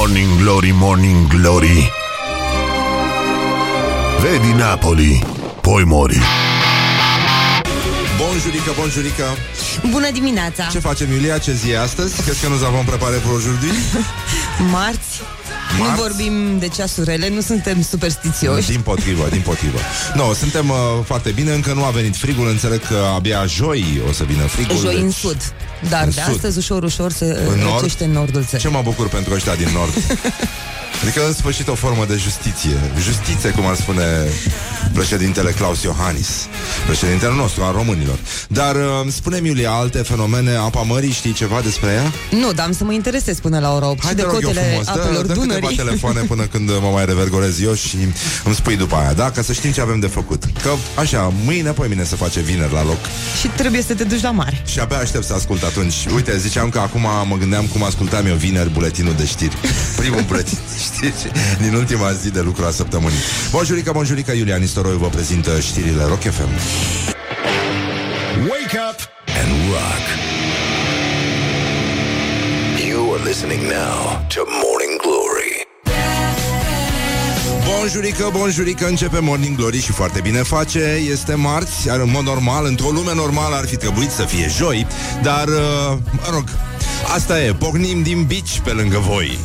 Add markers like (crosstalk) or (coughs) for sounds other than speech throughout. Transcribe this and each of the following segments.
Morning Glory, Morning Glory Vedi Napoli, poi mori Bonjurică, bonjurică Bună dimineața! Ce facem, Iulia? Ce zi e astăzi? Crezi că nu avem prepare pour aujourd'hui? (laughs) Marți? Marți? Nu vorbim de ceasurile, nu suntem superstițioși. Din potrivă, din potrivă. Nu, no, suntem uh, foarte bine, încă nu a venit frigul, înțeleg că abia joi o să vină frigul. Joi deci... în sud. Dar în de sud. astăzi ușor, ușor se În nord? răcește în nordul țării. Ce mă bucur pentru ăștia din nord. (laughs) Adică în sfârșit o formă de justiție Justiție, cum ar spune președintele Claus Iohannis Președintele nostru, al românilor Dar uh, spune-mi, Iulia, alte fenomene Apa mării, știi ceva despre ea? Nu, dar am să mă interesez până la ora 8 Hai și te de rog eu cotele frumos, apelor dă, dă câteva Dunării. telefoane până când mă mai revergorez eu și îmi spui după aia, da? Ca să știm ce avem de făcut. Că, așa, mâine, poi mine se face vineri la loc și trebuie să te duci la mare. și abia aștept să ascult atunci. Uite, ziceam că acum mă gândeam cum ascultam eu vineri buletinul de știri. (laughs) Primul buletin de știri din ultima zi de lucru a săptămânii. Bonjurică, bonjurică, Iulia Nistoroiu vă prezintă știrile Rock FM. Wake up and rock You are listening now to Morning Glory Bonjurică, bonjurică, începe Morning Glory și foarte bine face. Este marți, iar în mod normal, într-o lume normală ar fi trebuit să fie joi, dar, uh, mă rog, asta e, pocnim din bici pe lângă voi.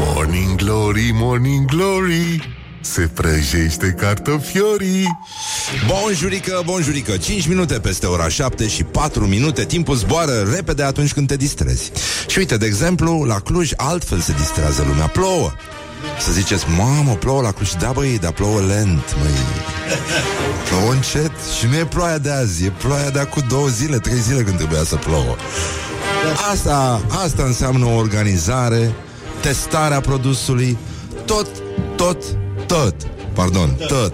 Morning Glory, Morning Glory Se prăjește cartofiorii. Bonjurică, bonjurică. 5 minute peste ora 7 și 4 minute. Timpul zboară repede atunci când te distrezi. Și uite, de exemplu, la Cluj altfel se distrează lumea. Plouă. Să ziceți, mamă, plouă la Cluj. Da, băi, dar plouă lent, măi. Plouă încet Și nu e ploaia de azi E ploaia de acum două zile, trei zile când trebuia să plouă. Asta, asta înseamnă o organizare Testarea produsului Tot, tot, tot. Pardon, tot,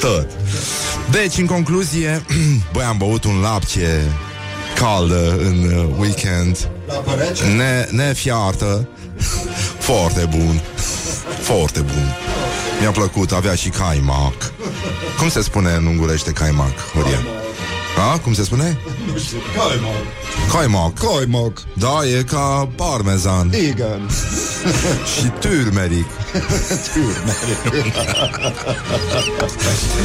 tot. Deci, în concluzie (clears throat) Băi, am băut un lapte Caldă în uh, weekend. Ne, Nefiartă (laughs) Foarte bun. (laughs) Foarte bun. Mi-a plăcut, avea și caimac. Cum se spune în ungurește caimac, Horia? A, cum se spune? Caimac Caimac. Da, e ca parmezan. Igen. (laughs) Și turmeric (laughs)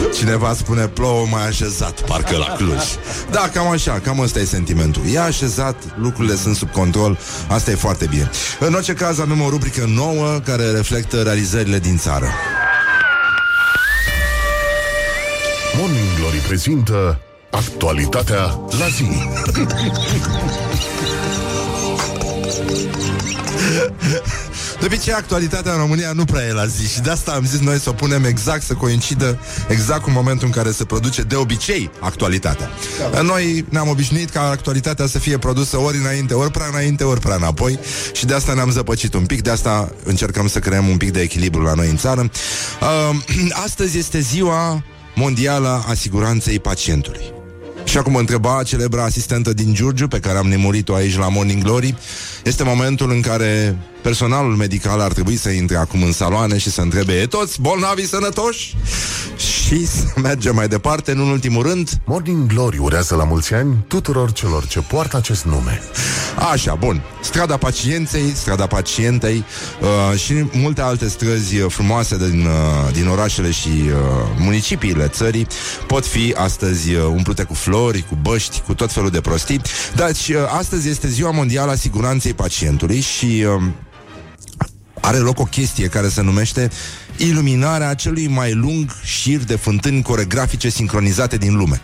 (laughs) Cineva spune plouă mai așezat Parcă la Cluj. Da, cam așa, cam ăsta e sentimentul. E așezat, lucrurile sunt sub control Asta e foarte bine. În orice caz avem o rubrică nouă Care reflectă realizările din țară. Morning Glory prezintă Actualitatea la zi. De obicei, actualitatea în România nu prea e la zi Și de asta am zis noi să o punem exact Să coincidă exact cu momentul în care se produce De obicei, actualitatea. Noi ne-am obișnuit ca actualitatea Să fie produsă ori înainte, ori prea înainte Ori prea înapoi Și de asta ne-am zăpăcit un pic De asta încercăm să creăm un pic de echilibru la noi în țară. Uh, (clears throat) Astăzi este ziua mondială a siguranței pacientului și acum întreba celebra asistentă din Giurgiu Pe care am nemurit-o aici la Morning Glory. Este momentul în care Personalul medical ar trebui să intre acum în saloane Și să întrebe E toți bolnavii sănătoși? Și să (laughs) mergem mai departe În ultimul rând. Morning Glory urează la mulți ani tuturor celor ce poartă acest nume Așa, bun Strada pacienței, strada pacientei uh, Și multe alte străzi frumoase din, uh, din orașele și uh, municipiile țării Pot fi astăzi uh, umplute cu flori, cu băști, cu tot felul de prostii Deci, uh, astăzi este ziua mondială a siguranței pacientului Și... Uh, are loc o chestie care se numește iluminarea celui mai lung șir de fântâni coregrafice sincronizate din lume.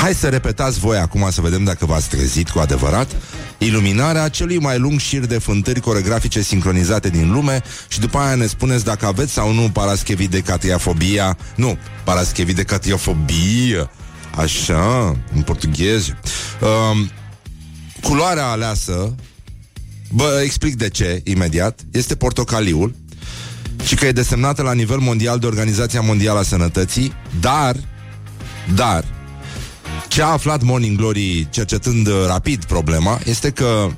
Hai să repetați voi acum să vedem dacă v-ați trezit cu adevărat. Iluminarea celui mai lung șir de fântâri coregrafice sincronizate din lume Și după aia ne spuneți dacă aveți sau nu paraschevidecatriafobia Nu, paraschevidecatriafobie Așa, în portughez um, Culoarea aleasă Vă explic de ce, imediat Este portocaliul Și că e desemnată la nivel mondial de Organizația Mondială a Sănătății Dar, dar ce a aflat Morning Glory cercetând uh, rapid problema este că,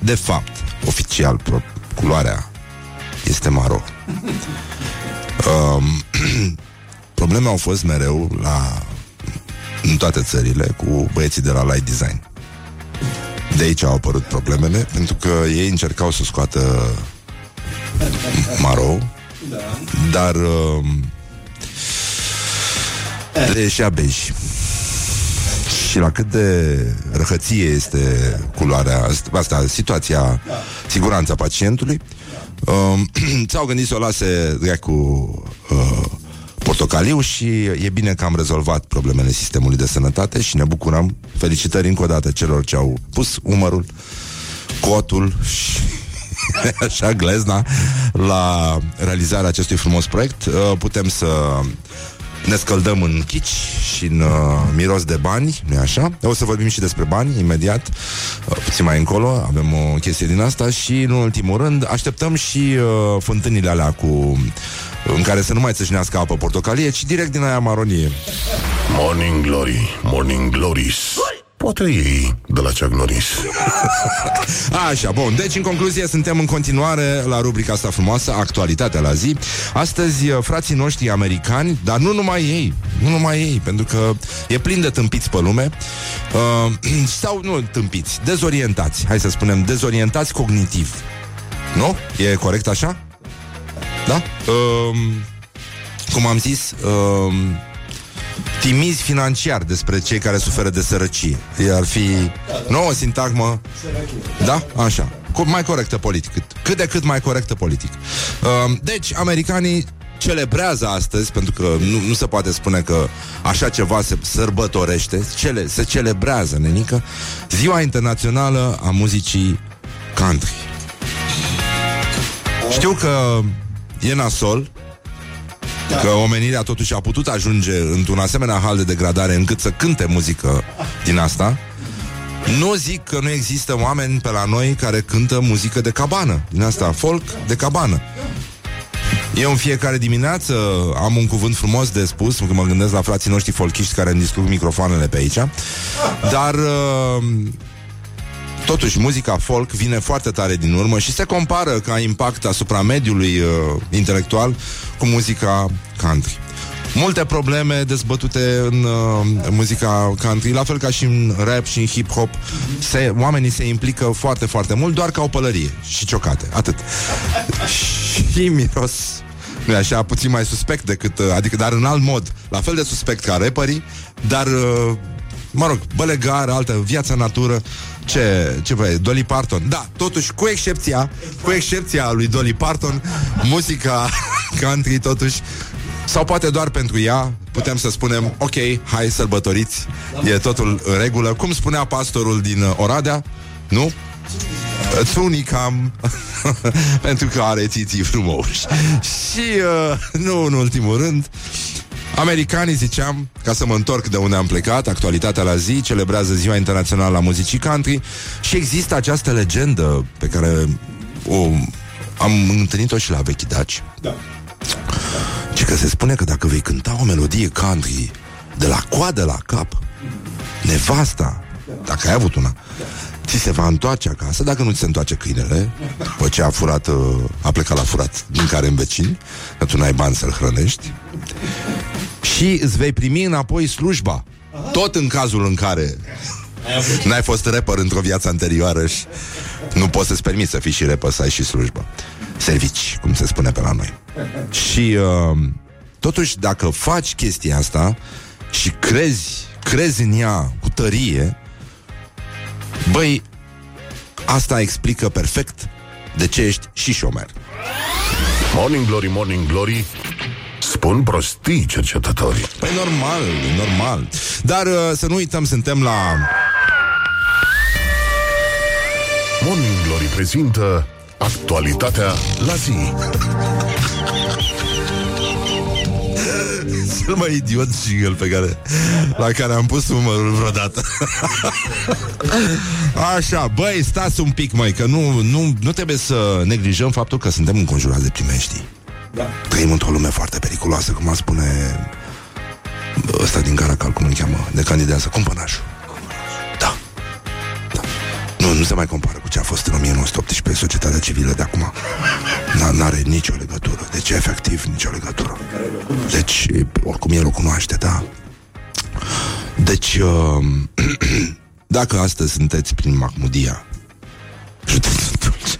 de fapt, oficial, pro- culoarea este maro. Um, (clears throat) probleme au fost mereu la în toate țările cu băieții de la Light Design. De aici au apărut problemele, pentru că ei încercau să scoată maro, dar uh, le ieșea bej. Și la cât de răhăție este culoarea asta, asta situația, siguranța pacientului, (clears throat) uh, ți-au gândit să o lase cu uh, portocaliu și e bine că am rezolvat problemele sistemului de sănătate și ne bucurăm. Felicitări încă o dată celor ce au pus umărul, cotul și (laughs) așa glezna la realizarea acestui frumos proiect. Uh, putem să ne scăldăm în chici și în uh, miros de bani, nu așa? O să vorbim și despre bani imediat, uh, puțin mai încolo, avem o chestie din asta și, în ultimul rând, așteptăm și uh, fântânile alea cu în care să nu mai țâșnească apă portocalie, ci direct din aia maronie. Morning Glory, Morning Glories. Poate ei de la Chuck Norris. (laughs) Așa, bun. Deci, în concluzie, suntem în continuare la rubrica asta frumoasă, Actualitatea la zi. Astăzi, uh, frații noștri americani, dar nu numai ei, nu numai ei, pentru că e plin de tâmpiți pe lume, uh, (clears throat) sau nu tâmpiți, dezorientați, hai să spunem, dezorientați cognitiv. Nu? E corect așa? Da? Uh, cum am zis, uh, timizi financiar despre cei care suferă de sărăcie. Ar fi nouă sintagmă. Da? Așa. Mai corectă politic. Cât de cât mai corectă politic. Uh, deci, americanii celebrează astăzi, pentru că nu, nu se poate spune că așa ceva se sărbătorește, cele, se celebrează, nenică, Ziua Internațională a Muzicii Country. Știu că e nasol, da. Că omenirea totuși a putut ajunge într-un asemenea hal de degradare încât să cânte muzică din asta. Nu zic că nu există oameni pe la noi care cântă muzică de cabană, din asta, folk de cabană. Eu în fiecare dimineață am un cuvânt frumos de spus, când mă gândesc la frații noștri folchiști care îmi distrug microfoanele pe aici, dar uh, Totuși, muzica folk vine foarte tare din urmă și se compară ca impact asupra mediului uh, intelectual cu muzica country. Multe probleme dezbătute în uh, muzica country, la fel ca și în rap și în hip-hop. Se, oamenii se implică foarte, foarte mult, doar ca o pălărie și ciocate. Atât. (laughs) și miros nu așa, puțin mai suspect decât, uh, adică, dar în alt mod, la fel de suspect ca rapperii, dar, uh, mă rog, bălegar, altă, viața natură, ce, ce vrei, Dolly Parton. Da, totuși, cu excepția, cu excepția lui Dolly Parton, muzica (laughs) country, totuși, sau poate doar pentru ea, putem să spunem, ok, hai sărbătoriți, e totul în regulă. Cum spunea pastorul din Oradea, nu? Tunicam (laughs) Pentru că are țiții frumoși Și uh, nu în ultimul rând Americanii, ziceam, ca să mă întorc de unde am plecat, actualitatea la zi, celebrează Ziua Internațională a Muzicii Country și există această legendă pe care o am întâlnit-o și la Vechidaci. Da. Și că se spune că dacă vei cânta o melodie country de la coadă la cap, nevasta, dacă ai avut una, ți se va întoarce acasă, dacă nu ți se întoarce câinele, după ce a furat, uh, a plecat la furat din care în vecini, că tu n-ai bani să-l hrănești, și îți vei primi înapoi slujba. Tot în cazul în care n-ai fost rapper într-o viață anterioară și nu poți să-ți permiți să fii și rapper, să ai și slujbă. Servici, cum se spune pe la noi. Și uh, totuși, dacă faci chestia asta și crezi, crezi în ea cu tărie, băi, asta explică perfect de ce ești și șomer. Morning Glory, Morning Glory Spun prostii cercetătorii. Păi normal, normal. Dar uh, să nu uităm, suntem la... Morning Glory prezintă actualitatea la zi. (laughs) Cel mai idiot jingle pe care, la care am pus umărul vreodată. (laughs) Așa, băi, stați un pic, mai că nu, nu, nu trebuie să neglijăm faptul că suntem înconjurați de primeștii. Da. Trăim într-o lume foarte periculoasă, cum a spune ăsta din Caracal, cum îl cheamă, de candidează, cumpănașul. Da. da. Nu, nu se mai compară cu ce a fost în 1918 societatea civilă de acum. N-are nicio legătură. Deci, efectiv, nicio legătură. Deci, oricum el o cunoaște, da? Deci, uh, (clears throat) dacă astăzi sunteți prin Mahmudia, județul Dulce,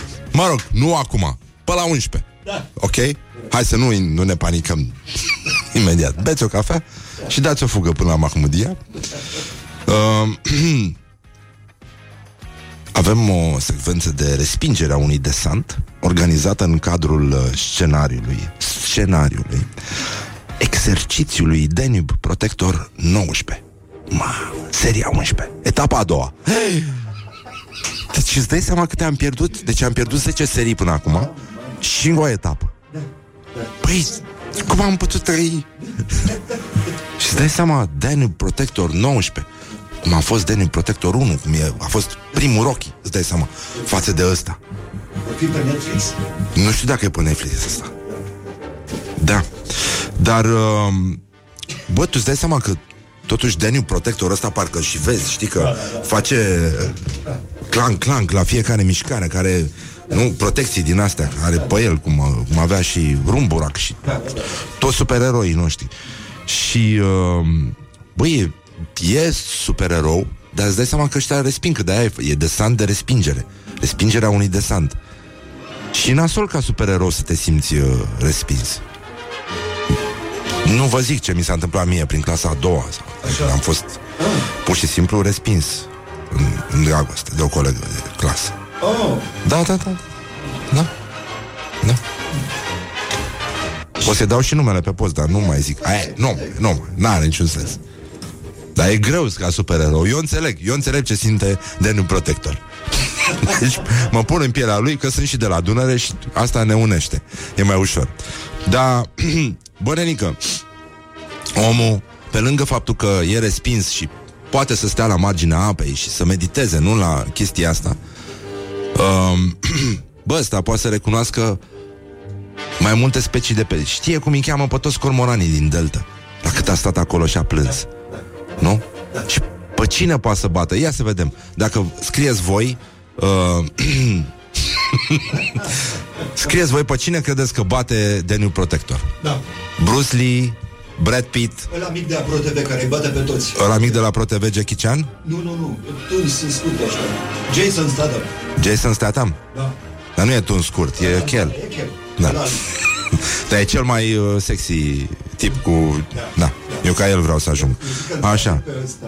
(laughs) Mă rog, nu acum, pe la 11. Da. Ok? Hai să nu, nu ne panicăm (laughs) imediat. Beți o cafea și dați o fugă până la Mahmudia. Uh, (clears throat) avem o secvență de respingere a unui desant organizată în cadrul uh, scenariului scenariului exercițiului Danube Protector 19. Ma, seria 11, etapa a doua. Deci îți dai seama câte am pierdut? Deci am pierdut 10 serii până acum și în o etapă. Păi, cum am putut trăi? (laughs) și îți dai seama, Danube Protector 19 cum a fost Danube Protector 1, cum e, a fost primul Rocky, îți dai seama, față de ăsta. Va fi pe Netflix? Nu știu dacă e pe Netflix asta. Da. Dar, uh, bă, tu îți dai seama că totuși Daniel Protector ăsta parcă și vezi, știi că face clank, clank la fiecare mișcare, care nu, protecții din astea, are pe el, cum, cum avea și Rumburac și toți supereroii noștri. Și, uh, băi, e, e supererou, dar îți dai seama că ăștia resping, că de-aia e, e desant de respingere. Respingerea unui desant. Și nasol ca supererou să te simți uh, respins. Nu vă zic ce mi s-a întâmplat mie prin clasa a doua. Sau, adică am fost pur și simplu respins în, în dragoste de o colegă de clasă. Oh, Da, da, da. Da. Da. O să dau și numele pe post, dar nu mai zic. Aia, nu, nu, n-are niciun sens. Dar e greu ca supererou. Eu înțeleg, eu înțeleg ce simte Daniel Protector. (laughs) Deci mă pun în pielea lui că sunt și de la Dunăre și asta ne unește. E mai ușor. Dar, (clears throat) bă, Renică, omul, pe lângă faptul că e respins și poate să stea la marginea apei și să mediteze, nu la chestia asta, um, (clears throat) bă, ăsta poate să recunoască mai multe specii de pești. Știe cum îi cheamă pe toți cormoranii din delta. La cât a stat acolo și a plâns. Nu? Și pe cine poate să bată? Ia să vedem. Dacă scrieți voi... Uh, (clears throat) scrieți voi pe cine credeți că bate Daniel Protector? da. Bruce Lee, Brad Pitt, Ăla mic de la ProTV care îi bate pe toți. ăla mic de la ProTV, Jackie Chan, Nu, nu, nu. Tu sunt scurt așa. Jason Statham. Jason Statham. Da. Dar nu e tun scurt, e chel. E chel. Da. Ăla- Dar e cel mai uh, sexy tip cu... Da, eu ca el vreau să ajung. Așa. Pe ăsta.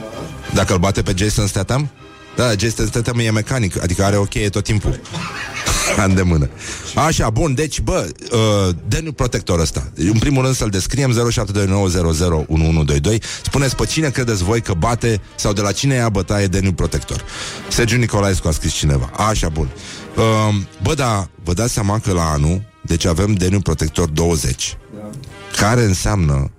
Dacă îl bate pe Jason Statham? Da, Jason Statham e mecanic, adică are o cheie tot timpul. (laughs) La îndemână. Așa, bun, deci, bă, uh, Daniel Protector ăsta. În primul rând să-l descriem 0729001122. Spuneți pe cine credeți voi că bate sau de la cine ia bătaie Daniel Protector. Sergiu Nicolaescu a scris cineva. Așa, bun. Uh, bă, da, vă dați seama că la anul, deci avem Daniel Protector 20, care înseamnă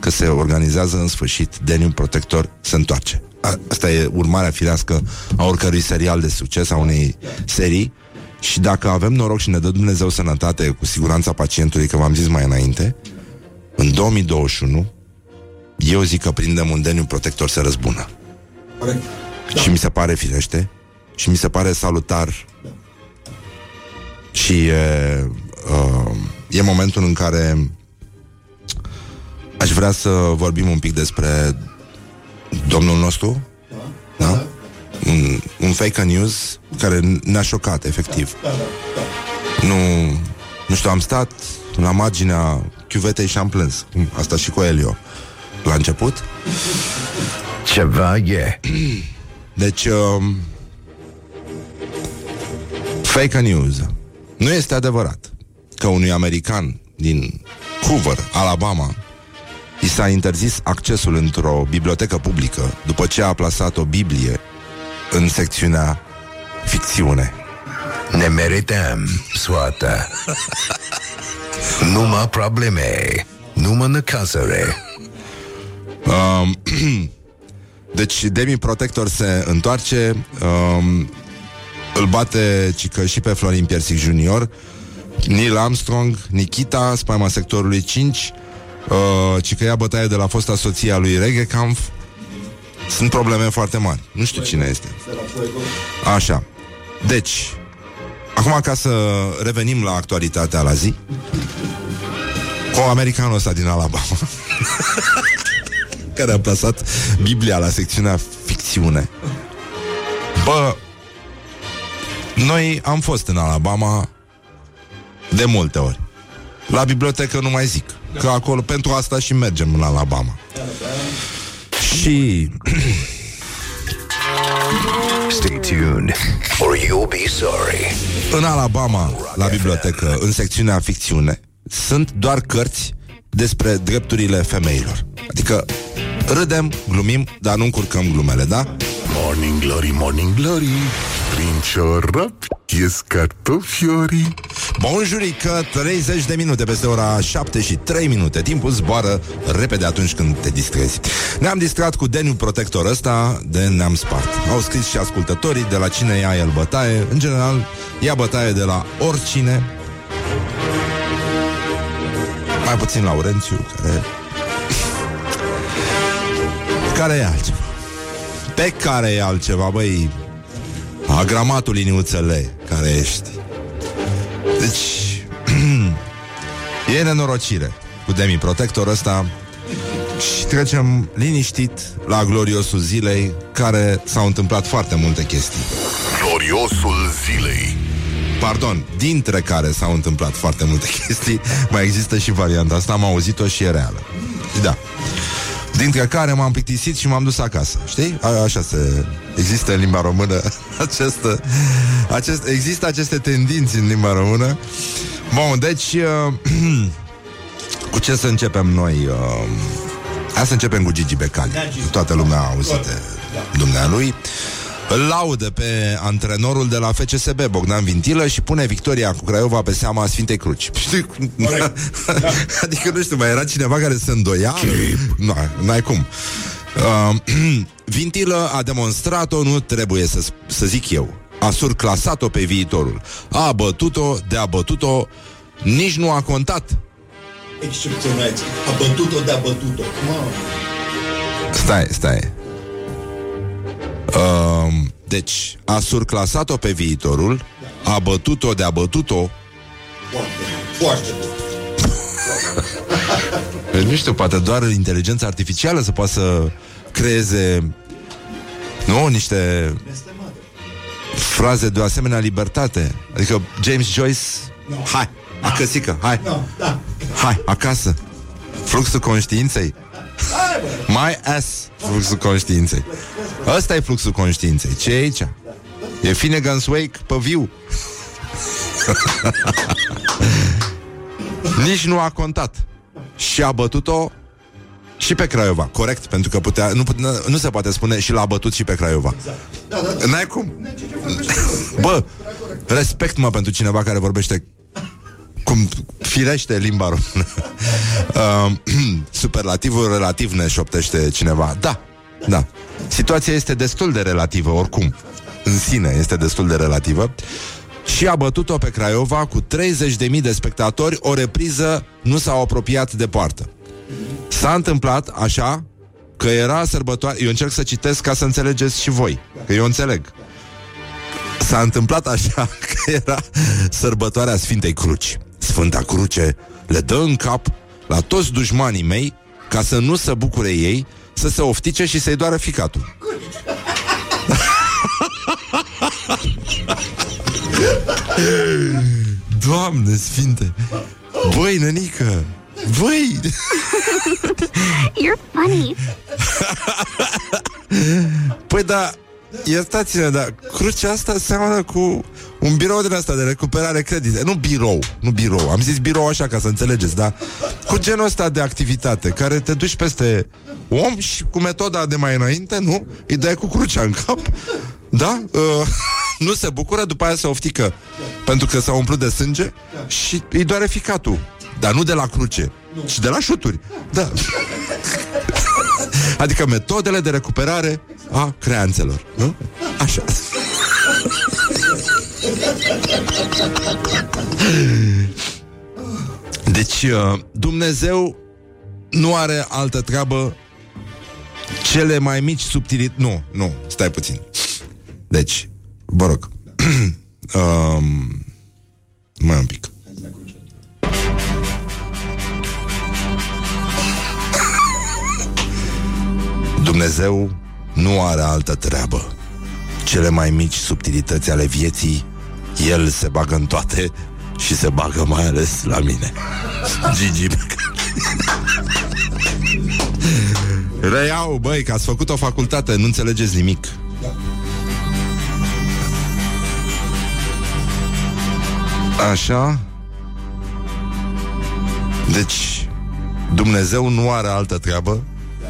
că se organizează în sfârșit Denim Protector se întoarce. A- Asta e urmarea firească a oricărui serial de succes, a unei serii și dacă avem noroc și ne dă Dumnezeu sănătate cu siguranța pacientului, că v-am zis mai înainte, în 2021 eu zic că prindem un Denim Protector se răzbună. Corect. Da. Și mi se pare firește și mi se pare salutar și e, uh, e momentul în care aș vrea să vorbim un pic despre domnul nostru da? Un, un fake news care ne-a șocat, efectiv. Nu, nu știu, am stat la marginea chiuvetei și am plâns. Asta și cu Elio. La început. Ceva e. Deci, um, fake news. Nu este adevărat că unui american din Hoover, Alabama, i s-a interzis accesul într-o bibliotecă publică după ce a plasat o Biblie în secțiunea ficțiune. Ne merităm soarta. Numai probleme. Numai necazare. Um, (clears throat) deci Demi Protector se întoarce um, Îl bate cică și pe Florin Piersic Junior Neil Armstrong, Nikita, spaima sectorului 5 uh, Cică ia bătaie de la fosta soție a lui Reggae Kampf Sunt probleme foarte mari Nu știu cine este Așa Deci Acum ca să revenim la actualitatea la zi Cu americanul ăsta din Alabama (laughs) care a plasat Biblia la secțiunea ficțiune. Bă, Noi am fost în Alabama de multe ori. La bibliotecă nu mai zic. Că acolo, pentru asta și mergem în Alabama. Și (coughs) Stay tuned, or you'll be sorry. în Alabama, la bibliotecă, în secțiunea ficțiune, sunt doar cărți despre drepturile femeilor. Adică râdem, glumim, dar nu încurcăm glumele, da? Morning Glory, Morning Glory Prin ciorap ies cartofiorii Bonjurică, 30 de minute peste ora 7 și 3 minute. Timpul zboară repede atunci când te distrezi. Ne-am distrat cu Deniu Protector ăsta de ne-am spart. Au scris și ascultătorii de la cine ia el bătaie. În general, ia bătaie de la oricine. Mai puțin Laurențiu, care... care e altceva Pe care e altceva, băi Agramatul liniuțele care ești deci, (clears throat) e nenorocire cu Demi Protector ăsta și trecem liniștit la gloriosul zilei, care s-au întâmplat foarte multe chestii. Gloriosul zilei Pardon, dintre care s-au întâmplat foarte multe (laughs) chestii, mai există și varianta asta, am auzit-o și e reală. Da. Dintre care m-am plictisit și m-am dus acasă. Știi? A, așa se... Există în limba română (laughs) această, acest, Există aceste tendinți în limba română. Bun, deci... Uh, (clears throat) cu ce să începem noi? Uh, hai să începem cu Gigi Becali. Toată lumea a auzit de dumnealui. Îl laudă pe antrenorul de la FCSB, Bogdan Vintilă, și pune victoria cu Craiova pe seama Sfintei Cruci. Știi? (laughs) adică, nu știu, mai era cineva care se îndoia? Nu, n-ai cum. Uh, (clears throat) Vintilă a demonstrat-o, nu trebuie să, să zic eu. A surclasat-o pe viitorul. A bătut-o, de a bătut-o, nici nu a contat. Excepțional. A bătut-o, de-a bătut-o. Mamă. Stai, stai. Uh, deci, a surclasat-o pe viitorul, a bătut-o de a bătut-o. Foarte, foarte bun. Păi Nu știu, poate doar inteligența artificială să poată să creeze nu, niște fraze de o asemenea libertate. Adică James Joyce, hai, acăsică, hai, hai, acasă. Fluxul conștiinței. My ass, fluxul conștiinței. Ăsta e fluxul conștiinței. Ce e aici? E Finnegan's Wake pe viu. (laughs) Nici nu a contat. Și a bătut-o și pe Craiova, corect? Pentru că putea, nu, putea, nu se poate spune și l-a bătut și pe Craiova. N-ai cum. Bă, respect mă pentru cineva care vorbește cum firește limba română. Uh, (laughs) (clears throat) superlativul relativ ne șoptește cineva. Da, da. Situația este destul de relativă, oricum. În sine este destul de relativă. Și a bătut-o pe Craiova cu 30.000 de spectatori, o repriză nu s-au apropiat de poartă. S-a întâmplat așa că era sărbătoare... Eu încerc să citesc ca să înțelegeți și voi, că eu înțeleg. S-a întâmplat așa (laughs) că era sărbătoarea Sfintei Cruci. Sfânta Cruce le dă în cap la toți dușmanii mei ca să nu se bucure ei, să se oftice și să-i doară ficatul. (laughs) Doamne Sfinte! Băi, nănică! Băi! You're funny. (laughs) Păi da, iertați-ne, dar crucea asta seamănă cu un birou din asta de recuperare credite. Nu birou, nu birou. Am zis birou așa ca să înțelegeți, da? Cu genul ăsta de activitate, care te duci peste om și cu metoda de mai înainte, nu? Îi dai cu crucea în cap, da? Uh, (laughs) nu se bucură, după aia se oftică pentru că s-a umplut de sânge și îi doare ficatul. Dar nu de la cruce, ci de la șuturi. Da. (laughs) Adică metodele de recuperare a creanțelor. Nu? Așa. Deci, uh, Dumnezeu nu are altă treabă cele mai mici subtilități... Nu, nu, stai puțin. Deci, vă rog. (clears throat) um, mai un pic. Dumnezeu nu are altă treabă. Cele mai mici subtilități ale vieții El se bagă în toate și se bagă mai ales la mine. Gigi Reiau, băi, că ați făcut o facultate, nu înțelegeți nimic. Așa. Deci, Dumnezeu nu are altă treabă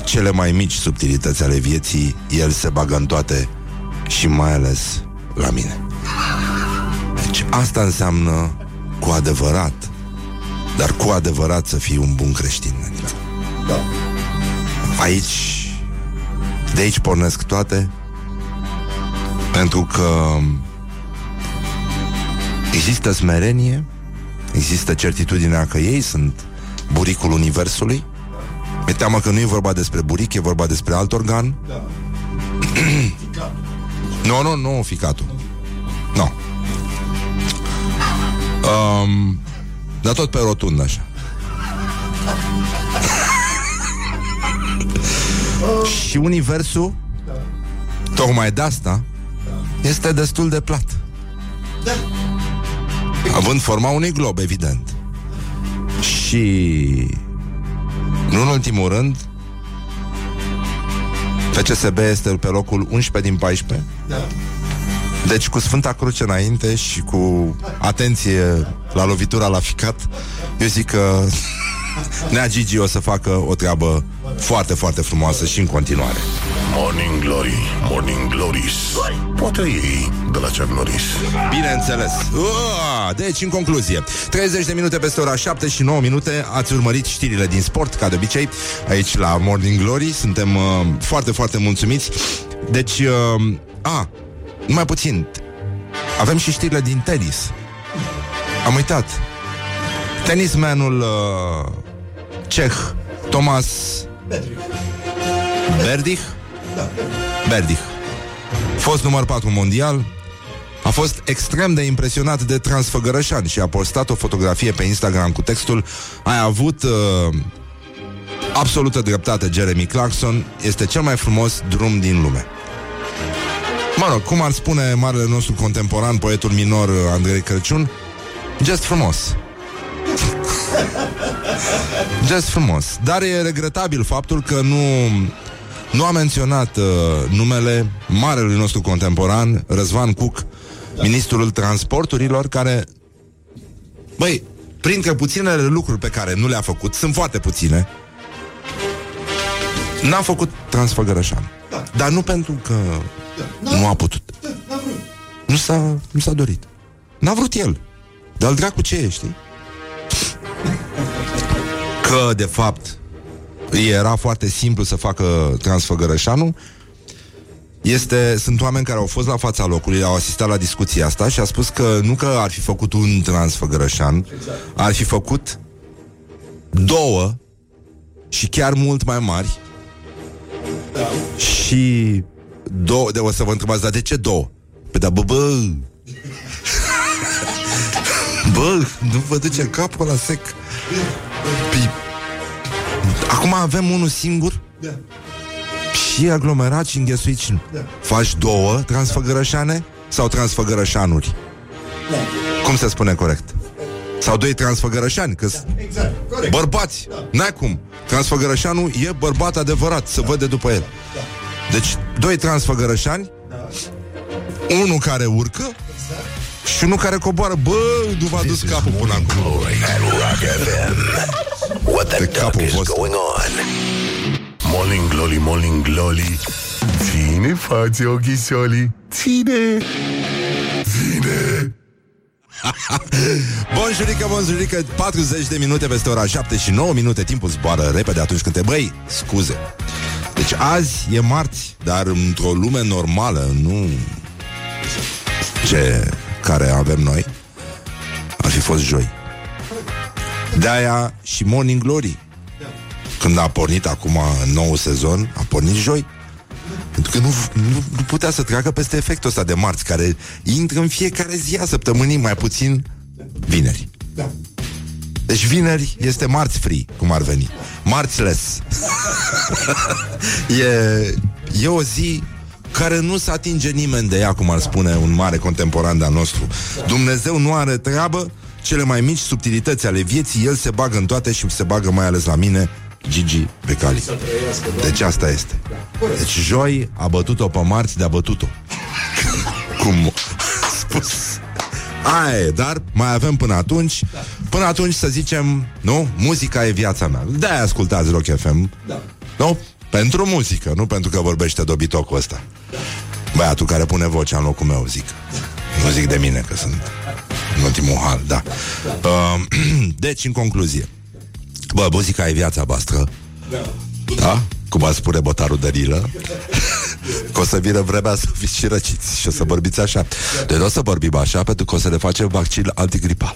Cele mai mici subtilități ale vieții El se bagă în toate Și mai ales la mine Deci asta înseamnă Cu adevărat Dar cu adevărat să fii un bun creștin Da. Aici De aici pornesc toate Pentru că Există smerenie Există certitudinea că ei sunt buricul universului Mi-e teamă că nu e vorba despre buric, e vorba despre alt organ. Da. Nu, nu, nu, ficatul. Nu. Um, Dar tot pe rotund așa. (laughs) Și universul Tocmai de asta Este destul de plat. Având forma unui glob, evident. Și Nu în ultimul rând FCSB este pe locul 11 din 14 Deci cu Sfânta Cruce înainte Și cu atenție La lovitura la ficat Eu zic că Nea Gigi o să facă o treabă Foarte, foarte frumoasă și în continuare. Morning Glory, Morning Glories. Poate ei de la Chuck Norris. Bineînțeles. Ua, Deci, în concluzie 30 de minute peste ora 7 și 9 minute Ați urmărit știrile din sport, ca de obicei Aici la Morning Glory. Suntem uh, foarte, foarte mulțumiți. Deci, uh, a, numai puțin. Avem și știrile din tenis. Am uitat. Tenismanul uh, ceh Thomas Berdich Berdich Fost număr 4 mondial a fost extrem de impresionat de Transfăgărășan și a postat o fotografie pe Instagram cu textul Ai avut uh, absolută dreptate, Jeremy Clarkson, este cel mai frumos drum din lume. Mă rog, cum ar spune marele nostru contemporan, poetul minor uh, Andrei Crăciun, gest frumos. Gest frumos. Dar e regretabil faptul că nu nu a menționat uh, numele marelui nostru contemporan, Răzvan Cuc, ministrul transporturilor, care, băi, printre puținele lucruri pe care nu le-a făcut, sunt foarte puține, n-a făcut Transfăgărășan. Da. Dar nu pentru că da. nu a putut. Da, nu s-a, nu s-a dorit. N-a vrut el. Dar dracu ce e, știi? Că, de fapt, era foarte simplu să facă Transfăgărășanul este, sunt oameni care au fost la fața locului, au asistat la discuția asta și a spus că nu că ar fi făcut un transfăgărășan, ar fi făcut două și chiar mult mai mari și două, de o să vă întrebați, dar de ce două? Păi da, bă, bă, (laughs) bă, nu vă duce capul la sec. Păi, acum avem unul singur și aglomerat și înghesuit și... Da. Faci două transfăgărășane sau transfăgărășanuri? Da. Cum se spune corect? Sau doi transfăgărășani, că Exact, corect. bărbați, Da. n-ai cum. Transfăgărășanul e bărbat adevărat, se vede după el. Da. Deci, doi transfăgărășani, unul care urcă și unul care coboară. Bă, nu v-a dus capul până acum. Glory at Rock FM. What the De duck capul is vostru. going on? Morning Glory, Morning Glory Ține față ochișolii Ține Ține (laughs) Bonjurică, bonjurică 40 de minute peste ora 7 și 9 minute Timpul zboară repede atunci când te băi Scuze Deci azi e marți Dar într-o lume normală Nu Ce care avem noi Ar fi fost joi. De-aia și Morning Glory. Când a pornit acum nou sezon A pornit joi. Pentru că nu, nu, nu putea să treacă peste efectul ăsta de marți Care intră în fiecare zi a săptămânii Mai puțin vineri. Da. Deci vineri este marți free Cum ar veni. Marțless (laughs) e, e o zi care nu se atinge nimeni de ea, cum ar spune un mare contemporan de-al nostru. Dumnezeu nu are treabă, cele mai mici subtilități ale vieții, el se bagă în toate și se bagă mai ales la mine, Gigi Becali. Deci asta este. Deci joi a bătut-o pe marți de a bătut-o. (laughs) Cum a spus. Aia e, dar mai avem până atunci Până atunci să zicem Nu? Muzica e viața mea De-aia ascultați Rock FM Da. Nu? Pentru muzică, nu pentru că vorbește dobitocul ăsta. Băiatul care pune vocea în locul meu, zic. Nu zic de mine că sunt În ultimul hal, da. Uh, (clears throat) Deci, în concluzie. Bă, muzica e viața voastră. Da? Cum a spune botarul Dărilă (laughs) Că o să vină vremea să fiți și răciți Și o să vorbiți așa. De nu o să vorbim așa? Pentru că o să ne facem vaccin antigripal.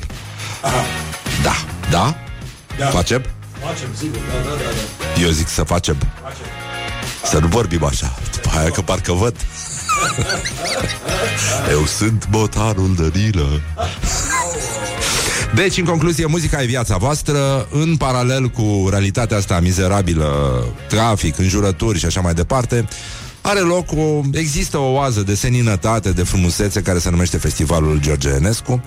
Da, da? Da. Facem? Facem, sigur, da, da, da, da. Eu zic să facem. Să nu vorbim așa. După aia că parcă văd. Eu sunt botarul Dărilă deci, în concluzie, muzica e viața voastră În paralel cu realitatea asta mizerabilă Trafic, înjurături și așa mai departe Are loc o... Există o oază de seninătate, de frumusețe Care se numește Festivalul George Enescu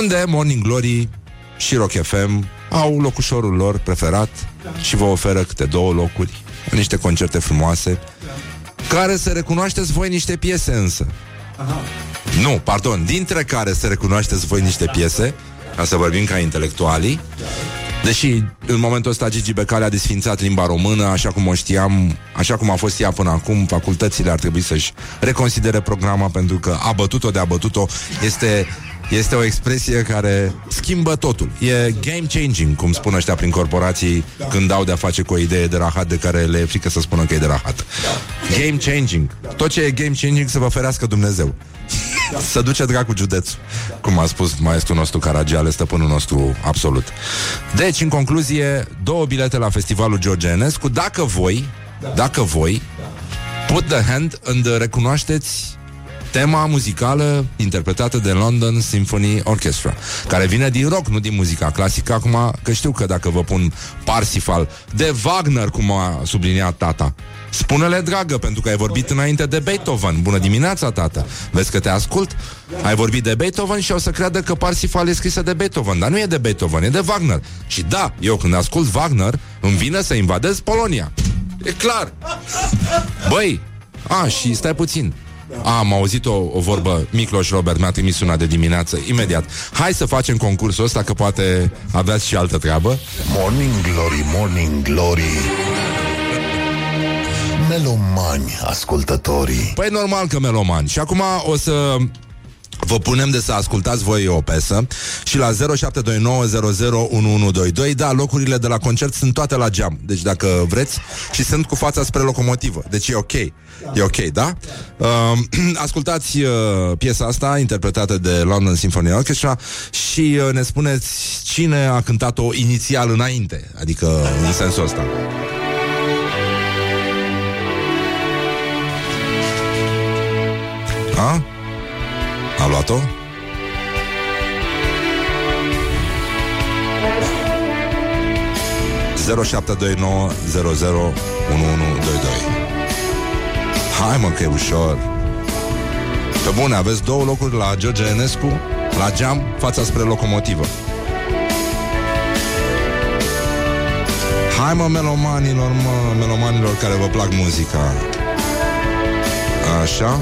Unde Morning Glory și Rock FM Au locușorul lor preferat Și vă oferă câte două locuri în Niște concerte frumoase Care să recunoașteți voi niște piese însă. Nu, pardon, dintre care să recunoașteți voi niște piese, ca să vorbim ca intelectualii, Deși în momentul ăsta Gigi Becali a desfințat limba română Așa cum o știam Așa cum a fost ea până acum Facultățile ar trebui să-și reconsidere programa Pentru că a bătut-o de a bătut-o Este, este o expresie care schimbă totul. E game changing, cum spun ăștia prin corporații Când dau de-a face cu o idee de rahat De care le e frică să spună că e de rahat. Game changing Tot ce e game changing să vă ferească Dumnezeu. (laughs) Să duce dracu județul Cum a spus maestrul nostru Caragiale Stăpânul nostru absolut. Deci, în concluzie, două bilete la festivalul George Enescu Dacă voi Dacă voi Put the hand and recunoașteți tema muzicală interpretată de London Symphony Orchestra, care vine din rock, nu din muzica clasică. Acum, că știu că dacă vă pun Parsifal de Wagner, cum a subliniat tata, spune-le dragă, pentru că ai vorbit înainte de Beethoven. Bună dimineața, tată! Vezi că te ascult? Ai vorbit de Beethoven și o să creadă că Parsifal e scrisă de Beethoven, dar nu e de Beethoven, e de Wagner. Și da, eu când ascult Wagner, îmi vine să invadez Polonia. E clar. Băi, a, și stai puțin. A, am auzit o, o vorbă Micloș Robert mi-a trimis una de dimineață Imediat, hai să facem concursul ăsta Că poate aveați și altă treabă. Morning Glory, Morning Glory. Melomani ascultătorii. Păi normal că melomani. Și acum o să Vă punem de să ascultați voi o pesă Și la 0729001122 Da, locurile de la concert sunt toate la geam. Deci dacă vreți Și sunt cu fața spre locomotivă. Deci e ok. E ok, da? Uh, (clears throat) ascultați uh, piesa asta Interpretată de London Symphony Orchestra Și uh, ne spuneți Cine a cântat-o inițial înainte Adică în sensul ăsta. A? A luat-o? Hai mă că e ușor. Pe bune, aveți două locuri la George Enescu La geam, fața spre locomotivă. Hai mă melomanilor, mă Melomanilor care vă plac muzica. Așa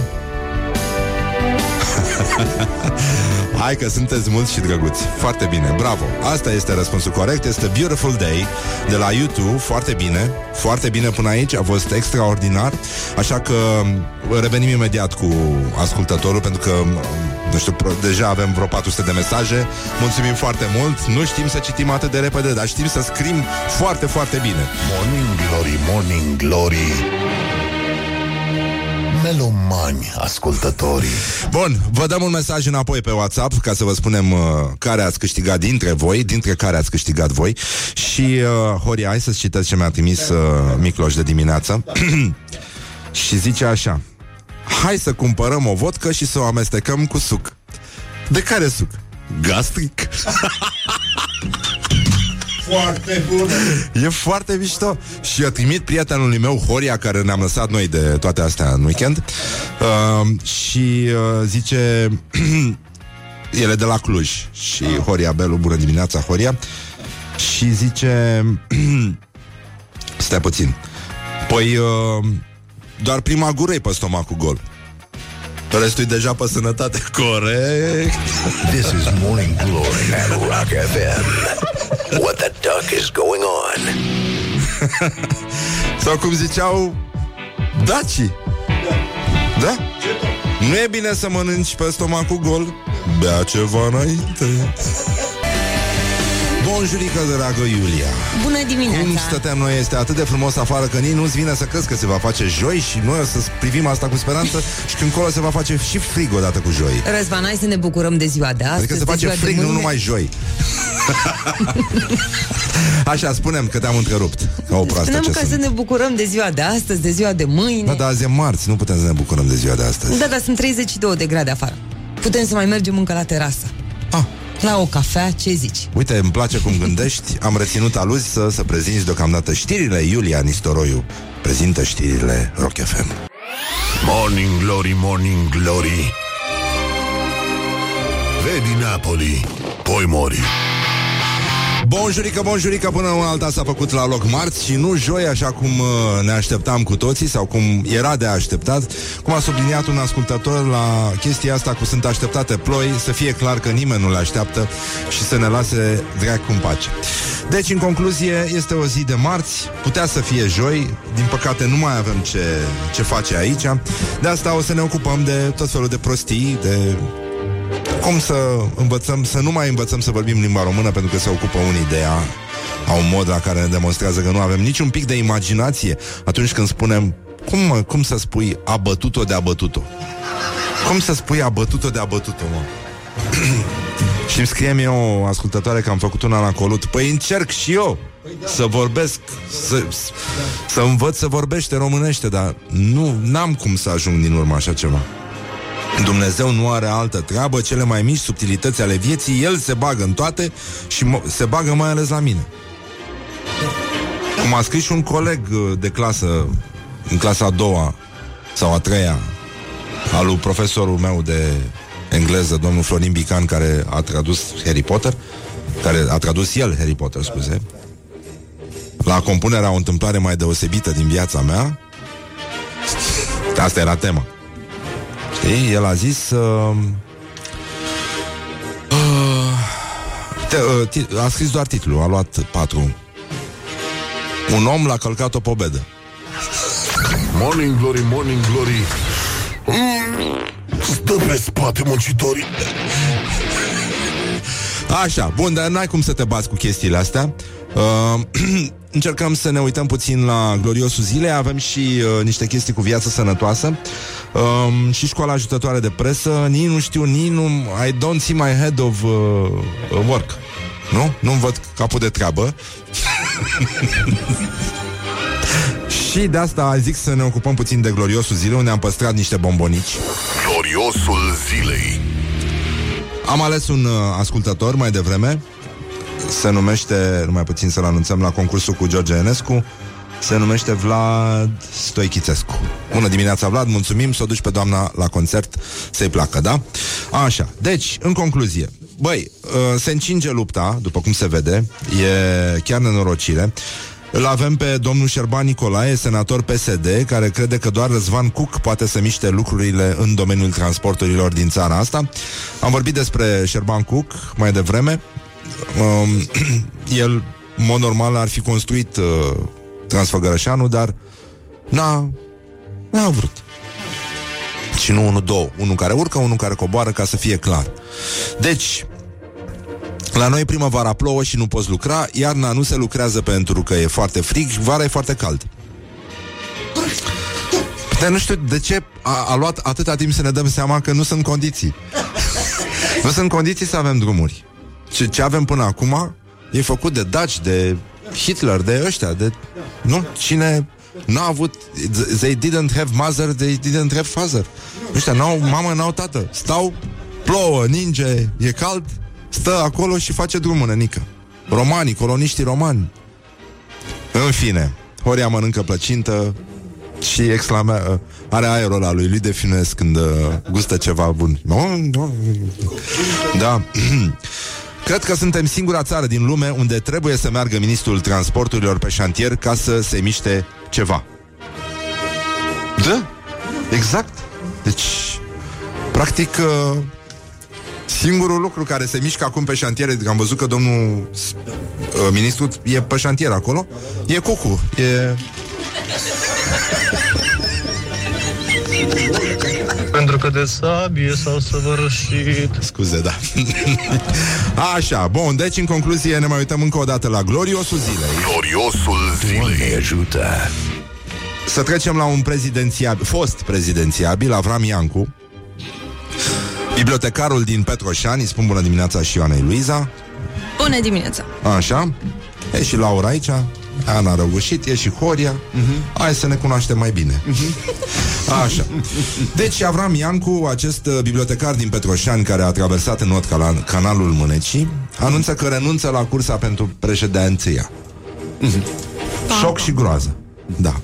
(laughs) Hai că sunteți mulți și drăguți. Foarte bine, bravo. Asta este răspunsul corect, este Beautiful Day De la YouTube, foarte bine. Foarte bine până aici, a fost extraordinar. Așa că revenim imediat cu ascultătorul Pentru că, nu știu, pro- deja avem vreo 400 de mesaje. Mulțumim foarte mult. Nu știm să citim atât de repede Dar știm să scrim foarte, foarte bine. Morning Glory, Morning Glory Melomani ascultătorii Bun, vă dăm un mesaj înapoi pe WhatsApp ca să vă spunem uh, care ați câștigat dintre voi, dintre care ați câștigat voi. Și, uh, Horia, hai să-ți citesc ce mi-a trimis uh, Micloș de dimineață. (clears throat) și zice așa. Hai să cumpărăm o vodcă și să o amestecăm cu suc. De care suc? Gastric? (laughs) foarte bună. E foarte mișto. Și eu trimit prietenului meu, Horia Care ne-am lăsat noi de toate astea în weekend uh, Și uh, zice (clears throat) El e de la Cluj Și Horia Belu, bună dimineața Horia. Și zice (clears throat) Stai puțin. Păi uh, Doar prima gură e pe stomacul gol. Restul e deja pe sănătate. (laughs) Corect. This is Morning Glory at Rock FM. What the duck is going on? (laughs) Sau cum ziceau Dacii Da? Nu e bine să mănânci pe stomacul gol Bea ceva înainte Bonjurică, dragă Iulia Bună dimineața! Cum stăteam noi, este atât de frumos afară Că nici nu-ți vine să crezi că se va face joi Și noi o să privim asta cu speranță Și când colo se va face și frig odată cu joi Răzvan, hai să ne bucurăm de ziua de astăzi. Adică se de face ziua de frig, nu mâine. numai joi (laughs) Așa, spunem că te-am întrerupt Ca o proastă Spuneam ce că sunt să ne bucurăm de ziua de astăzi, de ziua de mâine. Da, dar azi e marți, nu putem să ne bucurăm de ziua de astăzi Da, dar sunt 32 de grade afară. Putem să mai mergem încă la terasă. Ah, La o cafea, ce zici? Uite, îmi place cum gândești. Am reținut aluzi să, să prezinți deocamdată știrile. Iulia Nistoroiu prezintă știrile Rock FM Morning Glory, Morning Glory. Vedi Napoli, poi mori Bonjurică, bonjurică, până una alta s-a făcut la loc marți și nu joi, așa cum uh, ne așteptam cu toții sau cum era de așteptat. Cum a subliniat un ascultător la chestia asta cu sunt așteptate ploi, să fie clar că nimeni nu le așteaptă și să ne lase dracu în pace. Deci, în concluzie, este o zi de marți, putea să fie joi, din păcate nu mai avem ce, ce face aici. De asta o să ne ocupăm de tot felul de prostii, de cum să învățăm, să nu mai învățăm să vorbim limba română pentru că se ocupă unii de ea au un mod la care ne demonstrează că nu avem niciun pic de imaginație atunci când spunem cum, mă, cum să spui abătut-o de abătut-o? Cum să spui abătut-o de abătut-o, mă? (clears throat) și îmi scrie mie o ascultătoare că am făcut una la colut. Păi încerc și eu să vorbesc, să, să învăț să vorbește românește, dar nu, n-am cum să ajung din urmă așa ceva. Dumnezeu nu are altă treabă, cele mai mici subtilități ale vieții, El se bagă în toate și mo- se bagă mai ales la mine. Cum a scris și un coleg uh, de clasă, în clasa a doua sau a treia, al lui profesorul meu de engleză, domnul Florin Bican, care a tradus Harry Potter, care a tradus el Harry Potter, scuze, la compunerea o întâmplare mai deosebită din viața mea, asta era tema. Știi? El a zis uh, uh, te, uh, ti, A scris doar titlul A luat patru. Un om l-a călcat o pobedă. Morning Glory, Morning Glory. Mm, Stă pe spate muncitorii. Așa, bun, dar n-ai cum să te bați cu chestiile astea. Uh, (clears throat) Încercăm să ne uităm puțin la gloriosul zilei. Avem și uh, niște chestii cu viață sănătoasă. Um, Și școala ajutătoare de presă. Nici nu știu, nici nu I don't see my head of uh, work. Nu? Nu-mi văd capul de treabă. (laughs) Și de asta zic să ne ocupăm puțin de gloriosul zilei Unde am păstrat niște bombonici. Gloriosul zilei. Am ales un uh, ascultător mai devreme Se numește, numai puțin să-l anunțăm La concursul cu George Enescu Se numește Vlad Stoichicescu Bună dimineața Vlad, mulțumim Să o duci pe doamna la concert Să-i placă, da? Așa, deci, în concluzie Băi, uh, se încinge lupta După cum se vede E chiar nenorocire îl avem pe domnul Șerban Nicolae, senator PSD, care crede că doar Răzvan Cuc poate să miște lucrurile în domeniul transporturilor din țara asta. Am vorbit despre Șerban Cuc mai devreme. Um, (clears throat) el, în mod normal, ar fi construit uh, Transfăgărășanul, dar n-a, n-a vrut. Și nu unul, două. Unul care urcă, unul care coboară, ca să fie clar. Deci, la noi primăvara plouă și nu poți lucra, iarna nu se lucrează pentru că e foarte frig, vara e foarte cald. Dar nu știu de ce a, a luat atâta timp să ne dăm seama că nu sunt condiții. (laughs) nu sunt condiții să avem drumuri. Ce, ce avem până acum e făcut de Daci, de Hitler, de ăștia, de... Nu? Cine n-a avut... They didn't have mother, they didn't have father. Ăștia n-au mamă, n-au tată. Stau, plouă, ninge, e cald, stă acolo și face drumul, nenică. Romanii, coloniștii romani. În fine, Horia mănâncă plăcintă și exclamă, are aerul ăla lui lui de finesc când uh, gustă ceva bun. Da. (clears throat) Cred că suntem singura țară din lume unde trebuie să meargă ministrul transporturilor pe șantier ca să se miște ceva. Da, exact. Deci, practic, uh, singurul lucru care se mișcă acum pe șantiere, că am văzut că domnul uh, ministru e pe șantier acolo, e cucu, e... Pentru că de sabie s-au săvârșit. Scuze, da. (laughs) Așa, bun, deci în concluzie ne mai uităm încă o dată la gloriosul zilei. Gloriosul zilei. ajută. Să trecem la un prezidențiabil, fost prezidențiabil, Avram Iancu. Bibliotecarul din Petroșani, îi spun bună dimineața și Ioanei Luiza. Bună dimineața! Așa, e și Laura aici Ana Răgușit, e și Horia uh-huh. Hai să ne cunoaștem mai bine uh-huh. (laughs) Așa Deci Avram Iancu, acest uh, bibliotecar din Petroșani Care a traversat în not cala- canalul Mânecii Anunță că renunță la cursa pentru președinția uh-huh. Șoc și groază Da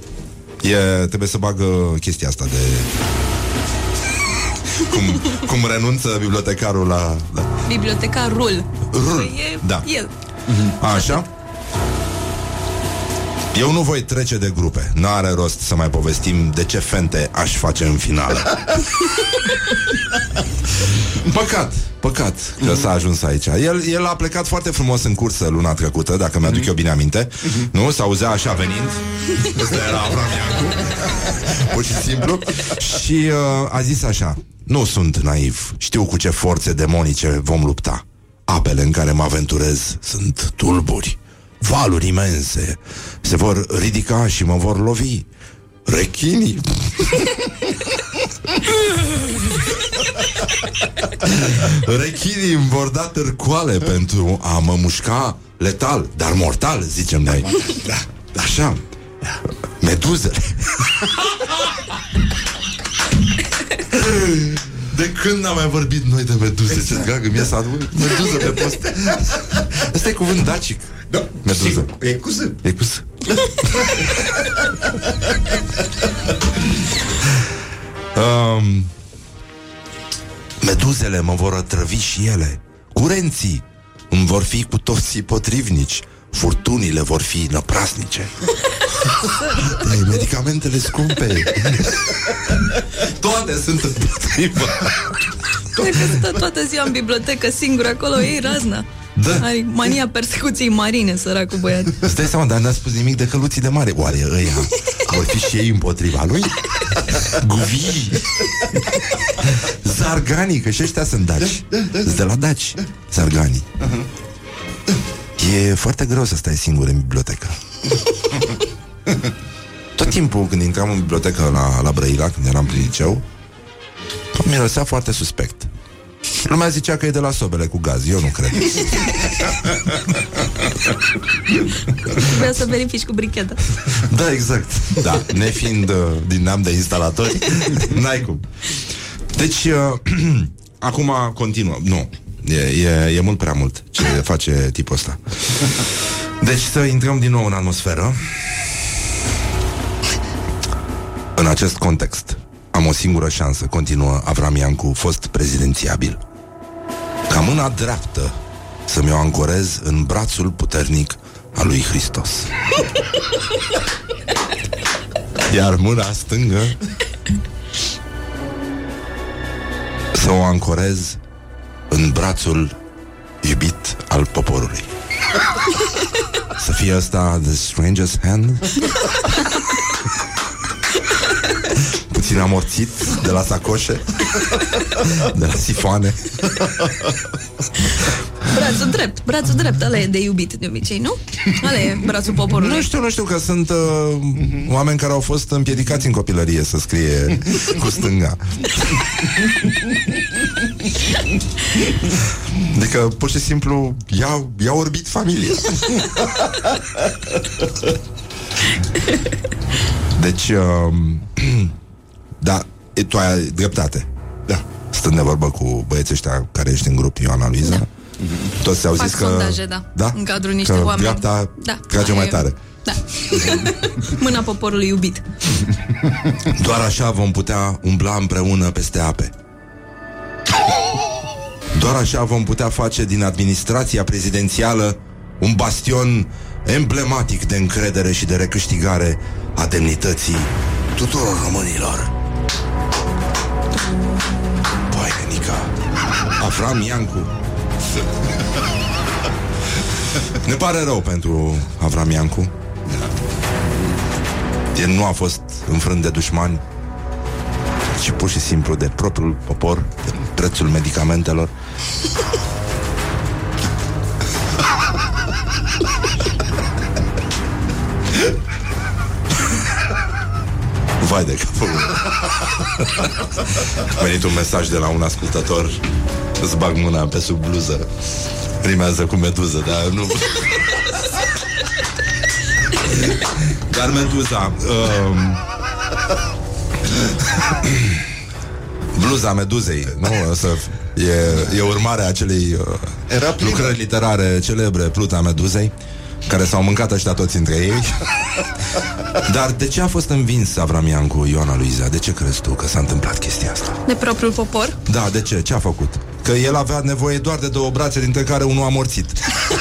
e, Trebuie să bagă chestia asta de (laughs) cum, cum renunță bibliotecarul la, la Bibliotecarul. Rul, E da. el. Așa? (laughs) Eu nu voi trece de grupe. N-are rost să mai povestim de ce fente aș face în finală. (laughs) Păcat, păcat că s-a ajuns aici. El, el a plecat foarte frumos în cursă luna trecută, dacă mi-aduc eu bine aminte. Nu? S-auzea așa venind. Ăsta era Avram Iancu. (laughs) Pur și simplu. Și uh, a zis așa. Nu sunt naiv. Știu cu ce forțe demonice vom lupta. Apele în care mă aventurez sunt tulburi. Valuri imense se vor ridica și mă vor lovi. Rechinii (laughs) Rechinii îmi vor da târcoale pentru a mă mușca letal, dar mortal, zicem noi. Da, așa. Meduzele. De când n-am mai vorbit noi de meduze? Ce dragă mie să adun meduză pe post. Asta e cuvânt dacic. Da, Meduză. sigur. E cu Z. E cu S. (laughs) um, meduzele mă vor otrăvi și ele. Curenții îmi vor fi cu toții potrivnici. Furtunile vor fi năprasnice. Frate, (laughs) medicamentele scumpe. Toate sunt împotriva. Cred că stă toată ziua în bibliotecă singur acolo, ei razna. Da. Are mania persecuției marine, săracul băiat. Îți dai seama, dar n-a spus nimic de căluții de mare. Oare ăia vor fi și ei împotriva lui? Guvii. Zarganii, că și ăștia sunt daci. Sunt de la daci Zarganii. E foarte greu să stai singur în bibliotecă. Tot timpul când intram în bibliotecă la, la Brăila Când eram prin liceu Tot mirosea foarte suspect Lumea zicea că e de la sobele cu gaz Eu nu cred Trebuia să verifici cu bricheta. Da, exact. Da, nefiind uh, din neam de instalatori, (laughs) n-ai cum. Deci, uh, (clears throat) acum continuă. Nu, e, e, e mult prea mult ce face tipul ăsta. Deci să intrăm din nou în atmosferă. În acest context, am o singură șansă, continuă Avram Iancu, fost prezidențiabil. Ca mâna dreaptă să mi-o ancorez în brațul puternic al lui Hristos. (laughs) Iar mâna stângă Să o ancorez În brațul Iubit al poporului (laughs) Să fie ăsta The strangest hand (laughs) Puțin amorțit De la sacoșe De la sifoane Brațul drept, brațul drept, ăla e de iubit de obicei, nu? Ăla e brațul poporului. Nu știu, nu știu că sunt uh, oameni care au fost împiedicați în copilărie să scrie cu stânga. Adică, pur și simplu, i-a, i-a orbit familia. Deci, uh, (clears throat) da, e, tu ai dreptate. Da. Stând de vorbă cu băieții ăștia care ești în grup, Ioana Luiza, da. Toți au Fac zis că... sondaje, da, da? în cadrul niște că oameni. dreapta Da. trage mai E- tare. Da. (laughs) Mâna poporului iubit. (laughs) Doar așa vom putea umbla împreună peste ape. Doar așa vom putea face din administrația prezidențială un bastion emblematic de încredere și de recâștigare a demnității tuturor românilor. Păi, Nica, Avram Iancu. Ne pare rău pentru Avram Iancu. El nu a fost înfrânt de dușmani, ci pur și simplu de propriul popor, de prețul medicamentelor. Vai de capul meu. (laughs) A venit un mesaj de la un ascultător Îți bag mâna pe sub bluză Rimează cu meduză Dar nu (laughs) Dar meduza um, Bluza meduzei Nu? O Să, e, e urmarea acelei uh, Era plină. lucrări literare celebre Pluta meduzei care s-au mâncat ăștia toți între ei (laughs) Dar de ce a fost învins Avram Iancu, Ioana Luiza? De ce crezi tu că s-a întâmplat chestia asta? De propriul popor. Da, de ce? Ce a făcut? Că el avea nevoie doar de două brațe Dintre care unul a morțit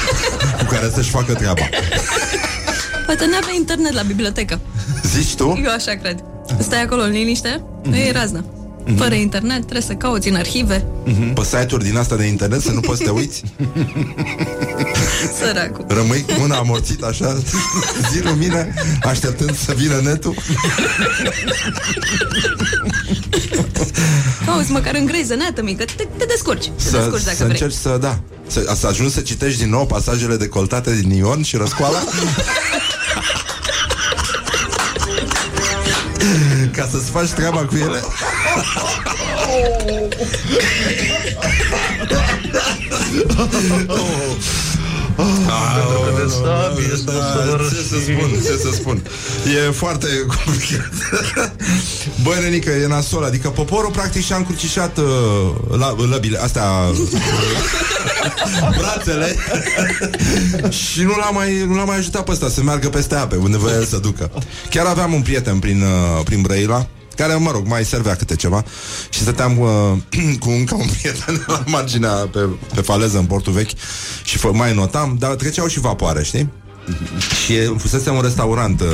(laughs) Cu care să-și facă treaba Poate nu avea internet la bibliotecă. Zici tu? Eu așa cred. Stai acolo în liniște, nu e raznă. Fără internet, trebuie să cauți în arhive. Pe site-uri din asta de internet Să nu poți să te uiți (laughs) Săracul. Rămâi cu mâna amorțită așa Zi lumine Așteptând să vină netul (laughs) Cauți măcar în Grey's Anatomy, că te, te descurci. Te Să, descurci dacă să vrei. încerci să, da să, să ajungi să citești din nou pasajele decoltate din Ion și răscoala (laughs) Ca să-ți faci treaba cu ele Pentru că de sabie s-au Da, ce să spun, ce să spun? E foarte complicat. (laughs) Băi, Renică, e nasol Adică poporul practic și-a încrucișat uh, la, lăbile, astea (laughs) Brațele (laughs) Și nu l-a, mai, nu l-a mai ajutat pe ăsta Să meargă peste ape, unde voia el să ducă. Chiar aveam un prieten prin, uh, prin Brăila care, mă rog, mai servea câte ceva Și stăteam uh, (clears throat) cu încă un prieten La marginea, pe, pe faleză în portul vechi Și fă, mai notam Dar treceau și vapoare, știi? Și e- fusese un restaurant uh,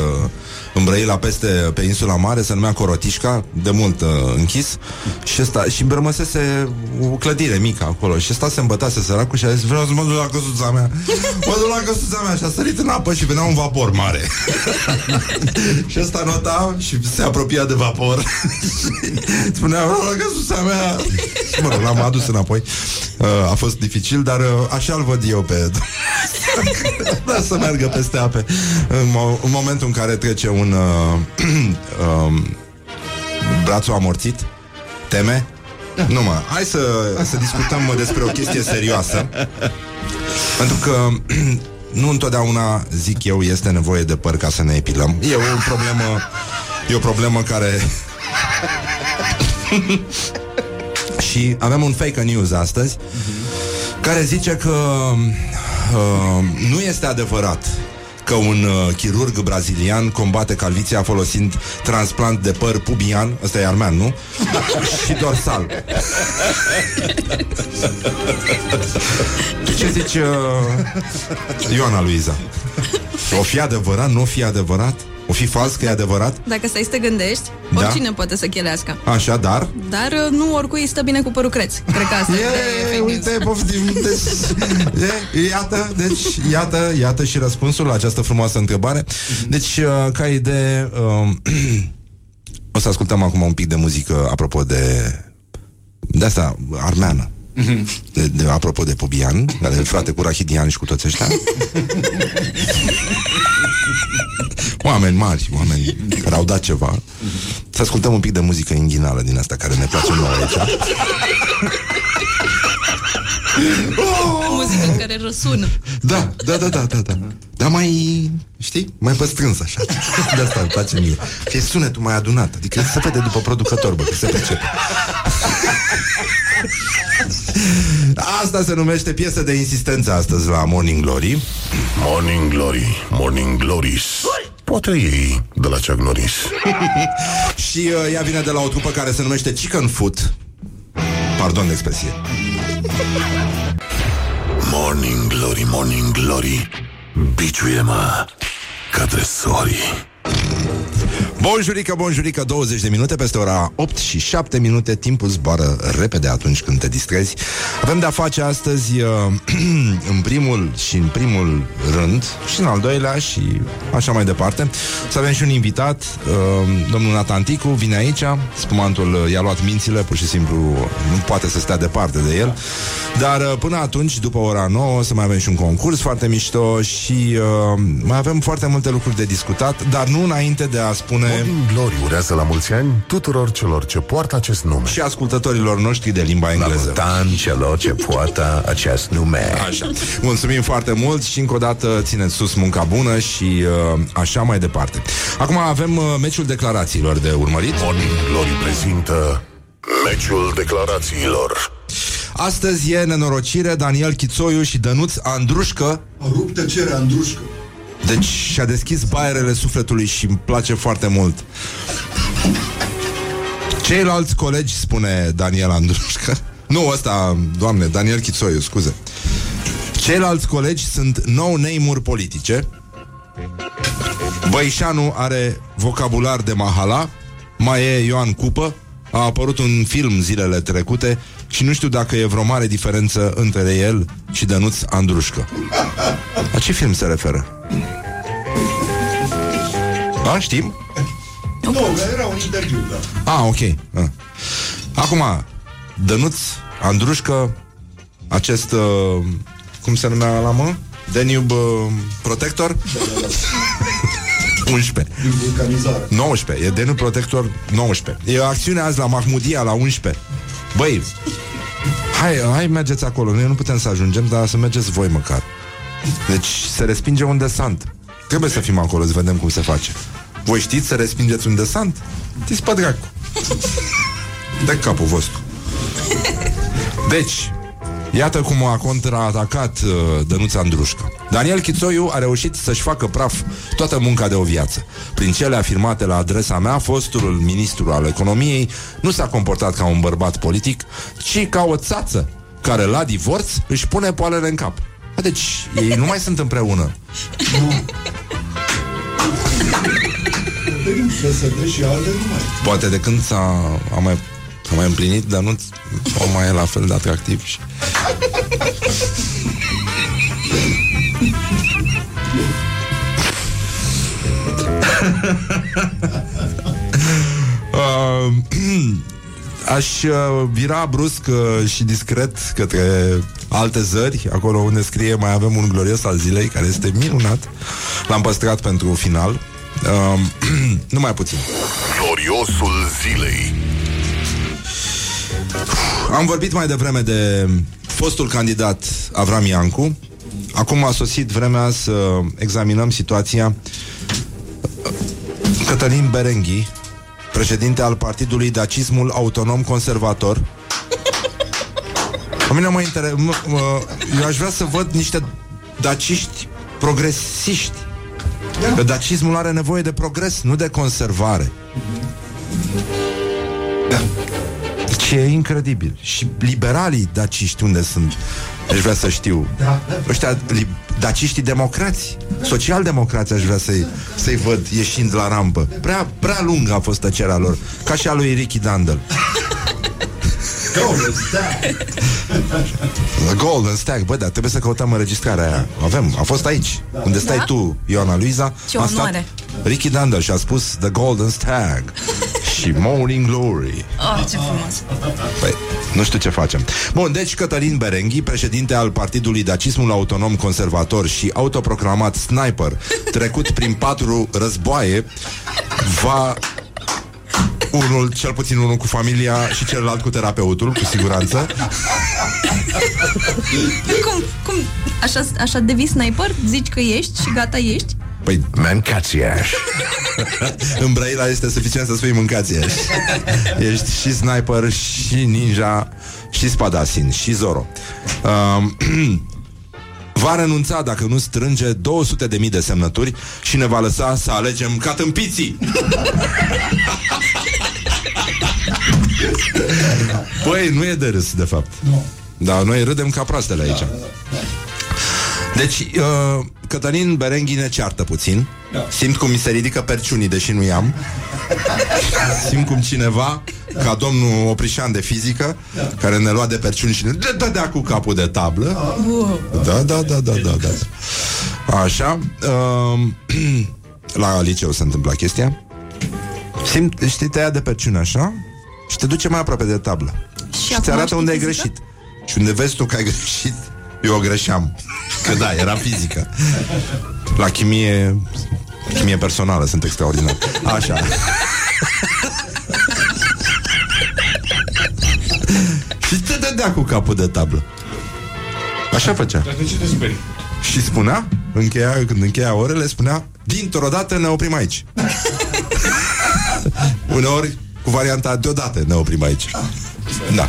în Brăila, peste, pe insula mare, se numea Corotișca, de mult uh, închis, și, ăsta, și rămăsese o clădire mică acolo. Și ăsta se îmbătase săracul și a zis, vreau să mă duc la căsuța mea. (laughs) Mă duc la căsuța mea și a sărit în apă și venea un vapor mare. (laughs) și ăsta nota și se apropia de vapor. (laughs) Spunea, vreau la căsuța mea. și mă rog, l-am adus înapoi. Uh, a fost dificil, dar uh, așa-l văd eu pe da, să meargă peste ape în, mo- în momentul în care trece un uh, (clears throat) um, brațul amorțit teme da. nu mă, hai să, să discutăm mă, despre o chestie serioasă pentru că (clears throat) nu întotdeauna, zic eu, este nevoie de păr ca să ne epilăm. E o problemă, e o problemă care... (laughs) Și avem un fake news astăzi care zice că uh, nu este adevărat că un uh, chirurg brazilian combate calviția folosind transplant de păr pubian, ăsta e armean, nu? (laughs) și dorsal. Tu ce zici, uh, Ioana Luiza? O fi adevărat, nu o fi adevărat? O fi fals că e adevărat? Dacă stai să te gândești, Da. oricine poate să chelească. Așa, dar... Dar uh, nu oricui îi stă bine cu părul creț. Cred că asta (laughs) e, E, fake news. uite, poftim deci, e, Iată, deci, iată, iată și răspunsul la această frumoasă întrebare Deci, uh, ca idee uh, (clears throat) O să ascultăm acum un pic de muzică Apropo de De asta, armeană de, de, apropo de Pubian, care e frate cu Rahidian și cu toți ăștia. Oameni mari, oameni care au dat ceva. Să ascultăm un pic de muzică inghinală din asta care ne place nouă aici Muzică care răsună. Da, da, da, da, da, da. Dar mai, știi, mai păstrâns așa. De asta îmi place mie. E sunetul mai adunat Adică se vede după producător, bă, că se percepe Asta se numește piesă de insistență astăzi la Morning Glory. Morning Glory, Morning Glories. Poate ei de la Chuck Norris. Și uh, ea vine de la o trupă care se numește Chicken Foot. Pardon de expresie Morning Glory, Morning Glory. Biciuie-mă către sorii Bonjurică, bonjurică, 20 de minute peste ora 8 și 7 minute. Timpul zboară repede atunci când te distrezi. Avem de-a face astăzi uh, (clears throat) În primul și în primul rând Și în al doilea și așa mai departe Să avem și un invitat. Uh, Domnul Natanticu vine aici. Spumantul uh, i-a luat mințile Pur și simplu nu poate să stea departe de el. Dar uh, până atunci, după ora 9 Să mai avem și un concurs foarte mișto Și uh, mai avem foarte multe lucruri de discutat Dar nu înainte de a spune Morning Glory urează la mulți ani tuturor celor ce poartă acest nume și ascultătorilor noștri de limba La engleză. mulți ani celor ce poartă acest nume. Așa. Mulțumim foarte mult și încă o dată țineți sus munca bună și uh, așa mai departe. Acum avem uh, meciul declarațiilor de urmărit. Morning Glory prezintă Meciul declarațiilor Astăzi e nenorocire Daniel Chițoiu și Dănuț Andrușcă A rupt tăcerea, Andrușcă. Deci și-a deschis baierele sufletului și îmi place foarte mult. Ceilalți colegi, spune Daniel Andrușcă. (laughs) Nu, ăsta, doamne, Daniel Chițoiu, scuze. Ceilalți colegi sunt no-name-uri politice. Băișanu are vocabular de mahala. Mai e Ioan Cupă. A apărut un film zilele trecute Și nu știu dacă e vreo mare diferență Între el și Dănuț Andrușcă La ce film se referă? A, știm? Nu, era un interviu, da. Ah, ok. Ah. Acum, Dănuț, Andrușcă, acest, uh, cum se numea la mă? Danube uh, Protector? 11. Din vulcanizare. 19. E Danube Protector 19. E o acțiune azi la Mahmudia la 11. Băi, hai, hai mergeți acolo. Noi nu putem să ajungem, dar să mergeți voi măcar. Deci se respinge un desant. Trebuie să fim acolo să vedem cum se face. Voi știți să respingeți un desant? Tiți pe dracu. De capul vostru. Deci, iată cum a contraatacat uh, Dănuț Andrușcă. Daniel Chițoiu a reușit să-și facă praf toată munca de o viață. Prin cele afirmate la adresa mea, fostul ministru al economiei nu s-a comportat ca un bărbat politic, ci ca o țață care la divorț își pune poalele în cap. Deci, ei nu mai sunt împreună. PSD și alte nu mai. Poate de când s-a a mai, s-a mai împlinit, dar nu o mai e la fel de atractiv și... Uh, (clears throat) Aș uh, vira brusc uh, și discret către alte zări, acolo unde scrie mai avem un glorios al zilei, care este minunat. L-am păstrat pentru final. (clears throat) Uh, numai puțin. Gloriosul zilei Am vorbit mai devreme de fostul candidat Avram Iancu. Acum a sosit vremea să examinăm situația Cătălin Berenghi, președinte al partidului Dacismul Autonom Conservator. Pe mine mă inter... mă, mă, eu aș vrea să văd niște daciști progresiști. Că dacismul are nevoie de progres, nu de conservare. Deci e incredibil. Și liberalii daciști unde sunt? Aș vrea să știu. Ăștia, li- daciștii democrați, social-democrați aș vrea să-i, să-i văd ieșind la rampă. Prea, prea lungă a fost tăcerea lor, ca și a lui Ricky Dandel. The Golden Stag, bă, dar trebuie să căutăm înregistrarea aia. Avem, a fost aici, unde stai Da? tu, Ioana Luiza. Ce a stat onoare. Ricky Dandel și a spus The Golden Stag (laughs) și Morning Glory. Oh, ce frumos. Păi, nu știu ce facem. Bun, deci Cătălin Berenghi, președinte al Partidului Dacismul Autonom Conservator și autoproclamat sniper, trecut prin patru războaie, va Unul, cel puțin unul cu familia și celălalt cu terapeutul, cu siguranță. Cum, cum, așa, așa devii sniper? Zici că ești și gata ești? Păi, Mancațiaș. (laughs) în Brăila este suficient să spui mâncați ești. Ești și sniper, și ninja, și spadasin, și Zoro. Um, (clears throat) va renunța dacă nu strânge 200 de mii de semnături și ne va lăsa să alegem ca tâmpiții. (laughs) Păi, nu e de râs, de fapt. Nu. Da, noi râdem ca proastele aici. Deci, uh, Cătălin Berenghi ne ceartă puțin. Da. Simt cum mi se ridică perciunii, deși nu i-am. Simt cum cineva, ca domnul Oprișan de fizică, da. care ne lua de perciuni și ne dădea cu capul de tablă. Da, da, da, da, da, da. Așa. Uh, (clears throat) la liceu se întâmpla chestia. Simt, știi, te ia de perciune așa și te duce mai aproape de tablă. Și, și ți acum arată știi unde ai fizică? greșit. Și unde vezi tu că ai greșit, eu o greșeam. Că da, era fizică. La chimie, chimie personală sunt extraordinar. Așa. și te dădea cu capul de tablă. Așa făcea. Dar de ce te speri? Și spunea, încheia, când încheia orele, spunea, dintr-o dată ne oprim aici. Uneori, cu varianta deodată ne oprim aici. Da.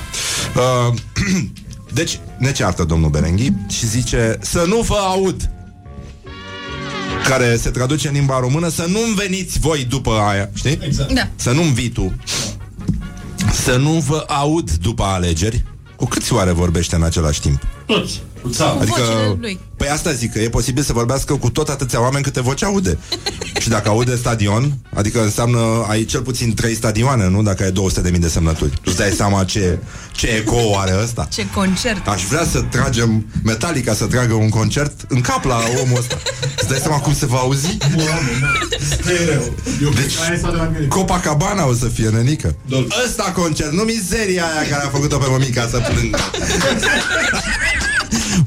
Uh, (clears throat) deci, ne ceartă domnul Berenghi și zice să nu vă aud care se traduce în limba română să nu-mi veniți voi după aia, știi? Exact. Da. Să nu-mi vii tu Să nu vă aud după alegeri Cu câți oare vorbește în același timp? Toți. Cu țara. Cu vocile lui. Păi asta zic, că e posibil să vorbească cu tot atâția oameni câte voce aude. (laughs) și dacă aude stadion, adică înseamnă ai cel puțin trei stadioane, nu? Dacă ai 200.000 de semnături. Tu îți dai seama ce, ce eco are ăsta? Ce concert. Aș vrea să tragem Metallica să tragă un concert în cap la omul ăsta. Îți dai seama cum se va auzi? E rău. Eu Deci, aia s-a de la mine. Copacabana o să fie, nenică. Dolce. Ăsta concert, nu mizeria aia care a făcut-o pe mămica să plângă. (laughs)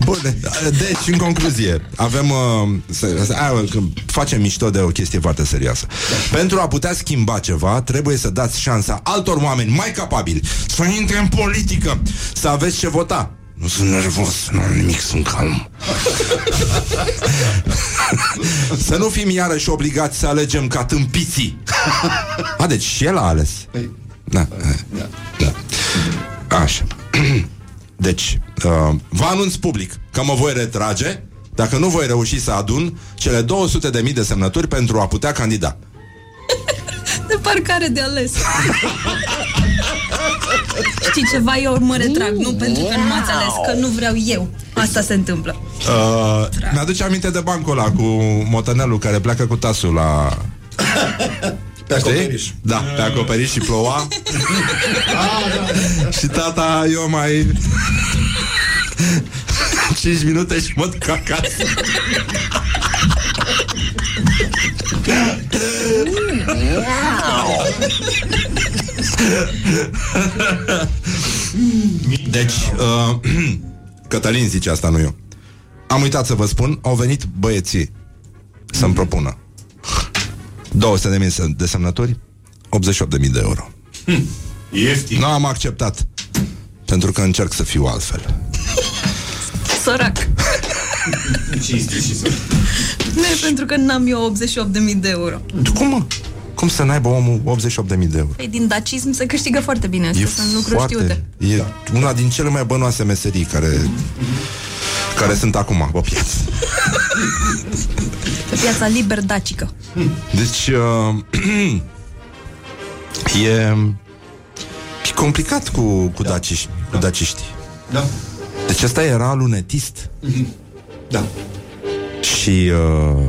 Bun, deci, în concluzie, avem... Uh, să, să, a, că facem mișto de o chestie foarte serioasă. Pentru a putea schimba ceva, trebuie să dați șansa altor oameni mai capabili să intre în politică, să aveți ce vota. Nu sunt nervos, nu am nimic, sunt calm. (laughs) să nu fim iarăși obligați să alegem ca tâmpiții. A, deci și el a ales. Da. da. Așa. (clears throat) Deci, uh, vă anunț public că mă voi retrage dacă nu voi reuși să adun cele 200.000 de, mii de semnături pentru a putea candida. (laughs) De parcare de ales. Știi ceva, eu mă retrag, nu pentru că nu m-ați ales, că nu vreau eu. Asta se întâmplă. Uh, mi-aduce aminte de bancul ăla cu motanelul care pleacă cu tasul la... (laughs) Pe acoperiș. Da, pe acoperiș și ploua. (laughs) și tata, eu mai... (laughs) 5 minute și mă duc acasă. Deci, uh, (clears throat) Cătălin zice asta, nu eu. Am uitat să vă spun, au venit băieții să-mi propună 200 de mii de semnături, 88 de mii de euro. Ieftin. Nu am acceptat, pentru că încerc să fiu altfel. Sărac. Cinstit și să... Nu e pentru că n-am eu 88.000 de euro. Cum, mă? Cum să n-aibă omul 88 de mii de euro? Păi din dacism se câștigă foarte bine. Astea sunt lucruri știute. E una din cele mai bănoase meserii care, care sunt acum pe piață. Pe piața liber dacică. Deci, uh, (clears throat) e, e complicat cu, cu, daciști, cu daciștii. Da. Deci ăsta era lunetist. Da. Și uh,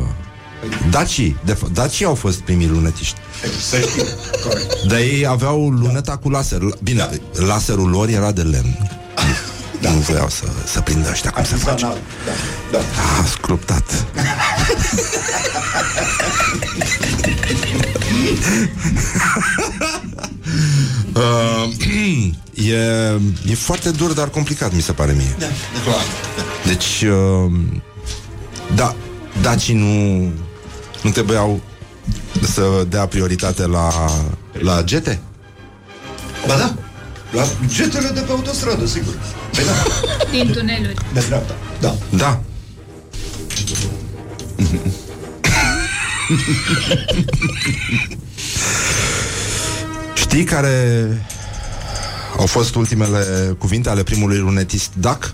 dacii, de fapt, dacii au fost primii lunetiști. Să știi. Corect. Dar ei aveau luneta cu laser. Bine, laserul lor era de lemn. Da. Nu vreau să, să prindă ăștia cum se face. Artizanal. Da. Da. A, sculptat. uh, (laughs) e, e foarte dur, dar complicat, mi se pare mie. Da. Clar. Deci, uh, da, dacii nu, nu trebuiau să dea prioritate la, la gete? Ba da, la jetele de pe autostradă, sigur. Păi da, Din tuneluri. de dreapta. Da. Da. Știi care au fost ultimele cuvinte ale primului lunetist Duck?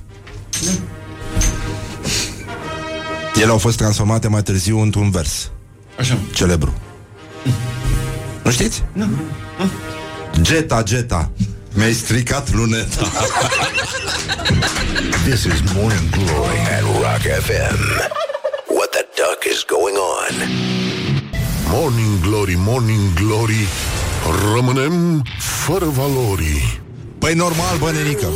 Ele au fost transformate mai târziu într-un vers Așa. celebru. Nu știți? Nu. Geta, Geta, mi-ai stricat luneta. (laughs) This is Morning Glory at Rock FM. What the duck is going on? Morning Glory, Morning Glory Rămânem fără valori Păi normal, bă, nenică.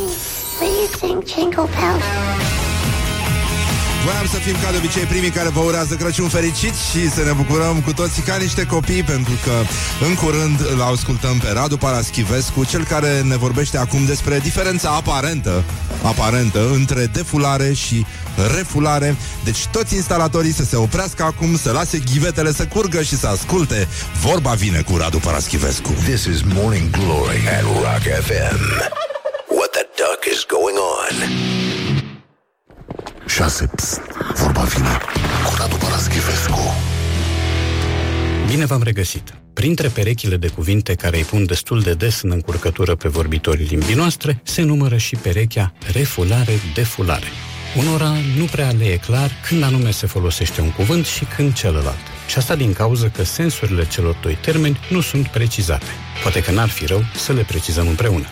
Please sing Jingle Bells. Voiam să fim ca de obicei primii care vă urează Crăciun fericit și să ne bucurăm cu toții ca niște copii pentru că în curând îl ascultăm pe Radu Paraschivescu, cel care ne vorbește acum despre diferența aparentă, aparentă între defulare și refulare. Deci toți instalatorii să se oprească acum, să lase ghivetele să curgă și să asculte. Vorba vine cu Radu Paraschivescu. This is Morning Glory at Rock FM. What the duck is going on? 6. Psst, vorba vine cu Radu Paraschivescu Bine v-am regăsit! Printre perechile de cuvinte care îi pun destul de des în încurcătură pe vorbitorii limbii noastre, se numără și perechea refulare-defulare. Unora nu prea le e clar când anume se folosește un cuvânt și când celălalt. Și asta din cauza că sensurile celor doi termeni nu sunt precizate. Poate că n-ar fi rău să le precizăm împreună.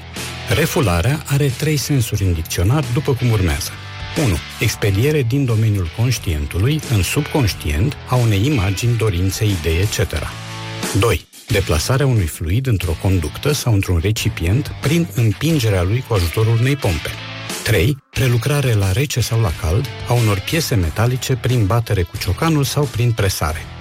Refularea are trei sensuri în dicționar, după cum urmează. 1. Expediere din domeniul conștientului în subconștient a unei imagini, dorințe, idei, etc. 2. Deplasarea unui fluid într-o conductă sau într-un recipient prin împingerea lui cu ajutorul unei pompe. 3. Prelucrare la rece sau la cald a unor piese metalice prin batere cu ciocanul sau prin presare.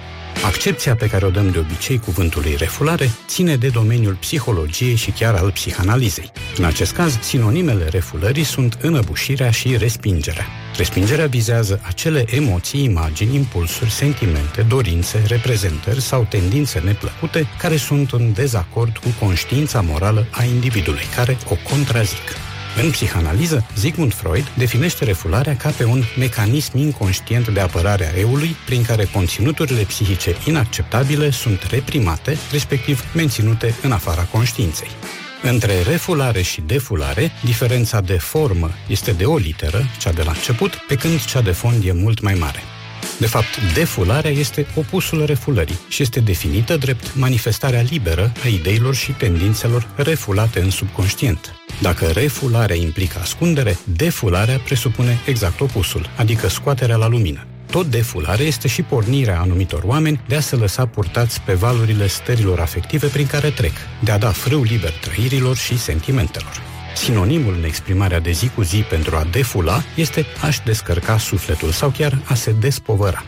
Accepția pe care o dăm de obicei cuvântului refulare ține de domeniul psihologiei și chiar al psihanalizei. În acest caz, sinonimele refulării sunt înăbușirea și respingerea. Respingerea vizează acele emoții, imagini, impulsuri, sentimente, dorințe, reprezentări sau tendințe neplăcute care sunt în dezacord cu conștiința morală a individului, care o contrazic. În psihanaliză, Sigmund Freud definește refularea ca pe un mecanism inconștient de apărare a eului, prin care conținuturile psihice inacceptabile sunt reprimate, respectiv menținute în afara conștiinței. Între refulare și defulare, diferența de formă este de o literă, cea de la început, pe când cea de fond e mult mai mare. De fapt, defularea este opusul refulării și este definită drept manifestarea liberă a ideilor și tendințelor refulate în subconștient. Dacă refularea implică ascundere, defularea presupune exact opusul, adică scoaterea la lumină. Tot defulare este și pornirea anumitor oameni de a se lăsa purtați pe valurile stărilor afective prin care trec, de a da frâu liber trăirilor și sentimentelor. Sinonimul în exprimarea de zi cu zi pentru a defula este a-și descărca sufletul sau chiar a se despovăra.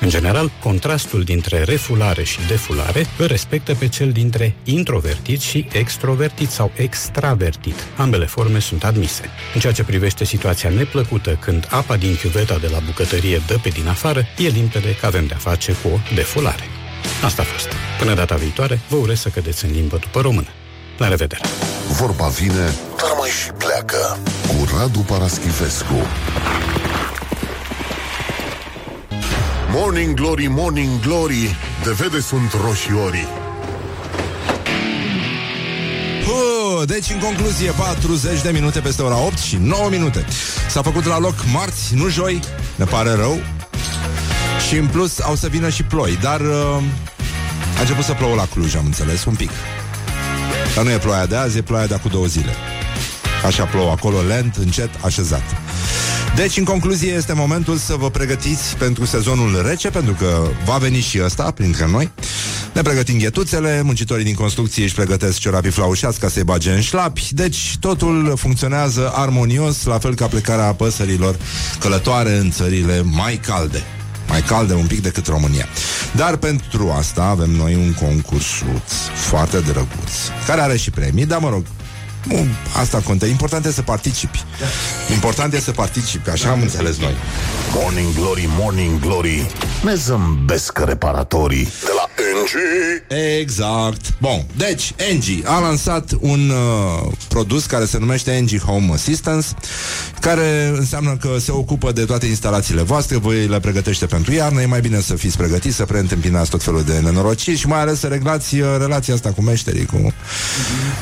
În general, contrastul dintre refulare și defulare îl respectă pe cel dintre introvertit și extrovertit sau extravertit. Ambele forme sunt admise. În ceea ce privește situația neplăcută când apa din chiuveta de la bucătărie dă pe din afară, e limpede că avem de-a face cu o defulare. Asta a fost. Până data viitoare, vă urez să cădeți în limbă după română. La revedere! Vorba vine, dar mai și pleacă Cu Radu Paraschivescu Morning Glory, Morning Glory De vede sunt roșiorii Uh, deci, în concluzie, 40 de minute peste ora 8 și 9 minute. S-a făcut la loc marți, nu joi, ne pare rău. Și în plus au să vină și ploi, dar uh, a început să plouă la Cluj, am înțeles, un pic. Dar nu e ploaia de azi, e ploaia de acum două zile. Așa plouă acolo, lent, încet, așezat. Deci, în concluzie, este momentul să vă pregătiți pentru sezonul rece, pentru că va veni și ăsta printre noi. Ne pregătim ghetuțele, muncitorii din construcție își pregătesc ciorapii flaușați ca să-i bage în șlapi, deci totul funcționează armonios, la fel ca plecarea păsărilor călătoare în țările mai calde mai calde un pic decât România. Dar pentru asta avem noi un concursuț foarte drăguț, care are și premii, dar mă rog, nu, asta contează. Important e să participi. Important e să participi, așa am înțeles noi. Morning Glory, Morning Glory ne zâmbesc reparatorii de la NG. Exact. Bun, deci Engie a lansat un uh, produs care se numește Engie Home Assistance, care înseamnă că se ocupă de toate instalațiile voastre, voi le pregătește pentru iarnă, e mai bine să fiți pregătiți, să preîntâmpinați tot felul de nenorociri și mai ales să reglați uh, relația asta cu meșterii. Cu...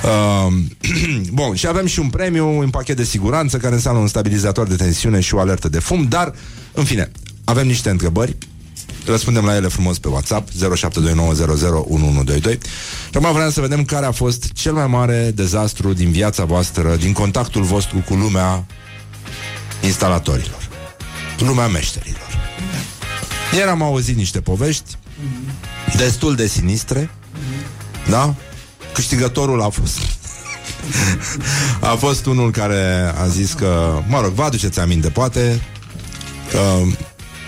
Uh, (clears throat) (clears throat) bun, și avem și un premiu, un pachet de siguranță care înseamnă un stabilizator de tensiune și o alertă de fum, dar, în fine, avem niște întrebări Răspundem la ele frumos pe WhatsApp 0729001122 Și acum vreau să vedem care a fost cel mai mare dezastru din viața voastră, din contactul vostru cu lumea instalatorilor, lumea meșterilor. Ieri am auzit niște povești destul de sinistre, da? Câștigătorul a fost (laughs) a fost unul care a zis că, mă rog, vă aduceți aminte, poate, că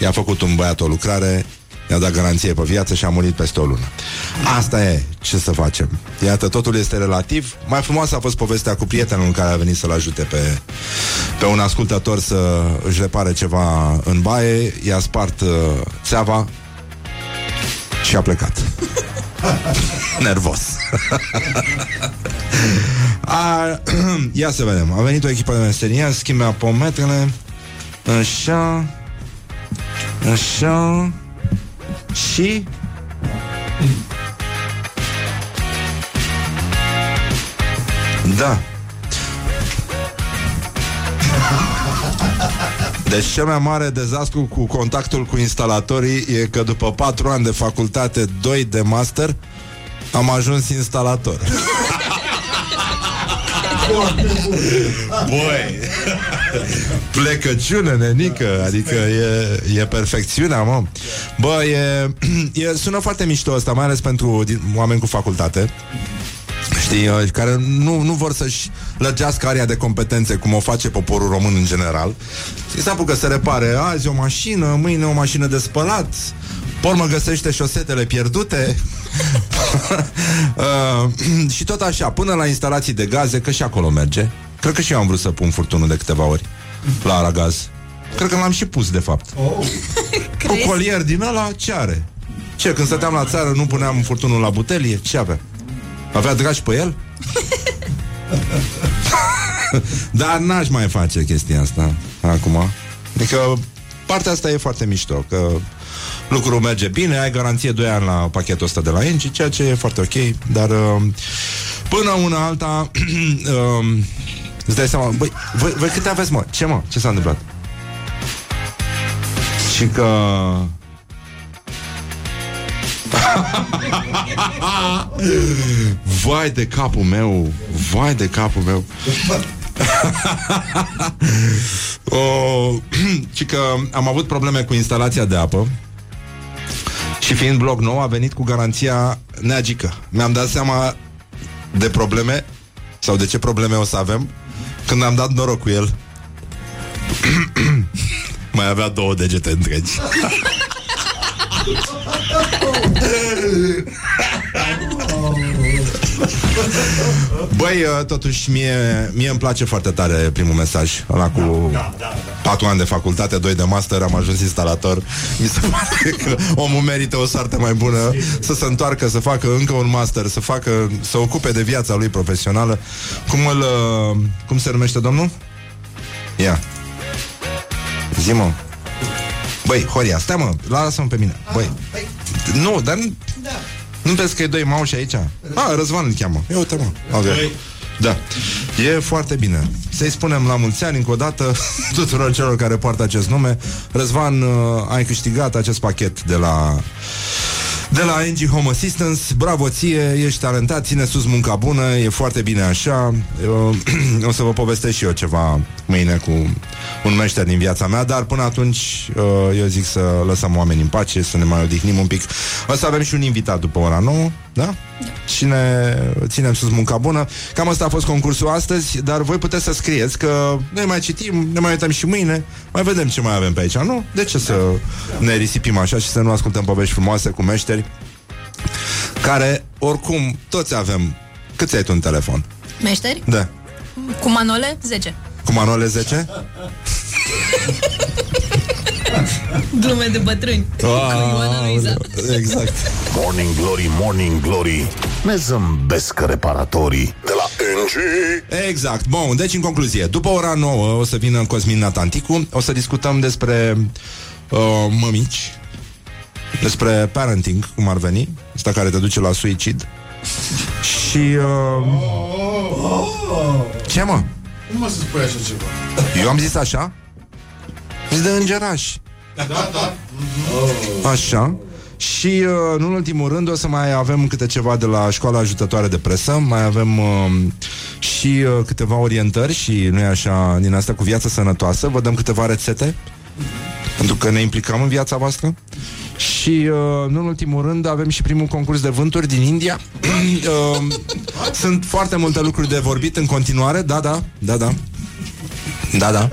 i-a făcut un băiat o lucrare, i-a dat garanție pe viață și a murit peste o lună. Asta e, ce să facem. Iată, totul este relativ. Mai frumoasă a fost povestea cu prietenul care a venit să-l ajute pe, pe un ascultător să își repare ceva în baie, i-a spart uh, țeava și a plecat. Nervos. a, ia să vedem. A venit o echipă de meserie, schimbe apometrele. Așa. Așa. Și... Da. Deci cel mai mare dezastru cu contactul cu instalatorii e că după patru ani de facultate, 2 de master, am ajuns instalator. Băi. Plecăciune, nenică Adică e, e perfecțiunea, mă. Bă, e, (clears throat) e, sună foarte mișto asta Mai ales pentru din, oameni cu facultate Știi, uh, care nu, nu vor să-și lăgească area de competențe cum o face poporul român în general. Se apucă să repare azi o mașină, mâine o mașină de spălat, Pormă găsește șosetele pierdute (laughs) uh, (clears throat) Și tot așa Până la instalații de gaze Că și acolo merge Cred că și eu am vrut să pun furtunul de câteva ori La Aragaz Cred că l-am și pus de fapt oh. Un (laughs) colier din ăla ce are? Ce, când stăteam la țară Nu puneam furtunul la butelie? Ce avea? Avea dragi pe el? (laughs) Dar n-aș mai face chestia asta Acum Adică partea asta e foarte mișto Că lucrul merge bine, ai garanție 2 ani la pachetul ăsta de la Engie, ceea ce e foarte ok, dar uh, până una alta (clears throat) uh, îți dai seama, băi, voi, voi câte aveți, mă? Ce, mă? Ce s-a întâmplat? Și că... (laughs) vai de capul meu Vai de capul meu (laughs) (clears throat) o, Și că am avut probleme cu instalația de apă și fiind blog nou, a venit cu garanția neagică. Mi-am dat seama de probleme sau de ce probleme o să avem când am dat noroc cu el. (clears throat) Mai avea două degete întregi. (laughs) (laughs) Băi, uh, totuși mie, mie îmi place foarte tare primul mesaj. Ăla cu da, da, da, 4 ani de facultate, 2 de master Am ajuns instalator. Mi se (laughs) pare că omul merită o soartă mai bună. Să se întoarcă, să facă încă un master Să facă, să ocupe de viața lui profesională. Cum îl, uh, cum se numește domnul? Ia. Zi-mă. Băi, Horia, stai mă, lasă-mă pe mine. Băi, nu, dar da. Nu vezi că e doi mauși aici? Ah, Răzvan îl cheamă. Ia uite, mă. Okay. Da. E foarte bine. Să-i spunem la mulți ani încă o dată (laughs) tuturor celor care poartă acest nume. Răzvan, uh, ai câștigat acest pachet de la de la NG Home Assistance, bravo ție, ești talentat, ține sus munca bună, e foarte bine așa. Eu, (clears throat) o să vă povestesc și eu ceva mâine cu un meșter din viața mea, dar până atunci uh, eu zic să lăsăm oamenii în pace, să ne mai odihnim un pic. O să avem și un invitat după ora 9, da? Și ne ținem sus munca bună. Cam asta a fost concursul astăzi, dar voi puteți să scrieți că noi mai citim, ne mai uităm și mâine, mai vedem ce mai avem pe aici, nu? De ce să ne risipim așa și să nu ascultăm povești frumoase cu meșteri care, oricum, toți avem. Câți ai tu în telefon? Meșteri? Da. Cu manole, 10. Cu manole 10? Glume de bătrâni. Cu Ioana Luiza. Exact. Morning Glory, Morning Glory Ne zâmbesc reparatorii De la NG Exact. Bun, deci în concluzie, după ora 9 o să vină Cosmin Natanticu, o să discutăm despre uh, mămici, despre parenting, cum ar veni, asta care te duce la suicid. Și uh, Ce mă? Cum mă să spui așa ceva? Eu am zis așa? Zis de îngeraș. Da, da. Așa. Și, uh, nu în ultimul rând, o să mai avem câte ceva de la școala ajutătoare de presă, mai avem uh, și uh, câteva orientări și, nu e așa, din asta cu viața sănătoasă, vă dăm câteva rețete, pentru că ne implicăm în viața voastră. Și, uh, nu în ultimul rând, avem și primul concurs de vânturi din India. (clears throat) uh, sunt foarte multe lucruri de vorbit în continuare, da, da, da, da. Da, da.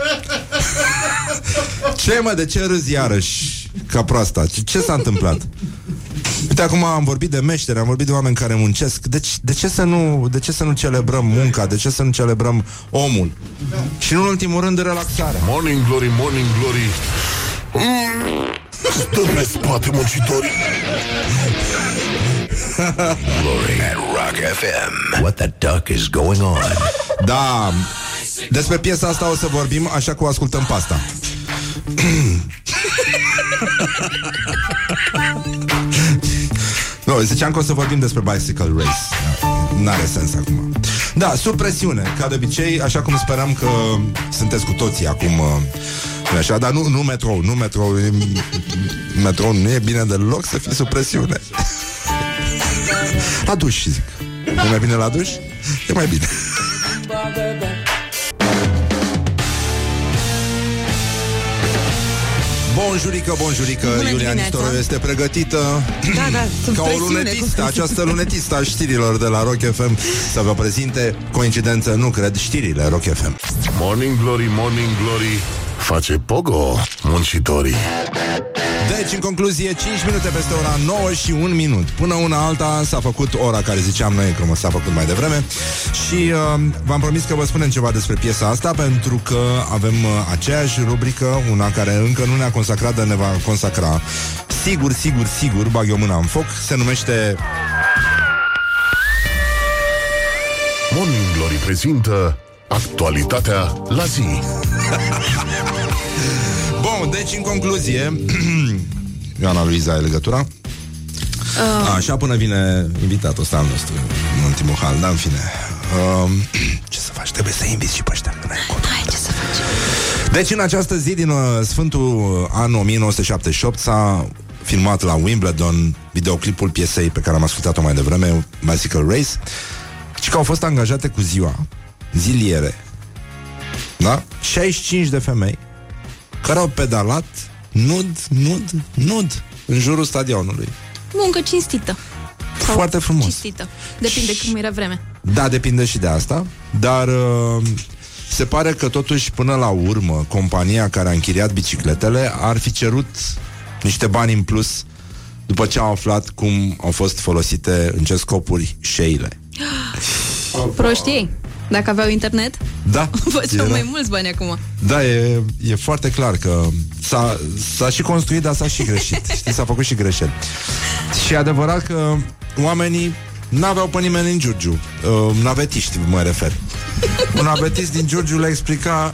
Ce mă, de ce râzi iarăși ca proasta? Ce, ce s-a întâmplat? Uite, acum am vorbit de meșteri, am vorbit de oameni care muncesc. Deci, de ce să nu, de ce să nu celebrăm munca? De ce să nu celebrăm omul? Și nu în ultimul rând relaxarea. Morning Glory, Morning Glory Stă pe spate muncitorii Glory at Rock FM. What the duck is going on? Da, despre piesa asta o să vorbim așa cum ascultăm pasta. (clears throat) (laughs) Nu, no, ziceam că o să vorbim despre Bicycle Race. N-are sens acum. Da, sub presiune, ca de obicei, așa cum sperăm că sunteți cu toții acum uh, nu așa, dar nu, nu metrou, nu metrou e- Metrou nu e bine deloc să fii sub presiune (laughs) La duș, zic E mai bine la duș? E mai bine (laughs) Bonjurică, bonjurică, Bună Iulia dimineața. Nistoroiu este pregătită Da, da, sunt ca o presiune, cum lunetistă, să această lunetistă a știrilor de la Rock FM să vă prezinte, coincidență, nu cred, știrile Rock FM. Morning Glory, Morning Glory Face pogo muncitorii Deci, în concluzie, 5 minute peste ora 9 și 1 minut. Până una alta s-a făcut ora care ziceam noi că mă s-a făcut mai devreme și uh, v-am promis că vă spunem ceva despre piesa asta pentru că avem uh, aceeași rubrică, una care încă nu ne-a consacrat, dar ne va consacra. Sigur, sigur, sigur, bag eu mâna în foc, se numește Morning Glory prezintă Actualitatea la zi (laughs) Bun, deci în concluzie (clears throat) Ioana Luiza ai legătura? Uh. Așa până vine invitatul ăsta al nostru În ultimul hal, da, în fine uh, (clears throat) Ce să faci? Trebuie să inviți și pe ăștia până acolo. Hai, ce să facem? Deci în această zi din uh, Sfântul an 1978 S-a filmat la Wimbledon Videoclipul piesei pe care am ascultat-o mai devreme Bicycle Race Și că au fost angajate cu ziua Ziliere Da? 65 de femei Care au pedalat Nud, nud, nud În jurul stadionului Muncă cinstită. Sau Foarte frumos. Cinstită. Depinde cum era vreme. Da, depinde și de asta Dar uh, se pare că totuși până la urmă Compania care a închiriat bicicletele Ar fi cerut niște bani în plus După ce au aflat cum au fost folosite În ce scopuri șeile Proștii. Dacă aveau internet, Da, (laughs) făceau era- mai mulți bani acum. da e, e foarte clar că s-a, s-a și construit, dar s-a și greșit. (laughs) Știi, s-a făcut și greșeli. Și e adevărat că oamenii N-aveau pe nimeni în Giurgiu. Uh, Navetiști mă refer. Un navetist din Giurgiu le explica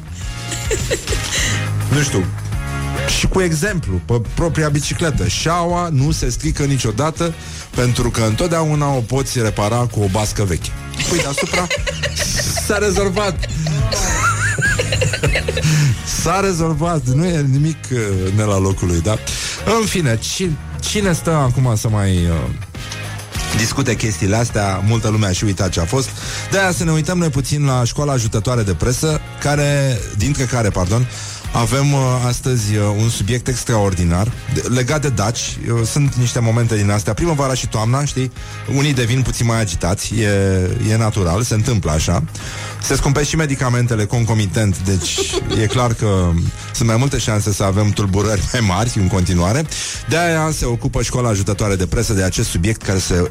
Nu știu Și cu exemplu Pe propria bicicletă. Șaua nu se strică niciodată Pentru că întotdeauna o poți repara cu o bască veche. Păi deasupra (laughs) S-a rezolvat S-a rezolvat Nu e nimic uh, ne la locului, da? În fine, ci, cine stă acum să mai uh, discute chestiile astea, multă lume a și uitat ce a fost. De aia să ne uităm noi puțin la școala ajutătoare de presă, care, dintre care, pardon, avem uh, astăzi uh, un subiect extraordinar de, legat de daci. Uh, sunt niște momente din astea, primăvara și toamna, știi? Unii devin puțin mai agitați, e, e natural, se întâmplă așa. Se scumpesc și medicamentele concomitent, deci (laughs) e clar că sunt mai multe șanse să avem tulburări mai mari în continuare. De aia se ocupă școala ajutătoare de presă de acest subiect care se uh,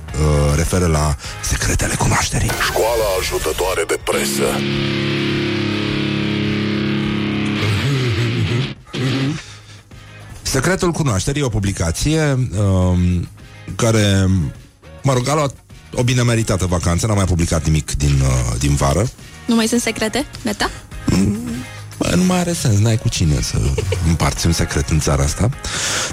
referă la secretele cunoașterii. Școala ajutătoare de presă Secretul cunoașterii e o publicație um, care, mă rog, a luat o bine meritată vacanță, n-a mai publicat nimic din, uh, din vară. Nu mai sunt secrete? Gata? Bă, nu mai are sens, n-ai cu cine să împarți un secret în țara asta.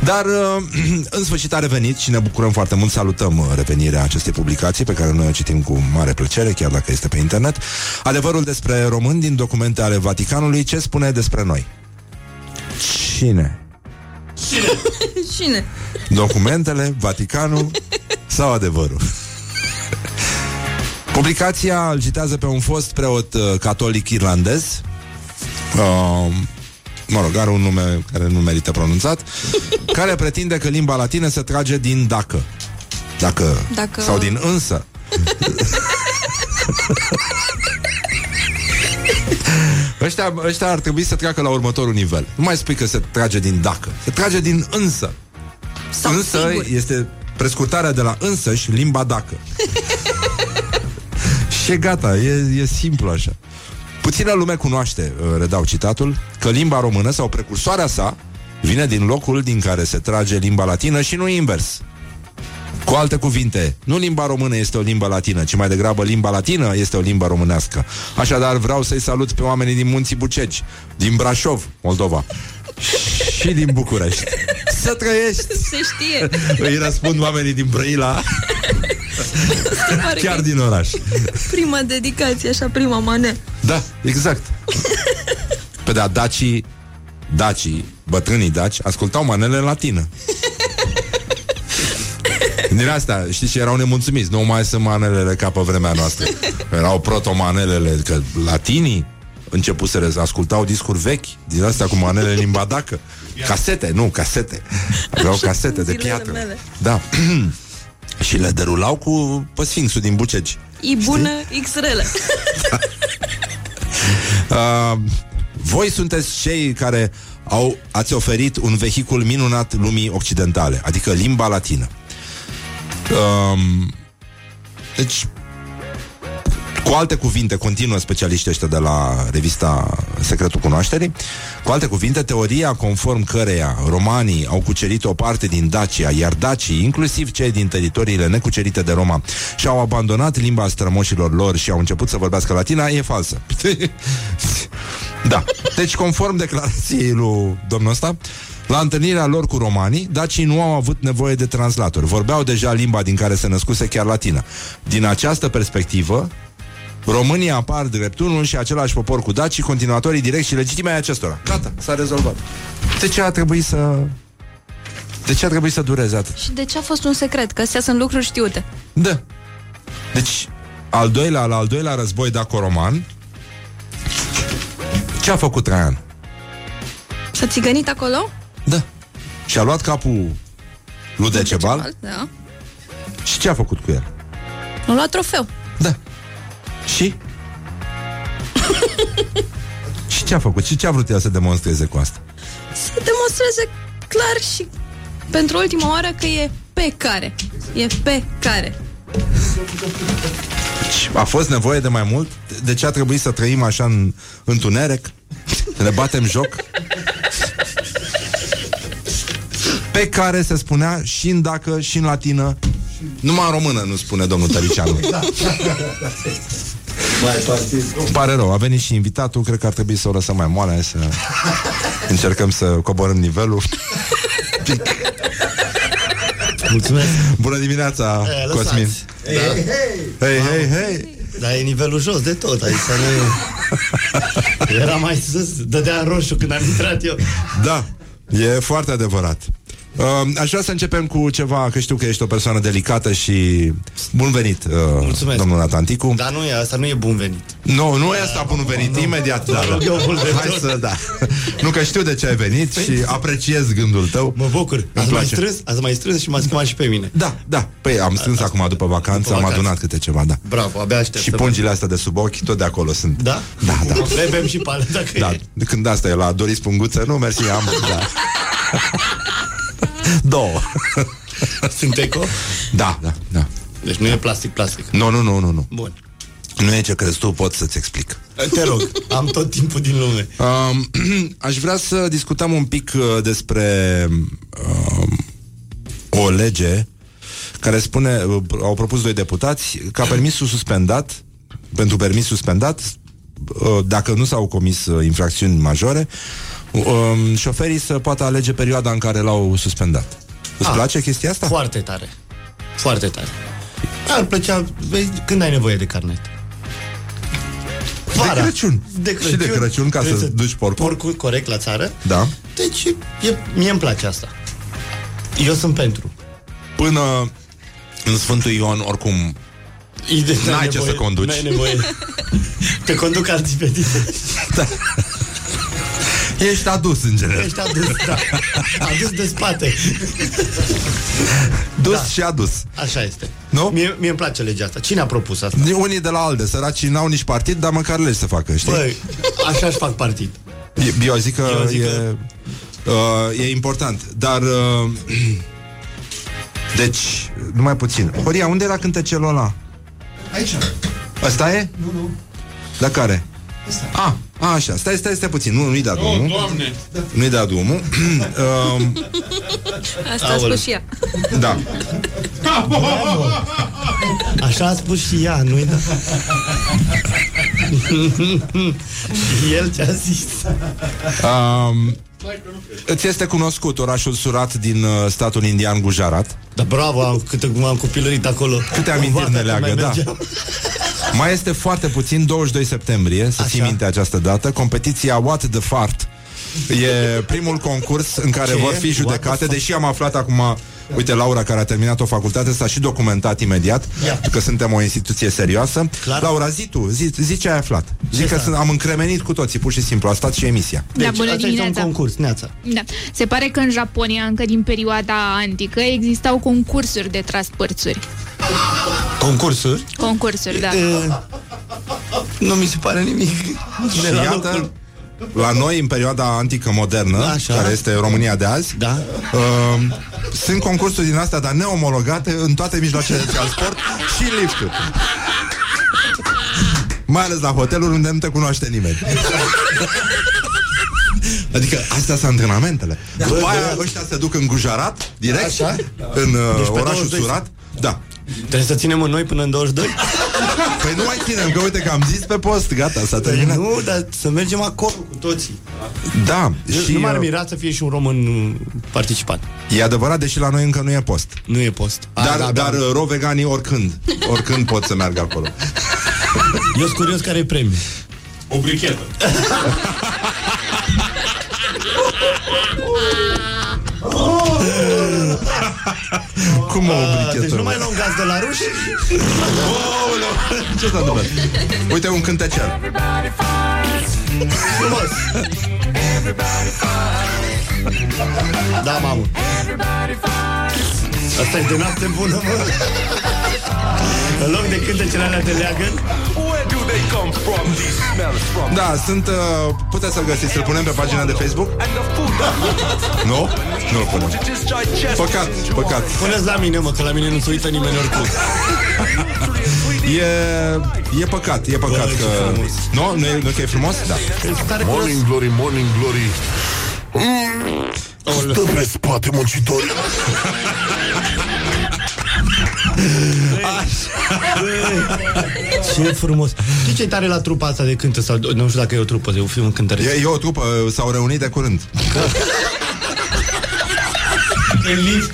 Dar, uh, (clears throat) în sfârșit a revenit și ne bucurăm foarte mult. Salutăm uh, revenirea acestei publicații pe care noi o citim cu mare plăcere, chiar dacă este pe internet. Adevărul despre români din documente ale Vaticanului, ce spune despre noi? Cine? (laughs) Cine? Documentele, Vaticanul sau adevărul? Publicația îl citează pe un fost preot uh, catolic irlandez. Uh, mă rog, are un nume care nu merită pronunțat, (laughs) care pretinde că limba latină se trage din dacă. Dacă, Dacă- sau din însă. (laughs) (laughs) ăștia, ăștia ar trebui să treacă la următorul nivel. Nu mai spui că se trage din dacă. Se trage din însă. Sau însă sigur. este prescurtarea de la însă și limba dacă. (laughs) și e gata, e, e simplu așa. Puțină lume cunoaște, uh, redau citatul, că limba română sau precursoarea sa vine din locul din care se trage limba latină și nu invers. Cu alte cuvinte, nu limba română este o limbă latină, ci mai degrabă limba latină este o limbă românească. Așadar, vreau să-i salut pe oamenii din Munții Bucegi, din Brașov, Moldova, și din București. Să trăiești! Se știe. Îi răspund oamenii din Brăila, Se pare chiar că din oraș. e prima dedicație, așa, prima mane. Da, exact. Pe da, dacii, dacii, bătrânii daci, ascultau manele în latină. Din asta, știi ce erau nemulțumiți. Nu mai sunt manelele ca pe vremea noastră. Erau protomanelele Că latinii începuseră să ascultau discuri vechi Din astea cu manele în limba dacă. Casete, nu, casete. Aveau casete de zilele piatră. mele. Da. (clears throat) Și le derulau cu pe Sfinxul din Bucegi. E bună XRL. (laughs) (laughs) Uh, voi sunteți cei care au, ați oferit un vehicul minunat lumii occidentale, adică limba latină. Um, deci, cu alte cuvinte, continuă specialiștii ăștia de la revista Secretul Cunoașterii, cu alte cuvinte, teoria conform căreia romanii au cucerit o parte din Dacia, iar dacii, inclusiv cei din teritoriile necucerite de Roma, și-au abandonat limba strămoșilor lor și au început să vorbească latina, e falsă. (laughs) da. Deci, conform declarației lui domnul ăsta, la întâlnirea lor cu romanii, dacii nu au avut nevoie de translatori. Vorbeau deja limba din care se născuse chiar latina. Din această perspectivă, Românii apar drept unul și același popor cu dacii, continuatorii direct și legitime ai acestora. Gata, s-a rezolvat. De ce a trebuit să... De ce a trebuit să dureze atât? Și de ce a fost un secret? Că astea sunt lucruri știute. Da. Deci, al doilea, la al doilea război daco-roman, ce a făcut Traian? S-a țigănit acolo? Da. Și a luat capul lui Decebal Da. și ce a făcut cu el? Nu luat trofeu. Da. Și? și ce a făcut? Și ce a vrut el să demonstreze cu asta? Să demonstreze clar și pentru ultima oară că e pe care. E pe care. Deci, a fost nevoie de mai mult? De ce a trebuit să trăim așa în întuneric? Să ne batem joc? Pe care se spunea și în dacă, și în latină. Numai în română nu spune domnul Tăricianu. (laughs) Mai partid. Îmi pare rău, a venit și invitatul Cred că ar trebui să o lăsăm mai moale Să încercăm să coborâm nivelul (laughs) Mulțumesc. Bună dimineața, Eh, lăsați. Cosmin Ei, hei, Hei, hei, hei Dar e nivelul jos de tot, adică nu e... (laughs) Era mai sus, dădea în roșu când am intrat eu. Da, e foarte adevărat Uh, aș vrea să începem cu ceva, că știu că ești o persoană delicată și bun venit, uh, Mulțumesc. domnul Natanticu. Dar nu e, asta nu e bun venit. Nu, nu e asta bun venit, imediat. Da, da. Eu mult de Hai tot. să, da. Nu că știu de ce ai venit și apreciez gândul tău. Mă bucur. Ați mai place. strâns? Ați mai strâns și m-ați chemat și pe mine. Da, da. Păi am strâns acum după vacanță, După am vacanță. adunat câte ceva, da. Bravo, abia aștept Și să pungile astea de sub ochi, tot de acolo sunt. văd. Da? Da, da. (laughs) Le bem și pale, dacă Da, e. când asta e la Doris Punguță, nu, mersi, am, da. (laughs) Două. (laughs) Sunt eco? Da, da, da. Deci nu e plastic, plastic. Nu, nu, nu, nu, nu. Bun. Nu e ce crezi tu, pot să-ți explic. Te rog, am tot timpul din lume. Um, (clears throat) aș vrea să discutăm un pic uh, despre um, o lege care spune, uh, au propus doi deputați, ca permisul suspendat, pentru permis suspendat, uh, dacă nu s-au comis uh, infracțiuni majore, um, șoferii să poată alege perioada în care l-au suspendat. Îți Ah. place chestia asta? Foarte tare. Foarte tare. Ar plăcea, vezi, când ai nevoie de carnet? De Crăciun. De Și de Crăciun, ca Trebuie să duci porcul. Porcul corect la țară. Da. Deci, e, mie îmi place asta. Eu sunt pentru. Până în Sfântul Ion, oricum, Ide- N-ai ce nevoie- să conduci. N-ai nevoie. (laughs) Te conduc alții pe tine. Ești adus în general. Ești adus, da. Adus de spate. Dus Da. și adus. Așa este. Nu? Mie, mie îmi place legea asta. Cine a propus asta? Unii de la ALDE, săracii n-au nici partid, dar măcar legi să facă, știi? Băi, așa își fac partid. E- Eu zic că, Eu zic e, că- Uh, e important. Dar... Uh, deci, numai puțin. Horia, unde era cântecelul ăla? Aici. Ăsta e? Nu, nu. La care? A, a, așa, stai, stai, stai puțin, nu, nu-i da drumul. Doamne! Nu-i da drumul. (clears throat) um, Asta a Aoleu. spus și ea. da. (laughs) Așa a spus și ea, nu-i da. (laughs) El ți-a zis. Um, îți este cunoscut orașul Surat din uh, statul indian Gujarat? Da, bravo, am, câte cum am copilărit acolo. Câte Cu amintiri vara ne când leagă, mai da. mergeam. Mai este foarte puțin, 22 septembrie, să ții Așa. minte această dată, competiția What the Fart. E primul concurs în care Ce vor e? fi What judecate, the deși am aflat acum, uite, Laura, care a terminat o facultate, s-a și documentat imediat, Ia. că suntem o instituție serioasă. Clar. Laura, zi tu, zi, zi ce ai aflat. Zi că s-a- sunt, am încremenit cu toții, pur și simplu, a stat și emisia. Da, Deci, bună asta este un dimineața. concurs, neața. Da. Se pare că în Japonia, încă din perioada antică, existau concursuri de tras părțuri. Concursuri? Concursuri, da. E, nu mi se pare nimic. De Și la iată, locul. La noi, în perioada antică modernă, Așa. care este România de azi, Da. uh, sunt concursuri din astea, dar neomologate în toate mijloacele de transport și în lifturi. Mai ales la hoteluri unde nu te cunoaște nimeni. Adică astea sunt antrenamentele. După aia ăștia se duc în Gujarat, direct, Așa? în uh, Deci pe orașul 22. Surat. Da. Trebuie să ținem în noi până în 22? Păi nu mai ținem, că uite că am zis pe post, gata, s-a Păi terminat. nu, dar să mergem acolo cu toții. Da, Și și nu m-ar uh, mira să fie și un român uh, participant. e adevărat, deși la noi încă nu e post. Nu e post. A, Dar, da, dar da. uh, ro veganii oricând, oricând pot să meargă acolo. Eu sunt curios care e premiul. O brichetă. (laughs) Cum o Ah, brichetă? Deci nu mai luăm gaz de la ruși? Ce s-a întâmplat? Uite un cântecel. Frumos. Da, mamă. Asta e de noapte bună, mă. În loc de cântecele alea de leagăn, Da, sunt... Uh, puteți să-l găsiți, să-l punem pe pagina de Facebook? (laughs) Nu? Nu-l punem. Păcat, păcat. puneți la mine, mă, că la mine nu se uită nimeni oricum. (laughs) E, e păcat, e păcat Bă, ce că... frumos. Nu? Nu e, nu că e frumos? Da. Sunt tare curios. Morning Glory, Morning Glory Stă pe spate muncitori (laughs) Ce frumos. Știi ce tare la trupa asta de cântă? Sau nu știu dacă e o trupă, de un film cântăresc. E, e o trupă, s-au reunit de curând. În lift.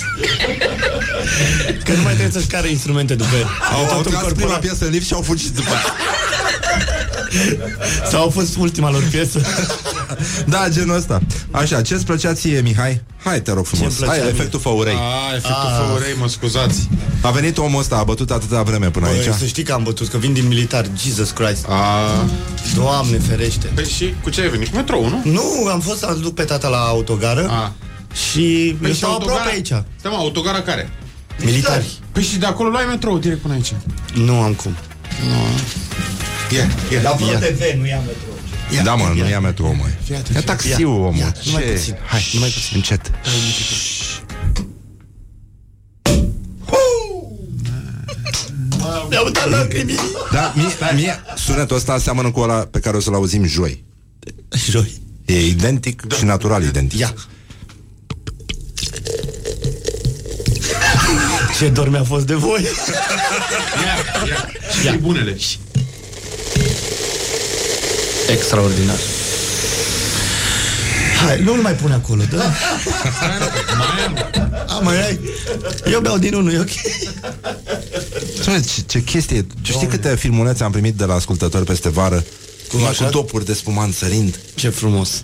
Că nu mai trebuie să-și care instrumente după el. Au, au Totul tras prima corporal. piesă în lift și au fugit după aia. (laughs) Sau a fost ultima lor piesă. Da, genul ăsta. Așa, ce-ți plăcea ție, Mihai? Hai, te rog frumos. Ce-mi plăcea Hai, mie? efectul făurei. A, efectul făurei, mă scuzați. A venit omul ăsta, a bătut atâta vreme până Băi, aici. să știi că am bătut, că vin din militar. Jesus Christ. A, Doamne ferește. păi și cu ce ai venit? Cu metrou, nu? Nu, am fost să-l duc pe tata la autogară A. și Păi eu și stau autogara? aproape aici. Stai mă, autogara care? Militari. Păi și de acolo luai metrou direct până aici. Nu am cum. Ia, ia, Dar ia. TV, nu ia metro. Da, mă, nu ia metrou, mă. atent, Ia ia. taxiul, Ia, omul. ia, numai Ce? puțin. Hai, numai puțin. Încet. Le-au dat lacrimii. Da, mie, mie sunetul ăsta seamănă cu ăla pe care o să-l auzim joi. Joi. E identic da. și natural identic. Ia. Ce dor mi-a fost de voi. Ia, ia. Și ia. bunele. Extraordinar. Hai, nu-l mai pune acolo, da? Mai am. A, mai ai? Eu beau din unul, e ok. Spune, ce, ce chestie Tu știi câte filmulețe am primit de la ascultători peste vară Cum așa? cu topuri de spumant sărind Ce frumos.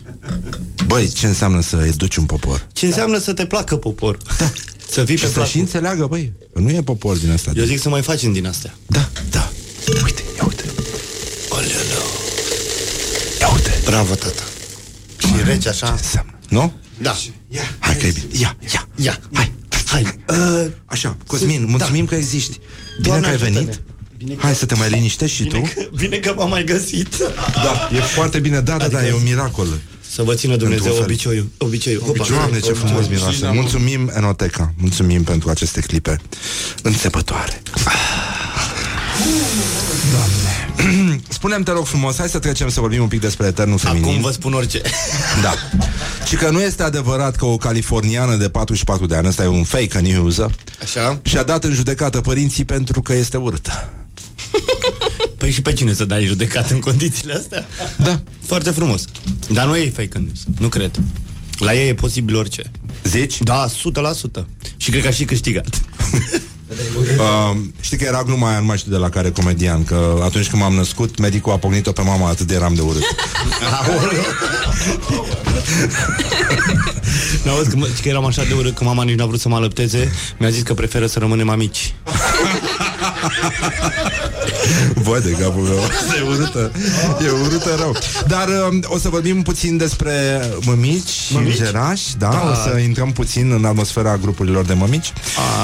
Băi, ce înseamnă să educi un popor? Ce înseamnă să te placă popor? Da. Să fii Și pe să plac. și înțeleagă, băi Nu e popor din asta Eu zic să mai facem din astea. Da, da Uite, ia uite Oleo. Ia uite Bravo, tata. Și rece așa. Ce înseamnă? Nu? Da. Hai că e bine Ia, ia Ia. Hai, Hai. Uh, Așa, Cosmin, mulțumim că existi Bine Doamne că ai ajută-ne. venit Bine că- Hai să te mai liniștești și bine, tu că, bine că m-am mai găsit. Da, e foarte bine, da, da, da, e un miracol Să vă țină Dumnezeu Într-un fel. obiceiul. Obiceiul. Hopa. Doamne, ce frumos miroase Mulțumim, Enoteca Mulțumim pentru aceste clipe înțepătoare Doamne (clears throat) Spune-mi, te rog frumos, hai să trecem să vorbim un pic despre eternul feminin Acum vă spun orice. (laughs) Da Și că nu este adevărat că o californiană de 44 de ani Ăsta e un fake news Așa? Și-a dat în judecată părinții pentru că este urâtă (laughs) Păi și pe cine să dai judecat în condițiile astea? Da Foarte frumos. Dar nu e fake news. Nu cred. La ei e posibil orice. Zici? Da, 100%. Și cred că a și câștigat. (laughs) Uh, știi că era gluma aia, nu mai știu de la care comedian Că atunci când m-am născut, medicul a pognit-o pe mama Atât de eram de urât (laughs) (laughs) N-auzi că, mă- că eram așa de urât că mama nici n-a vrut să mă alăpteze Mi-a zis că preferă să rămânem amici Voi de capul meu Asta e urâtă E urâtă rău Dar uh, o să vorbim puțin despre mămici, Mămici? Gerași da? Da. O să intrăm puțin în atmosfera grupurilor de mămici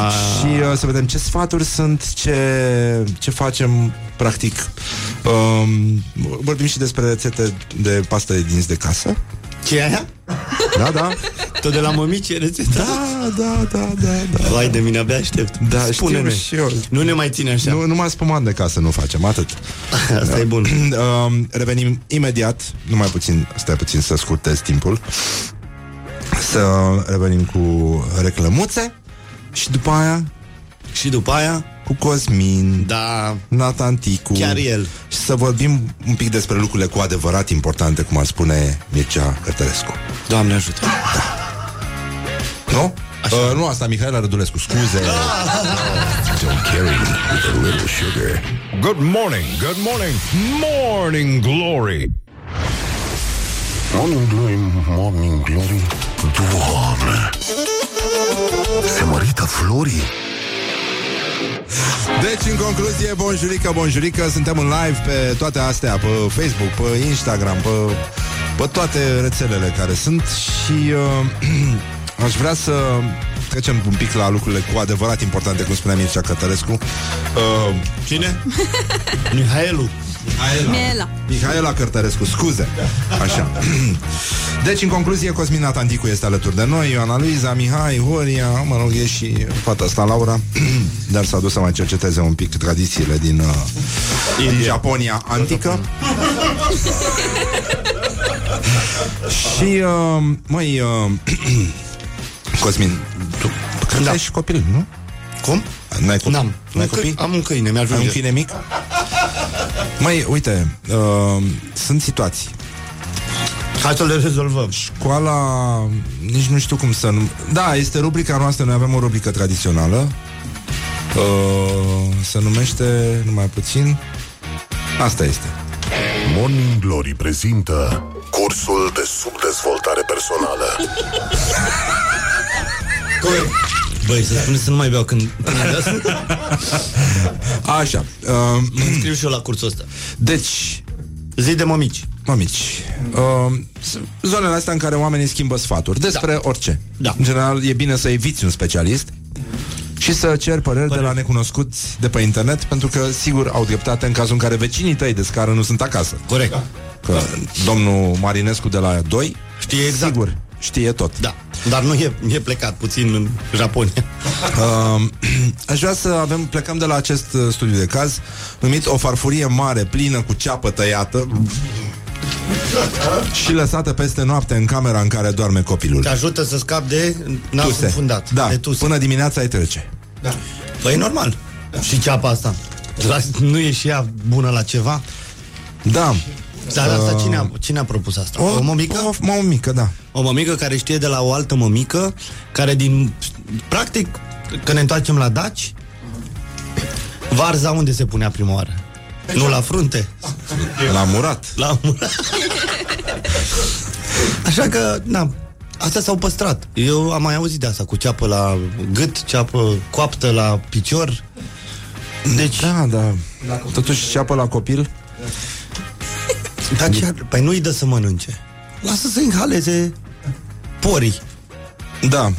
A. Și uh, să vedem ce sfaturi sunt Ce, ce facem Practic um, Vorbim și despre rețete de pastă de dinți de casă ce e aia? Da, da Tot de la mămici e rețeta? Da, da, da, da, da. Vai de mine, abia aștept Da, Spune-ne. știu și eu. Nu ne mai ține așa Nu, numai spumant de casă nu facem, atât (laughs) Asta e bun (clears throat) Um, revenim imediat, numai puțin, stai puțin să scurtez timpul, să revenim cu reclămuțe și după aia Și după aia cu Cosmin, Da, Nathan Ticu chiar el și să vorbim un pic despre lucrurile cu adevărat importante, cum ar spune Mircea Cărtărescu. Doamne ajută Nu? Uh, nu asta, Mihaela Rădulescu, scuze. Don't carry with a little sugar. Good morning, good morning, morning glory. Morning Glory, Morning Glory Doamne Se mărită florii Deci, în concluzie, bonjurică, bonjurică Suntem în live pe toate astea Pe Facebook, pe Instagram Pe, pe toate rețelele care sunt Și uh, (clears throat) aș vrea să trecem un pic la lucrurile cu adevărat importante Cum spunea Mircea Cătărescu uh, Cine? (laughs) Mihaelu Miela. Mihaela Cărtărescu, scuze Așa (clears throat) Deci, în concluzie, Cosmin Atanticu este alături de noi Ioana Luiza, Mihai, Horia Mă rog, e și fata asta, Laura (clears throat) Dar s-a dus să mai cerceteze un pic tradițiile din, uh, din Japonia antică (laughs) Și, uh, măi, uh, (clears throat) Cosmin, tu cred că Da. ai și copil, nu? Cum? N-ai copil? N-am N-ai Un câ- copii? Am un câine, Ai un mi-ajunge câine mic? Măi, uite, uh, sunt situații. Hai să le rezolvăm Școala, nici nu știu cum să nu... Da, este rubrica noastră, noi avem o rubrică tradițională. Uh, se numește, numai puțin... Asta este. Morning Glory prezintă Cursul de subdezvoltare personală Băi, să spune să nu mai beau când, când beau. (laughs) Așa. Uh, Mă înscriu și eu la cursul ăsta deci, Zi de mămici mămici, uh, sunt zonele astea în care oamenii schimbă sfaturi despre orice. Da. În general, e bine să eviți un specialist și să ceri păreri de la necunoscuți de pe internet, pentru că, sigur, au dreptate în cazul în care vecinii tăi de scară nu sunt acasă. Corect Că domnul Marinescu de la 2 Știe exact Sigur, știe tot Da. Dar nu e, e plecat puțin în Japonia. Uh, (clears throat) aș vrea să avem, plecăm de la acest uh, studiu de caz, numit o farfurie mare, plină cu ceapă tăiată și lăsată peste noapte în camera în care doarme copilul. Te ajută să scapi de nasul Tuse. fundat. Da, de tuse. până dimineața ai trece. Da. Păi e normal. Și ceapa asta. La, nu e și ea bună la ceva? Da. Dar asta Uh, cine a, cine a propus asta? O, o mămică? O, o mămică, da. O mămică care știe de la o altă mămică, care din... Practic, când ne întoarcem la Daci, varza unde se punea prima oară? Nu la frunte. La murat. La murat. (laughs) Așa că, na, astea s-au păstrat. Eu am mai auzit de asta, cu ceapă la gât, ceapă coaptă la picior. Deci... Da, da. Totuși ceapă la copil. Dar ce, păi nu-i dă să mănânce. Lasă să inhaleze porii. Da.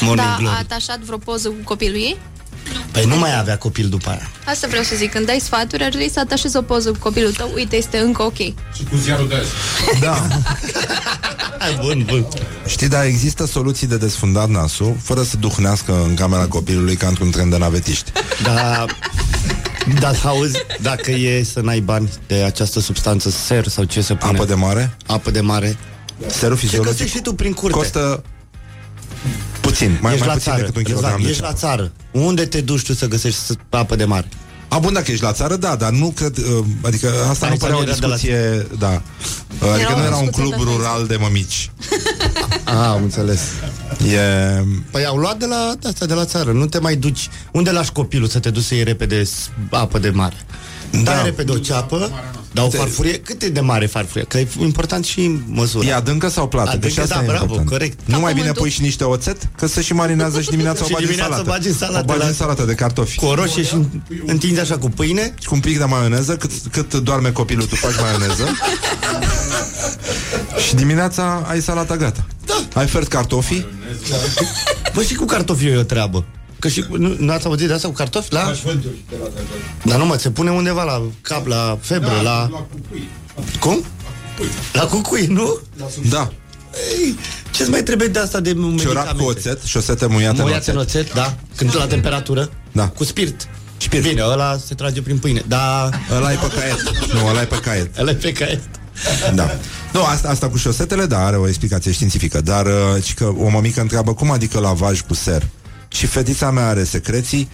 Morning Da, glory. a atașat vreo poză cu copilul ei? Păi nu mai avea copil după aia. Asta vreau să zic, când dai sfaturi, ar trebui să atașezi o poză cu copilul tău. Uite, este încă ok. Și cu ziarul de azi. Da. (laughs) bun, bun. Știi, dar există soluții de desfundat nasul fără să duhnească în camera copilului ca într-un tren de navetiști. Da, da, auzi, dacă e să n-ai bani de această substanță ser sau ce se pune? Apă de mare? Apă de mare. Serul Ce fiziologic găsești și tu prin curte? costă puțin, mai, ești mai la puțin țară, decât un ești kilogram la, de ești la ceapă. țară. Unde te duci tu să găsești s- apă de mare? A, bun, dacă ești la țară, da, dar nu cred, uh, adică asta Hai nu să părea nu o era de la discuție, da. Uh, Adică Era nu o era un discuție club pe rural de mămici. (laughs) Ah, am înțeles. E... Păi au luat de la de asta de la țară. Nu te mai duci. Unde lași copilul să te duci să iei repede s- apă de mare? Da. Dai repede o ceapă, dar o farfurie. Cât e de mare farfurie? Că e important și măsura. E adâncă sau plată? Adâncă, Că și asta da, e bravo, important. corect. Nu Ca mai bine pământul. pui și niște oțet? Că să și marinează și dimineața (laughs) o Și bagi în dimineața salată. bagi în salată O bagi la- în salată de cartofi. Cu o roșie și întinzi așa cu pâine. Și cu un pic de maioneză, cât, cât doarme copilul, tu faci maioneză. (laughs) și dimineața ai salata gata. Da. Ai fert cartofii. Bă, și cu cartofii e o treabă. Că și, nu, nu ați auzit de asta cu cartofi? La... Dar nu mă, se pune undeva la cap, la febră, Da, la... Cum? La cucui, nu? Da. Ei, ce-ți mai trebuie de asta de Ciorap medicamente? cu oțet, șosete muiate în Muiați în oțet. oțet, da? Când la temperatură? Da. Cu spirit. Spirit. Bine, ăla se trage prin pâine. Da, Ăla e pe caiet. Nu, ăla e pe caiet. ăla e pe caiet. Da. Nu, asta, asta cu șosetele, da, are o explicație științifică, dar uh, ci că o mămică întreabă cum adică lavaj cu ser. Și fetița mea are secreții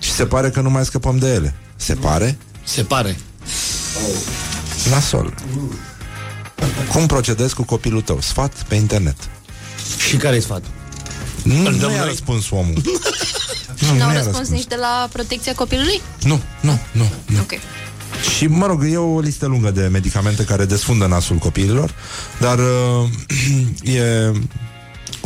și se pare că nu mai scăpăm de ele. Se pare? Se pare. La sol. Cum procedezi cu copilul tău? Sfat pe internet. Și care-i sfatul? Nu, Îl nu dăm i-a noi. răspuns omul. (laughs) Și nu n-au i-a răspuns răspuns. nici de la protecția copilului? Nu, nu, nu, nu. Ok. Și, mă rog, e o listă lungă de medicamente care desfundă nasul copiilor, dar uh, (clears throat) e...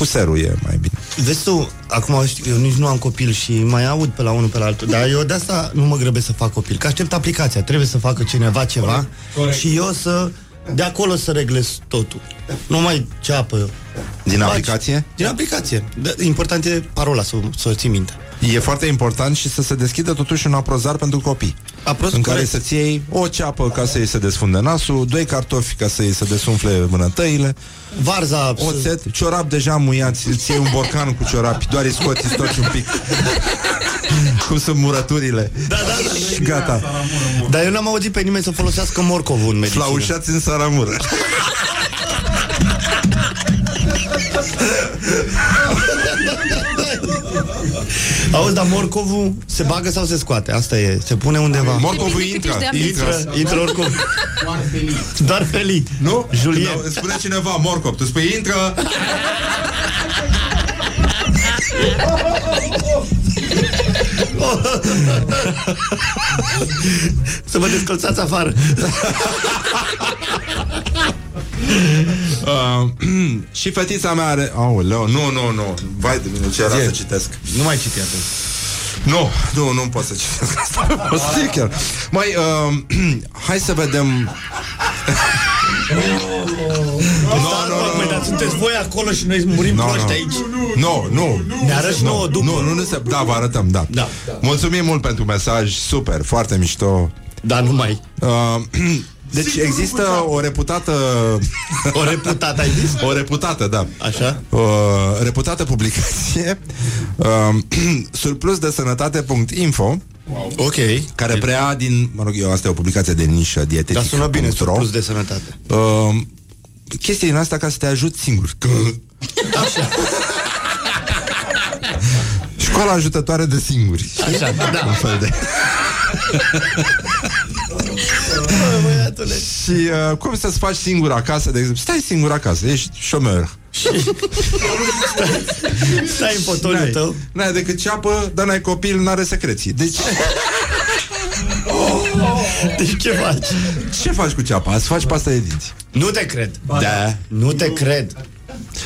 Cu serul e mai bine. Vezi tu, acum știu, eu nici nu am copil și mai aud pe la unul pe la altul, dar eu de asta nu mă grăbesc să fac copil, că aștept aplicația, trebuie să facă cineva ceva Corect. și eu să de acolo să reglez totul. Nu mai ceapă. Din Faci. aplicație? Din aplicație. Da, important e parola să, să o ții minte. E foarte important și să se deschidă totuși un aprozar pentru copii. Aproz, în care corect. să-ți iei o ceapă ca să-i se desfunde nasul, doi cartofi ca să-i se desumfle mânătăile, Varza, oțet, ciorap deja muiați, îți iei un borcan cu ciorapi, doar îi scoți, îi stoci un pic. (laughs) Cum sunt murăturile. Da, da, da. Și gata. Dar eu n-am auzit pe nimeni să folosească morcovul în medicină. Flaușați în saramură. (laughs) Auzi, dar morcovul se bagă sau se scoate? Asta e. Se pune undeva. Morcovul Depinde cât intră. ești de ambițios. Intră. Intră, intră oricum. Doar felii. Nu? Julien. Când Îți spune cineva morcov, tu spui intră. Să vă descălțați afară. Uh, (clears throat) și fetița mea are... Aoleu, nu, nu, nu. Vai de mine, ce era Zi. să citesc. Nu mai citi atunci. Nu, nu, nu pot să citesc asta. O să fie chiar. Mai, uh, (clears throat) hai să vedem... (laughs) Nu, nu, nu, dar sunteți voi acolo și noi murim Nu, proști nu. aici. Nu, nu. Ne arăți nouă după. Nu, nu, nu se... Da, vă arătăm, da. Da. Mulțumim mult pentru mesaj, super, foarte mișto. Dar nu mai. Uh, (clears throat) Deci există o reputată (laughs) O reputată, ai zis? O reputată, da. Așa? O reputată publicație (clears throat) uh, Surplus de sănătate.info Ok. Care preia din, mă rog eu, asta e o publicație de nișă dietetică Dar sună bine, surplus de sănătate uh, Chestia din asta ca să te ajut singur. Că... Așa. Școala ajutătoare de singuri. Așa, da. Un fel de... (laughs) Și uh, cum să-ți faci singur acasă, de exemplu? Stai singur acasă, ești șomer. Stai, (laughs) stai în fotoliu N-ai, tău. N-ai decât ceapă, dar n-ai copil, n-are secreții. Deci (laughs) Deci ce faci? ce faci cu ceapa? Îți faci pasta de dinți. Nu te cred. Da. Nu te cred.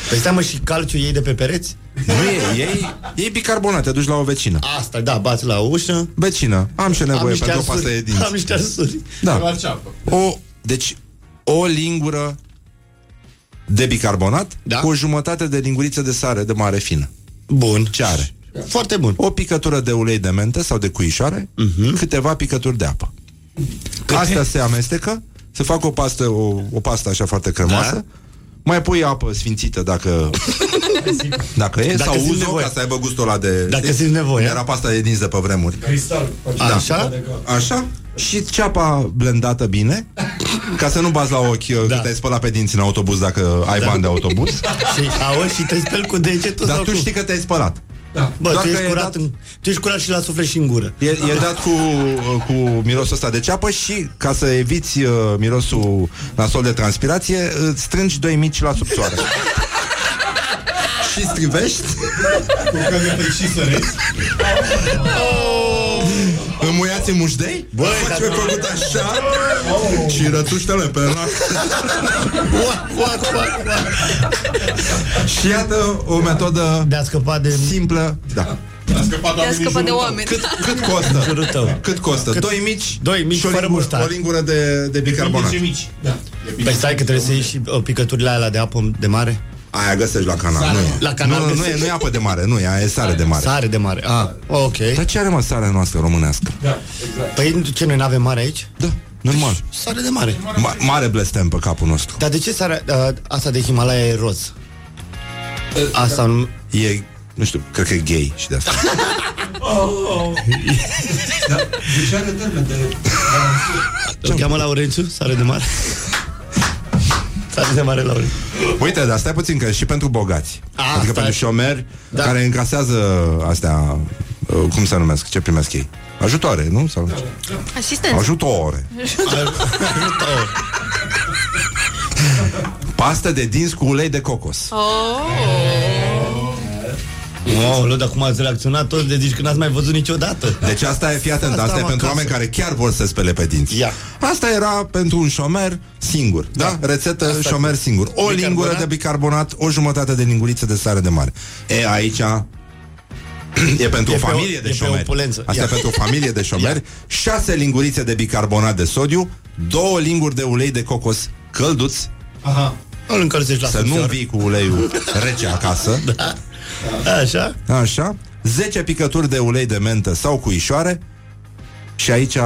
Păi stai mă și calciu ei de pe pereți? Nu e, ei, ei bicarbonat, te duci la o vecină Asta, da, bați la ușă Vecină, am și Am nevoie niște pentru o pastă de arsuri dinți Am niște arsuri Da. O, deci, o lingură de bicarbonat Da. cu o jumătate de linguriță de sare de mare fină. Bun Ce are? Foarte bun O picătură de ulei de mentă sau de cuișoare, Mhm. câteva picături de apă. Astea se amestecă, se fac o pastă, o, o pastă așa foarte cremoasă, Da. Mai pui apă sfințită dacă (laughs) dacă e, Dacă sau simți uzo nevoie. ca să aibă gustul ăla de... Dacă știi? simți nevoie. Era pasta de dinți de pe vremuri. Da. Așa? Așa? Și ceapa blendată bine Ca să nu bați la ochi da. Da. Că te-ai spălat pe dinți în autobuz Dacă ai Da. bani de autobuz (laughs) Și, auzi, și te speli cu degetul Dar sau tu cum? știi că te-ai spălat Bă, Doar tu că ești, e curat dat- în, tu ești curat și la suflet și în gură E, e dat cu, cu mirosul ăsta de ceapă și ca să eviți uh, mirosul nasol de transpirație, îți strângi doi mici la subsoare. (laughs) și strivești, și să rezi. (laughs) înmuiați în mușdei, Băi, faci dar- pe făcut așa și rătuște-le pe ăla. și iată o metodă De a scăpa de simplă. Da. A scăpat Te-a scăpat de oameni. Cât, cât costă? jurul tău Cât costă? Cât? Doi mici? Doi mici și o fără lingură, muștar. o lingură de, de bicarbonat. Ce mici. Da. Păi stai că trebuie să iei și uh, picăturile alea de apă de mare Aia găsești la canal. Nu e. La canal nu, nu, nu, e, găsești? nu e apă de mare, nu e, aia e sare de mare. Sare de mare ah, ok Dar ce are mă sarea noastră românească? Păi ce, noi n-avem mare aici? Da, normal. Sare de mare Ma- mare blestem pe capul nostru. Dar de ce sarea uh, asta de Himalaya e roz? Asta nu... E, nu știu, cred că e gay și de asta. (laughs) Da. Deci are termen de... O cheamă Laurențiu? Sare de mare? Sare de mare, Laurențiu Uite, dar stai puțin, că și pentru bogați. A, adică stai. pentru șomeri Da. care încasează astea, uh, cum se numesc, ce primesc ei? Ajutoare, nu? Sau Asistență. Ajutoare. Pastă de dinți cu ulei de cocos. Oh. Oh, dar cum ați reacționat toți de zici că n-ați mai văzut niciodată Deci asta e, fii atent, Asta asta, e am pentru acasă. oameni care chiar vor să spele pe dinți. Ia. Asta era pentru un șomer singur, da? da? Rețetă Asta șomer cu singur. O bicarbonat? lingură de bicarbonat, o jumătate de linguriță de sare de mare. E, aici E pentru E o pe o- familie e de pe șomeri. opulență. Asta Ia. e pentru o familie de (laughs) șomeri. Șase lingurițe de bicarbonat de sodiu, două linguri de ulei de cocos călduț, Aha. Îl încălzești la să nu subțior. vii cu uleiul rece acasă. (laughs) Așa? Așa 10 picături de ulei de mentă sau cuișoare Și aici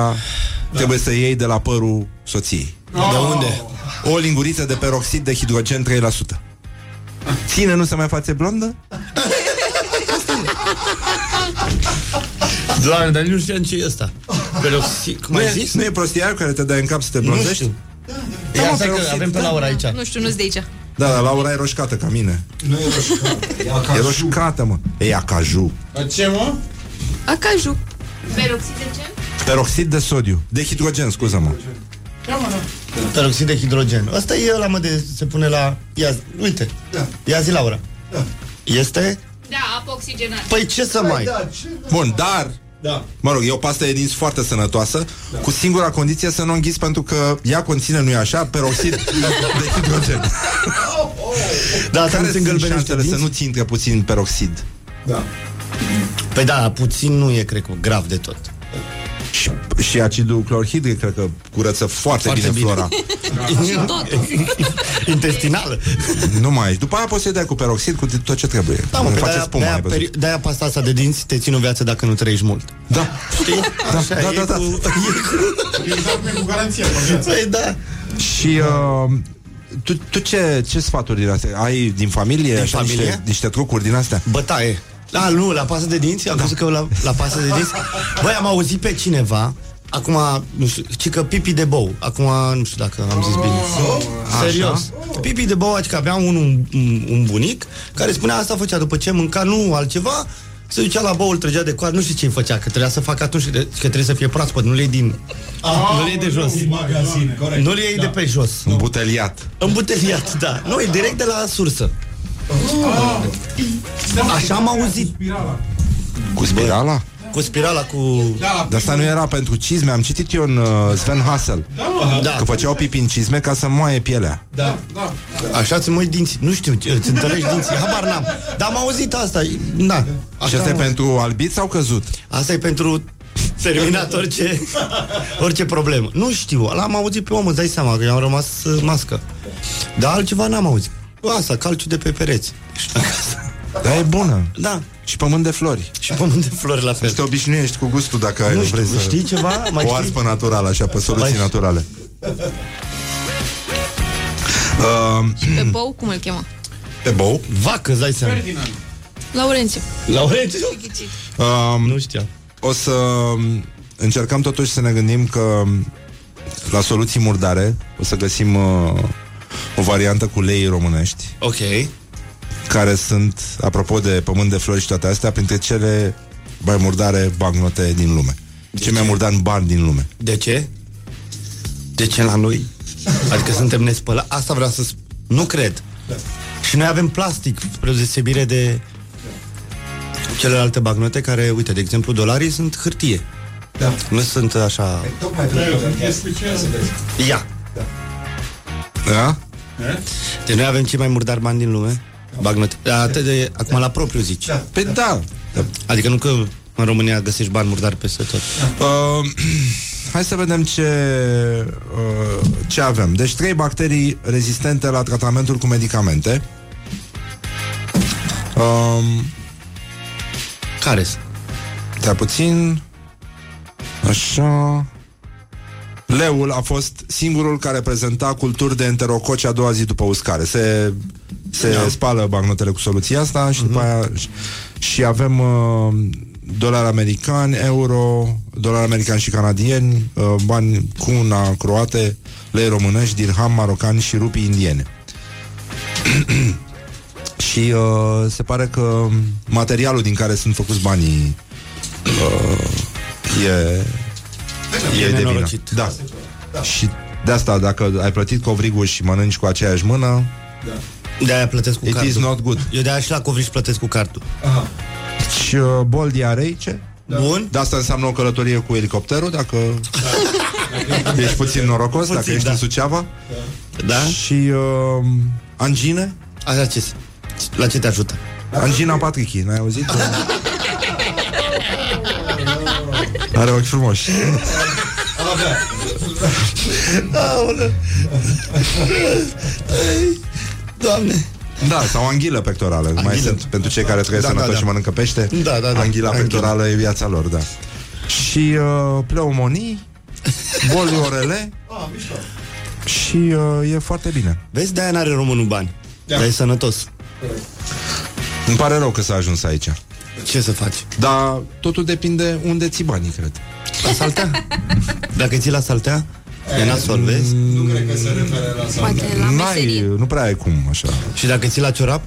Trebuie să iei de la părul soției De unde? O linguriță de peroxid de hidrogen 3% Ține, nu se mai face blondă? (laughs) Doamne, dar nu știam ce e ăsta Peroxid, cum Nu ai e, zis? nu e prostia care te dai în cap să te blondești? știu. Ia stai că avem pe Laura aici Nu știu, nu-s de aici. Da, dar Laura e roșcată ca mine Nu e roșcat. E E acaju. roșcată, mă E acaju Ce, mă? Acaju. Peroxid de ce? Peroxid de sodiu De hidrogen, scuză-mă Peroxid de hidrogen Asta e ăla, mă, de se pune la... Ia, uite Da. Ia zi, Laura Este? Da, apă oxigenată. Pă ce să mai... Da, ce? Bun, dar Da. Mă rog, e o pastă de dinți foarte sănătoasă da. Cu singura condiție să nu o înghiți Pentru că ea conține, nu-i așa, peroxid (laughs) de hidrogen Da, asta Care nu-ți sunt îngălbenește șansele să dinți? nu ți intre puțin peroxid? Da. Păi da, puțin nu e, cred că, grav de tot Și, și acidul clorhidric cred că curăță foarte, Foarte bine, bine. flora. (laughs) Și totul. (laughs) Intestinală. nu mai Și după aia poți să-i dai cu peroxid cu tot ce trebuie. Da, mă, Îmi pe face de-aia, spuma, ai de-aia, văzut. peri- de-aia pasta asta de dinți te țin o viață dacă nu trăiești mult. Da. Știi? Da, Așa, da, e da, da. Cu, (laughs) e cu... Cu garanție pe viață. Păi da. Și uh, tu, tu ce, ce sfaturi din astea? Ai din familie, Din așa, familie? Niște, niște trucuri din astea? Bătaie. Da, nu, la pasă de dinți, am Da. crezut că la, la pasă de dinți. Băi, am auzit pe cineva, acum, nu știu, ci că pipi de bou. Acum, nu știu dacă am zis bine. Serios. Pipi de bou, adică aveam un, un, un bunic care spunea asta făcea după ce mânca, nu altceva, se ducea la bou, îl trăgea de coadă, nu știu ce îi făcea, că trebuia să facă atunci, că că trebuie să fie proaspăt, nu le iei din... nu le iei de jos. Magazine, corect. Nu le iei de pe jos. Îmbuteliat. Îmbuteliat, da. Nu, e direct de la sursă. Așa am auzit. Cu spirala? Cu spirala, cu... Dar asta nu era pentru cizme Am citit eu în uh, Sven Hassel Da. Că făceau pipi în cizme ca să moaie pielea Da, da. Așa ți măi dinți. Nu știu, ce- îți întărești dinții. Habar n-am. Dar am auzit asta. Da. Și Așa asta e am- pentru albit sau căzut? Asta e pentru terminat orice, orice problemă. Nu știu, l-am auzit pe om, îți dai seama că i-am rămas uh, mască. Dar altceva n-am auzit. Asta, calciu de pe pereți. Da, e bună Da, Și pământ de flori și pământ de flori la fel. Să te obișnuiești cu gustul dacă ai Nu nu știu, vrei să... știi ceva? Mai o știi? arzi pe natural, așa, pe soluții Mai- naturale uh, Pe bou, cum îl chema? Pe bou Vacă, îți dai seama. Laurențiu. Laurențiu? uh, Nu știam. O să încercăm totuși să ne gândim că la soluții murdare o să găsim uh, o variantă cu lei românești Ok. care sunt, apropo de pământ de flori și toate astea, printre cele mai murdare bagnote din lume. De ce mai murdan bani din lume. De ce? De ce la noi? Adică suntem nespălați? Asta vreau să spun. Nu cred. Și noi avem plastic, spre deosebire de celelalte bagnote care, uite, de exemplu, dolarii sunt hârtie. Da. Nu sunt așa... Tocmai trebuie să vezi. Ia! Da? Deci noi avem cei mai murdari bani din lume. Bagnote. Da, Atât de, acum la propriu zici. Da. Păi da. Adică nu că în România găsești bani murdari peste tot. Uh, (clears throat) hai să vedem ce, uh, ce avem. Deci trei bacterii rezistente la tratamentul cu medicamente. Um, Care sunt? Stai puțin Așa Leul a fost singurul care prezenta culturi de enterococi a doua zi după uscare. Se, se Da. spală bagnotele cu soluția asta și după aia și, și avem uh, dolari americani, euro, dolari americani și canadieni, uh, bani cuna croate, lei românești, dirham marocani și rupii indiene. (clears throat) și uh, se pare că materialul din care sunt făcuți banii uh, e E e de vină. nenorocit. Da. Și de asta, dacă ai plătit covrigul și mănânci cu aceeași mână, De-aia plătesc cu it cardul. is not good. Eu de-aia și la covriș plătesc cu cardul. Aha. Și uh, bol diareice. Bun? De asta înseamnă o călătorie cu elicopterul, dacă ești puțin norocos, Puțin, dacă ești da. în Suceava. Da? Și uh, angine. Așa ce La ce te ajută? Angina Patrichi, n-ai auzit? (laughs) Are ochi frumoși. Aoleu. Doamne. Da, sau anghilă pectorală. Mai Anghilă. sunt pentru cei care trăiesc Da, da, sănătoși da. și mănâncă pește. Da, da, da. Anghila Anghilă. pectorală e viața lor, da. Și uh, pneumonii, boli orele (laughs) și uh, e foarte bine. Vezi, de-aia n-are românul bani. Da. Dar e sănătos. Îmi pare rău că s-a ajuns aici. Ce să faci? Dar totul depinde unde ții banii, cred. La saltea? (laughs) Dacă ții la saltea, e nasol, vezi? Nu cred că se referă la sală. Poate la N-ai, meserie. nu prea ai cum, așa. Și dacă ții la ciorap,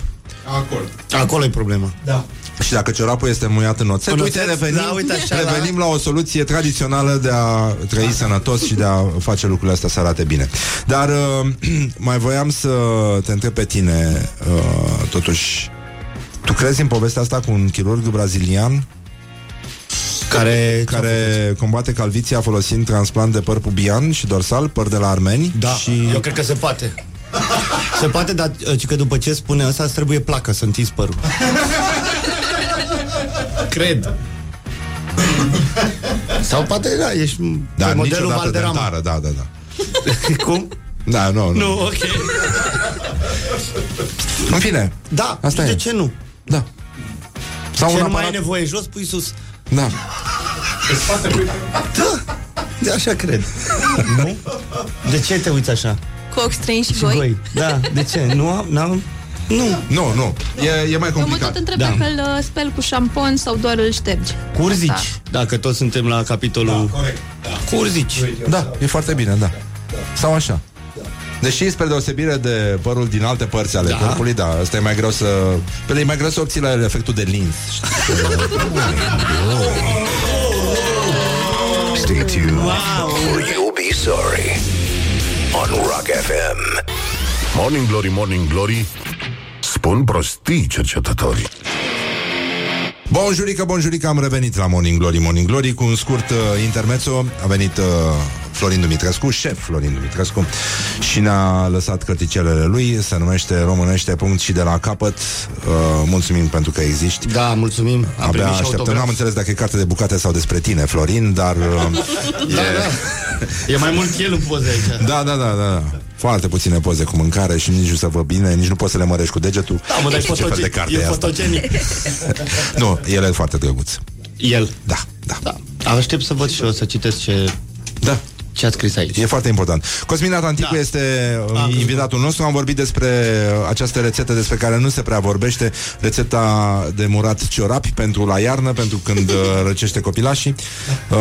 Acolo. acolo e problema. Da. Și dacă ciorapul este muiat în oțet, În uite, oțet, revenim, da, uite așa, la- revenim la... o soluție tradițională de a trăi sănătos și de a face lucrurile astea să arate bine. Dar uh, (clears throat) mai voiam să te întreb pe tine, uh, totuși, tu crezi în povestea asta cu un chirurg brazilian Care... care combate calviția folosind transplant de păr pubian și dorsal, păr de la armeni? Da, și... eu cred că se poate. Se poate, dar uh, ci că după ce spune asta, îți trebuie placă să întinzi părul. Cred. Sau poate, da, ești Da, pe modelul niciodată Valderrama. dentară, da, da, da. (laughs) Cum? Da, nu, nu. Nu, ok. În fine, Da, Asta de e. ce nu? Da. Sau Ce un nu mai ai aparat... nevoie jos, pui sus. Da. Da, de așa cred. nu? De ce te uiți așa? Cu ochi străini și Și goi. goi. Da, de ce? Nu am, n-am... Nu. Nu, nu. E, e mai Eu mă complicat. tot întreb Da. dacă îl uh, speli cu șampon sau doar îl ștergi. Curzici, Asta. dacă toți suntem la capitolul... Da, corect. Da. Curzici. Da, e foarte bine, da. Sau așa. Deși, spre deosebire de părul din alte părți ale Da. corpului, da, asta e mai greu să... Pe e mai greu să obții la el efectul de lins. (laughs) Stay tuned, or you'll be sorry. On Rock FM. Morning Glory, Morning Glory Spun prostii cercetătorii Bonjurică, bonjurică, am revenit la Morning Glory, Morning Glory Cu un scurt uh, intermezzo A venit uh, Florin Dumitrescu, șef Florin Dumitrescu Și ne-a lăsat cărticelele lui Se numește românește punct și de la capăt uh, Mulțumim pentru că existi Da, mulțumim. Am Abia primit și așteptăm, autograf. n-am înțeles dacă e carte de bucate sau despre tine, Florin, dar... Uh, Da, (laughs) da. E mai mult el în poze aici. da, da, da, da. Foarte puține poze cu mâncare și nici nu se văd bine, nici nu poți să le mărești cu degetul. Da, mă, dar e, Ce fel de fotogenic. carte e e asta? fotogenic. Nu, el e foarte drăguț. El. Da, da. Da. Aștept să văd și eu să citesc ce, Da. Ce ați scris aici. E foarte important. Cosmin Atanticu Da. este uh, Am invitatul nostru. Am vorbit despre uh, această rețetă despre care nu se prea vorbește, rețeta de murat ciorapi pentru la iarnă, pentru când uh, (laughs) răcește copilașii. Uh,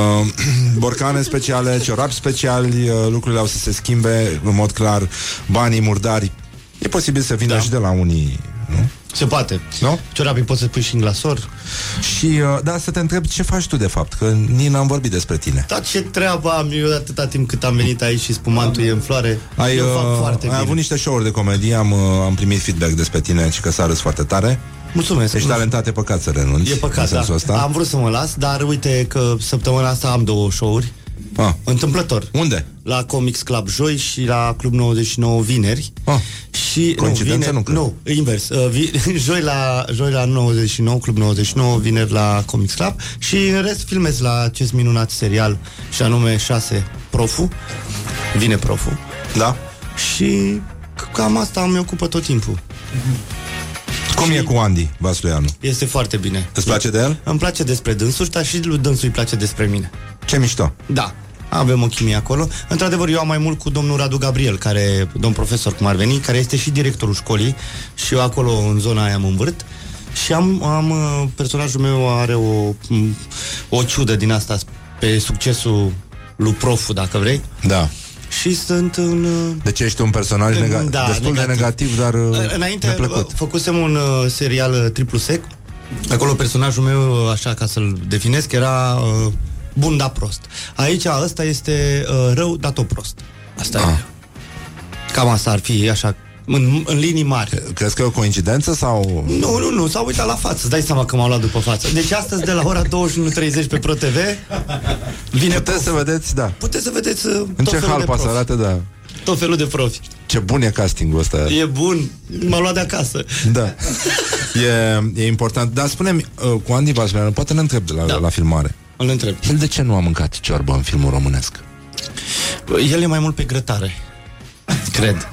(clears throat) borcane speciale, ciorapi speciali, uh, lucrurile au să se schimbe în mod clar, banii murdari. E posibil să vină Da. și de la unii, nu? Se poate. Nu? Ciorapii poți să pui și în glasor. Și, uh, da, să te întreb ce faci tu de fapt, că nici n-am vorbit despre tine. Dar ce treabă am eu atâta timp cât am venit aici și spumantul e în floare. Ai, eu uh, fac foarte ai bine. avut niște show-uri de comedie, am, uh, am primit feedback despre tine și că s-a râs foarte tare. Mulțumesc. Ești talentat, e păcat să renunți. E în păcat, sensul da. ăsta. Am vrut să mă las, dar uite că săptămâna asta am două show-uri. Ah. Întâmplător. Unde? La Comics Club joi și la Club 99 vineri. Ah. Și Coincidență? nu, Nu vineri, cred. nu, invers. Uh, vi, (laughs) joi, la, joi la 99, Club 99, vineri la Comics Club și în rest filmez la acest minunat serial și anume 6 Profu. Vine Profu. Da? Și cam asta mi ocupă tot timpul. Cum e cu Andy Vastuianu? Este foarte bine. Îți place de el? Îmi place despre dânsul, dar și lui dânsul îi place despre mine. Ce mișto. Da, avem o chimie acolo. Într-adevăr, eu am mai mult cu domnul Radu Gabriel, care, domn profesor cum ar veni, care este și directorul școlii și eu acolo în zona aia mă învârt. Și am, am uh, personajul meu are o, m, o ciudă din asta pe succesul lui profu, dacă vrei. Da. Și sunt în... uh, Deci ești un personaj nega- Da, destul de negativ, dar uh, Înainte mi-a plăcut. uh, făcusem un uh, serial uh, triplu sec. Acolo personajul meu, uh, așa ca să-l definesc, era uh, bun, dar prost. Aici ăsta este uh, rău, dar tot prost. Asta Ah. e. Cam asta ar fi așa, în, în linii mari. Crezi că e o coincidență sau... Nu, nu, nu, s-au uitat la față, îți dai seama că m-au luat după față. Deci astăzi de la ora 21.30 pe ProTV vine Puteți să vedeți, da. Puteți să vedeți uh, În tot ce felul hal de poate să profi. arate, da. Tot felul de profi. Ce bun e castingul ăsta. E bun, m-a luat de acasă. Da. E, e important. Dar spune-mi, uh, cu Andy Vastuianu, poate ne întreb de la, Da. la filmare. Îl întreb. El de ce nu a mâncat ciorbă în filmul românesc? El e mai mult pe grătare. Cred.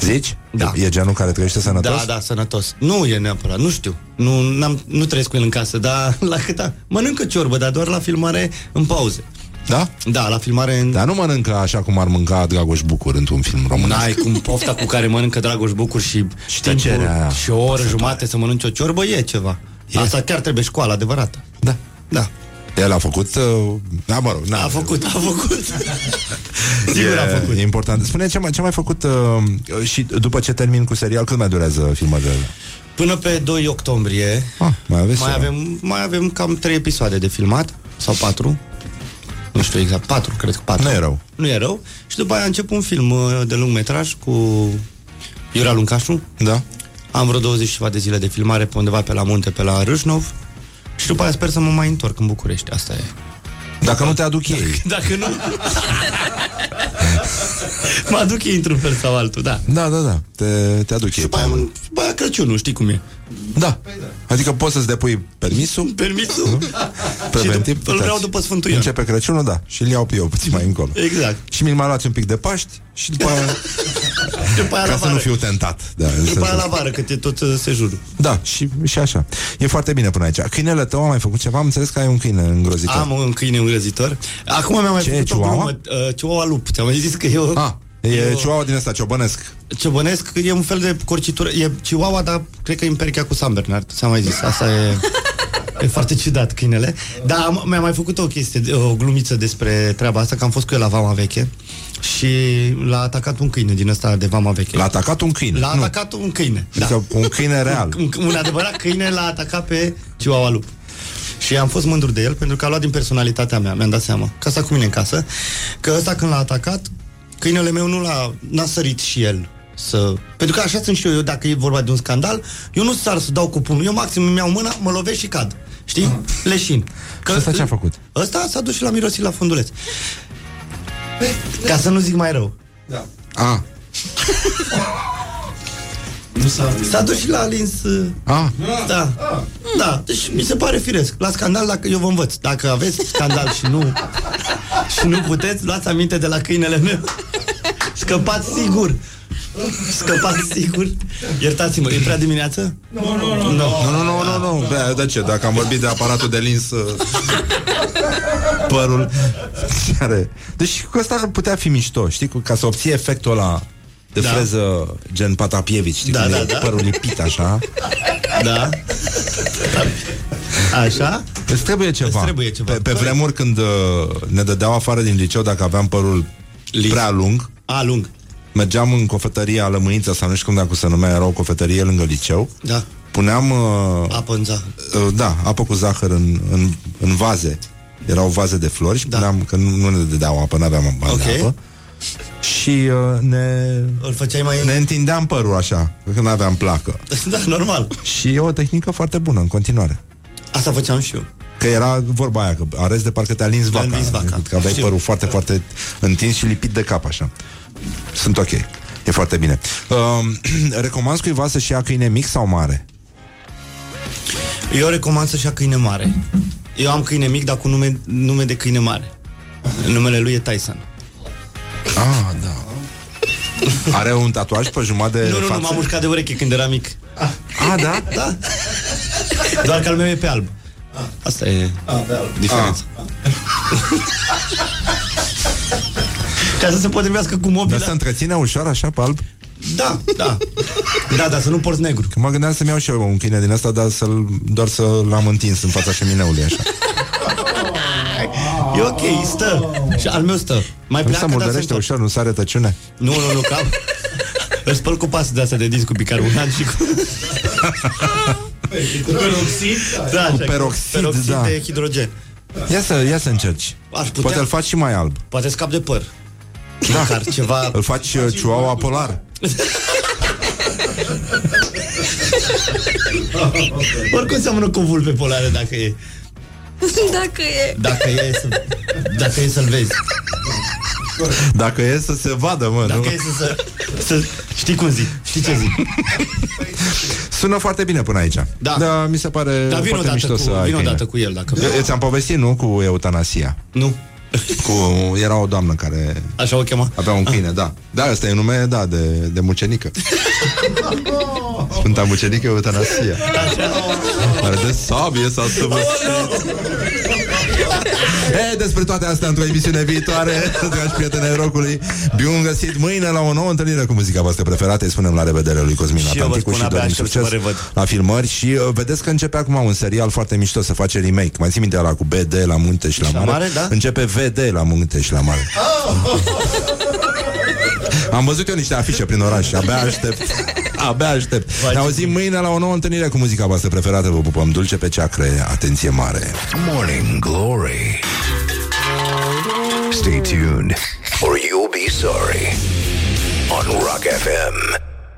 Zici? Da. E genul care trăiește sănătos? Da, da, sănătos. Nu e neapărat, nu știu. Nu, n-am, nu trăiesc cu el în casă, dar (laughs) la câta... Mănâncă ciorbă, dar doar la filmare în pauze. Da? Da, la filmare în... Dar nu mănâncă așa cum ar mânca Dragoș Bucur într-un film românesc. N-ai cum pofta cu care mănâncă Dragoș Bucur și, Și timpul tăcerea aia. și o oră jumate să mănânci o ciorbă, e ceva. E. Asta chiar trebuie școală adevărată. Da. Da. El a făcut... Uh, da, mă rog, na. A făcut, a făcut. (laughs) Sigur a făcut. E important. Spune ce, mai- ce mai făcut uh, și după ce termin cu serial, cât mai durează filmările? Până pe 2 octombrie Ah, mai aveți mai ceva. avem, mai avem cam 3 episoade de filmat, sau 4. Nu știu exact, 4, cred că 4. Nu e rău. Nu e rău. Și după aia încep un film uh, de lung metraj cu Iura Luncașu. Da? Am vreo 20 și ceva de zile de filmare pe undeva pe la munte, pe la Râșnov. Și după aia sper să mă mai întorc în București. Asta e. Dacă nu te aduc ei. (laughs) Dacă nu... (laughs) mă aduc ei într-un fel sau altul, da. Da, da, da. Te, te aduc Și ei. după aia, mă- după aia Crăciunul, știi cum e. Da. Adică poți să-ți depui permisul Permisul? (laughs) Preventiv, și dup- îl vreau după Sfântul Ioan. Începe Crăciunul, da, și îl iau pe eu puțin mai încolo. Exact. Și mi-l mai luați un pic de Paști și după aia, (laughs) După aia ca la să nu vară. fiu tentat. Da, în După sensul aia la ăsta. vară, că e tot uh, sejurul. Da, și, și așa. E foarte bine până aici. Câinele tău a mai făcut ceva? Am înțeles că ai un câine îngrozitor. Am un câine îngrozitor. Acum mi-am mai Ce e, făcut o Chihuahua? glumă. Uh, Chihuahua lup. Ți-am mai zis că e o... Ah, e Eu- chihuahua din ăsta ciobănesc. Ciobănesc e un fel de corcitură. E Chihuahua, dar cred că e în perechea cu San Bernard. Ți-am mai zis. Asta e... E foarte ciudat câinele. Dar am, mi-a mai făcut o chestie, o glumiță despre treaba asta, că am fost cu el la Vama Veche și l-a atacat un câine din ăsta de Vama Veche. L-a atacat un câine. L-a Nu. atacat un câine. Da. Adică un câine real. Un, un adevărat câine l-a atacat pe Chihuahua lup. Și am fost mândru de el pentru că a luat din personalitatea mea, mi-am dat seama. Că asta cu mine în casă, că ăsta când l-a atacat, câinele meu nu l-a n-a sărit și el să... Pentru că așa sunt și eu, eu dacă e vorba de un scandal, eu nu sar să dau cu pumnul, eu maxim îmi iau mâna, mă lovesc și cad. Știi? Leșin. Că Și ăsta ce a făcut? Ăsta s-a dus și la mirosit la funduleț. Ca să nu zic mai rău. Da. Ah, Nu s-a... S-a dus și l-a lins... uh, ah. Da. Da, deci mi se pare firesc. La scandal, dacă eu vă învăț. Dacă aveți scandal și nu și nu puteți, luați aminte de la câinele meu. Scăpați sigur. Scăpați sigur. Iertați-mă, e prea dimineață? Nu, nu, nu. Nu. Nu, nu, nu, nu, nu. De, de ce? Dacă am vorbit de aparatul de lins uh, părul. (laughs) Care... Deci cu asta ar putea fi mișto, știi? Cu- Ca să obții efectul ăla de Da. freză gen Patapievici, știi? Da, când da, e da. părul lipit așa. Da. Așa? Îți trebuie ceva. Îți trebuie ceva. Pe, pe vremuri când uh, ne dădeau afară din liceu dacă aveam părul Lis. prea lung, A, lung. mergeam în cofetăria Lămâința sau nu știu cum dacă se numea, era o cofetărie lângă liceu. Da. Puneam uh, Apă în zahăr. Uh, da, apă cu zahăr în, în, în vaze. Erau vaze de flori și Da. puneam, că nu, nu ne dădeau apă, nu aveam bani Ok. de apă. Și uh, ne, Îl făceai mai... ne întindeam părul așa, când aveam placă. (laughs) Da, normal. Și e o tehnică foarte bună în continuare. Asta făceam și eu. Că era vorba aia, că arăți de parcă te-a lins vaca. lins vaca. Că aveai Știu. părul foarte, foarte întins și lipit de cap așa. Sunt ok. E foarte bine. (clears throat) Uh, recomand cuiva să-și ia câine mic sau mare? Eu recomand să-și ia câine mare. Eu am câine mic, dar cu nume, nume de câine mare. Numele lui e Tyson. Ah, da. Are un tatuaj pe jumătate de Nu, nu, nu, față? m-am mușcat de ureche când eram mic. Ah, da? Da. Doar că al meu e pe alb. Asta e diferența. (laughs) Ca să se potrivească cu Dar mobila. se întreține ușor așa pe alb? Da, da. Da, dar să nu porți negru. Că mă gândeam să-mi iau și eu un câine din asta, dar să-l, doar să-l am întins în fața șemineului așa. (laughs) E ok, stă. Și al meu stă. Mai Nu se pleacă, dar se murdărește întorc. ușor, nu sare tăciune. Nu, nu, nu, cam. Îl spăl cu pasă de asta de disc cu bicarbonat și cu... Cu peroxid? Da, așa, peroxid, peroxid da. de hidrogen. Ia să, ia să încerci. Aș putea- Poate îl faci și mai alb. Poate scap de păr. Da. Măcar ceva... Îl faci uh, chihuahua polar. (laughs) Oricum seamănă cu vulpe polare dacă e. (laughs) Dacă e... Dacă e să, dacă e să-l vezi. Dacă e să se vadă, mă, Dacă nu? e să, să, să... Știi cum zic? Știi ce zic? Sună foarte bine până aici. Da. da mi se pare Dar vin foarte odată, mișto cu, să ai vin câine. odată cu el dacă Eu- Eu ți-am povestit, nu, cu eutanasia. Nu. Cu, era o doamnă care Așa o chema? avea un câine, da. Da, ăsta e nume, da, de, de mucenică. (laughs) Sfânta mucenică eutanasia. Are de sabie s-a săvârșit. (laughs) E, despre toate astea într-o emisiune viitoare, dragi prieteni ai rocului. Bun găsit mâine la o nouă întâlnire cu muzica voastră preferată. Îi spunem la revedere lui Cosmin Și eu vă Atlanticu spun, și abia dorim aștept să succes vă revăd. la filmări și uh, vedeți că începe acum un serial foarte mișto să face remake. Mai ții minte la cu BD la munte și la, la mare? mare, da? Începe VD la munte și la mare. (laughs) Am văzut eu niște afișe prin oraș și abia aștept. Abia aștept. Ne auzim mâine la o nouă întâlnire cu muzica voastră preferată. Vă pupăm dulce pe ceacre. Atenție mare. Morning Glory. Stay tuned, or you'll be sorry. On Rock FM.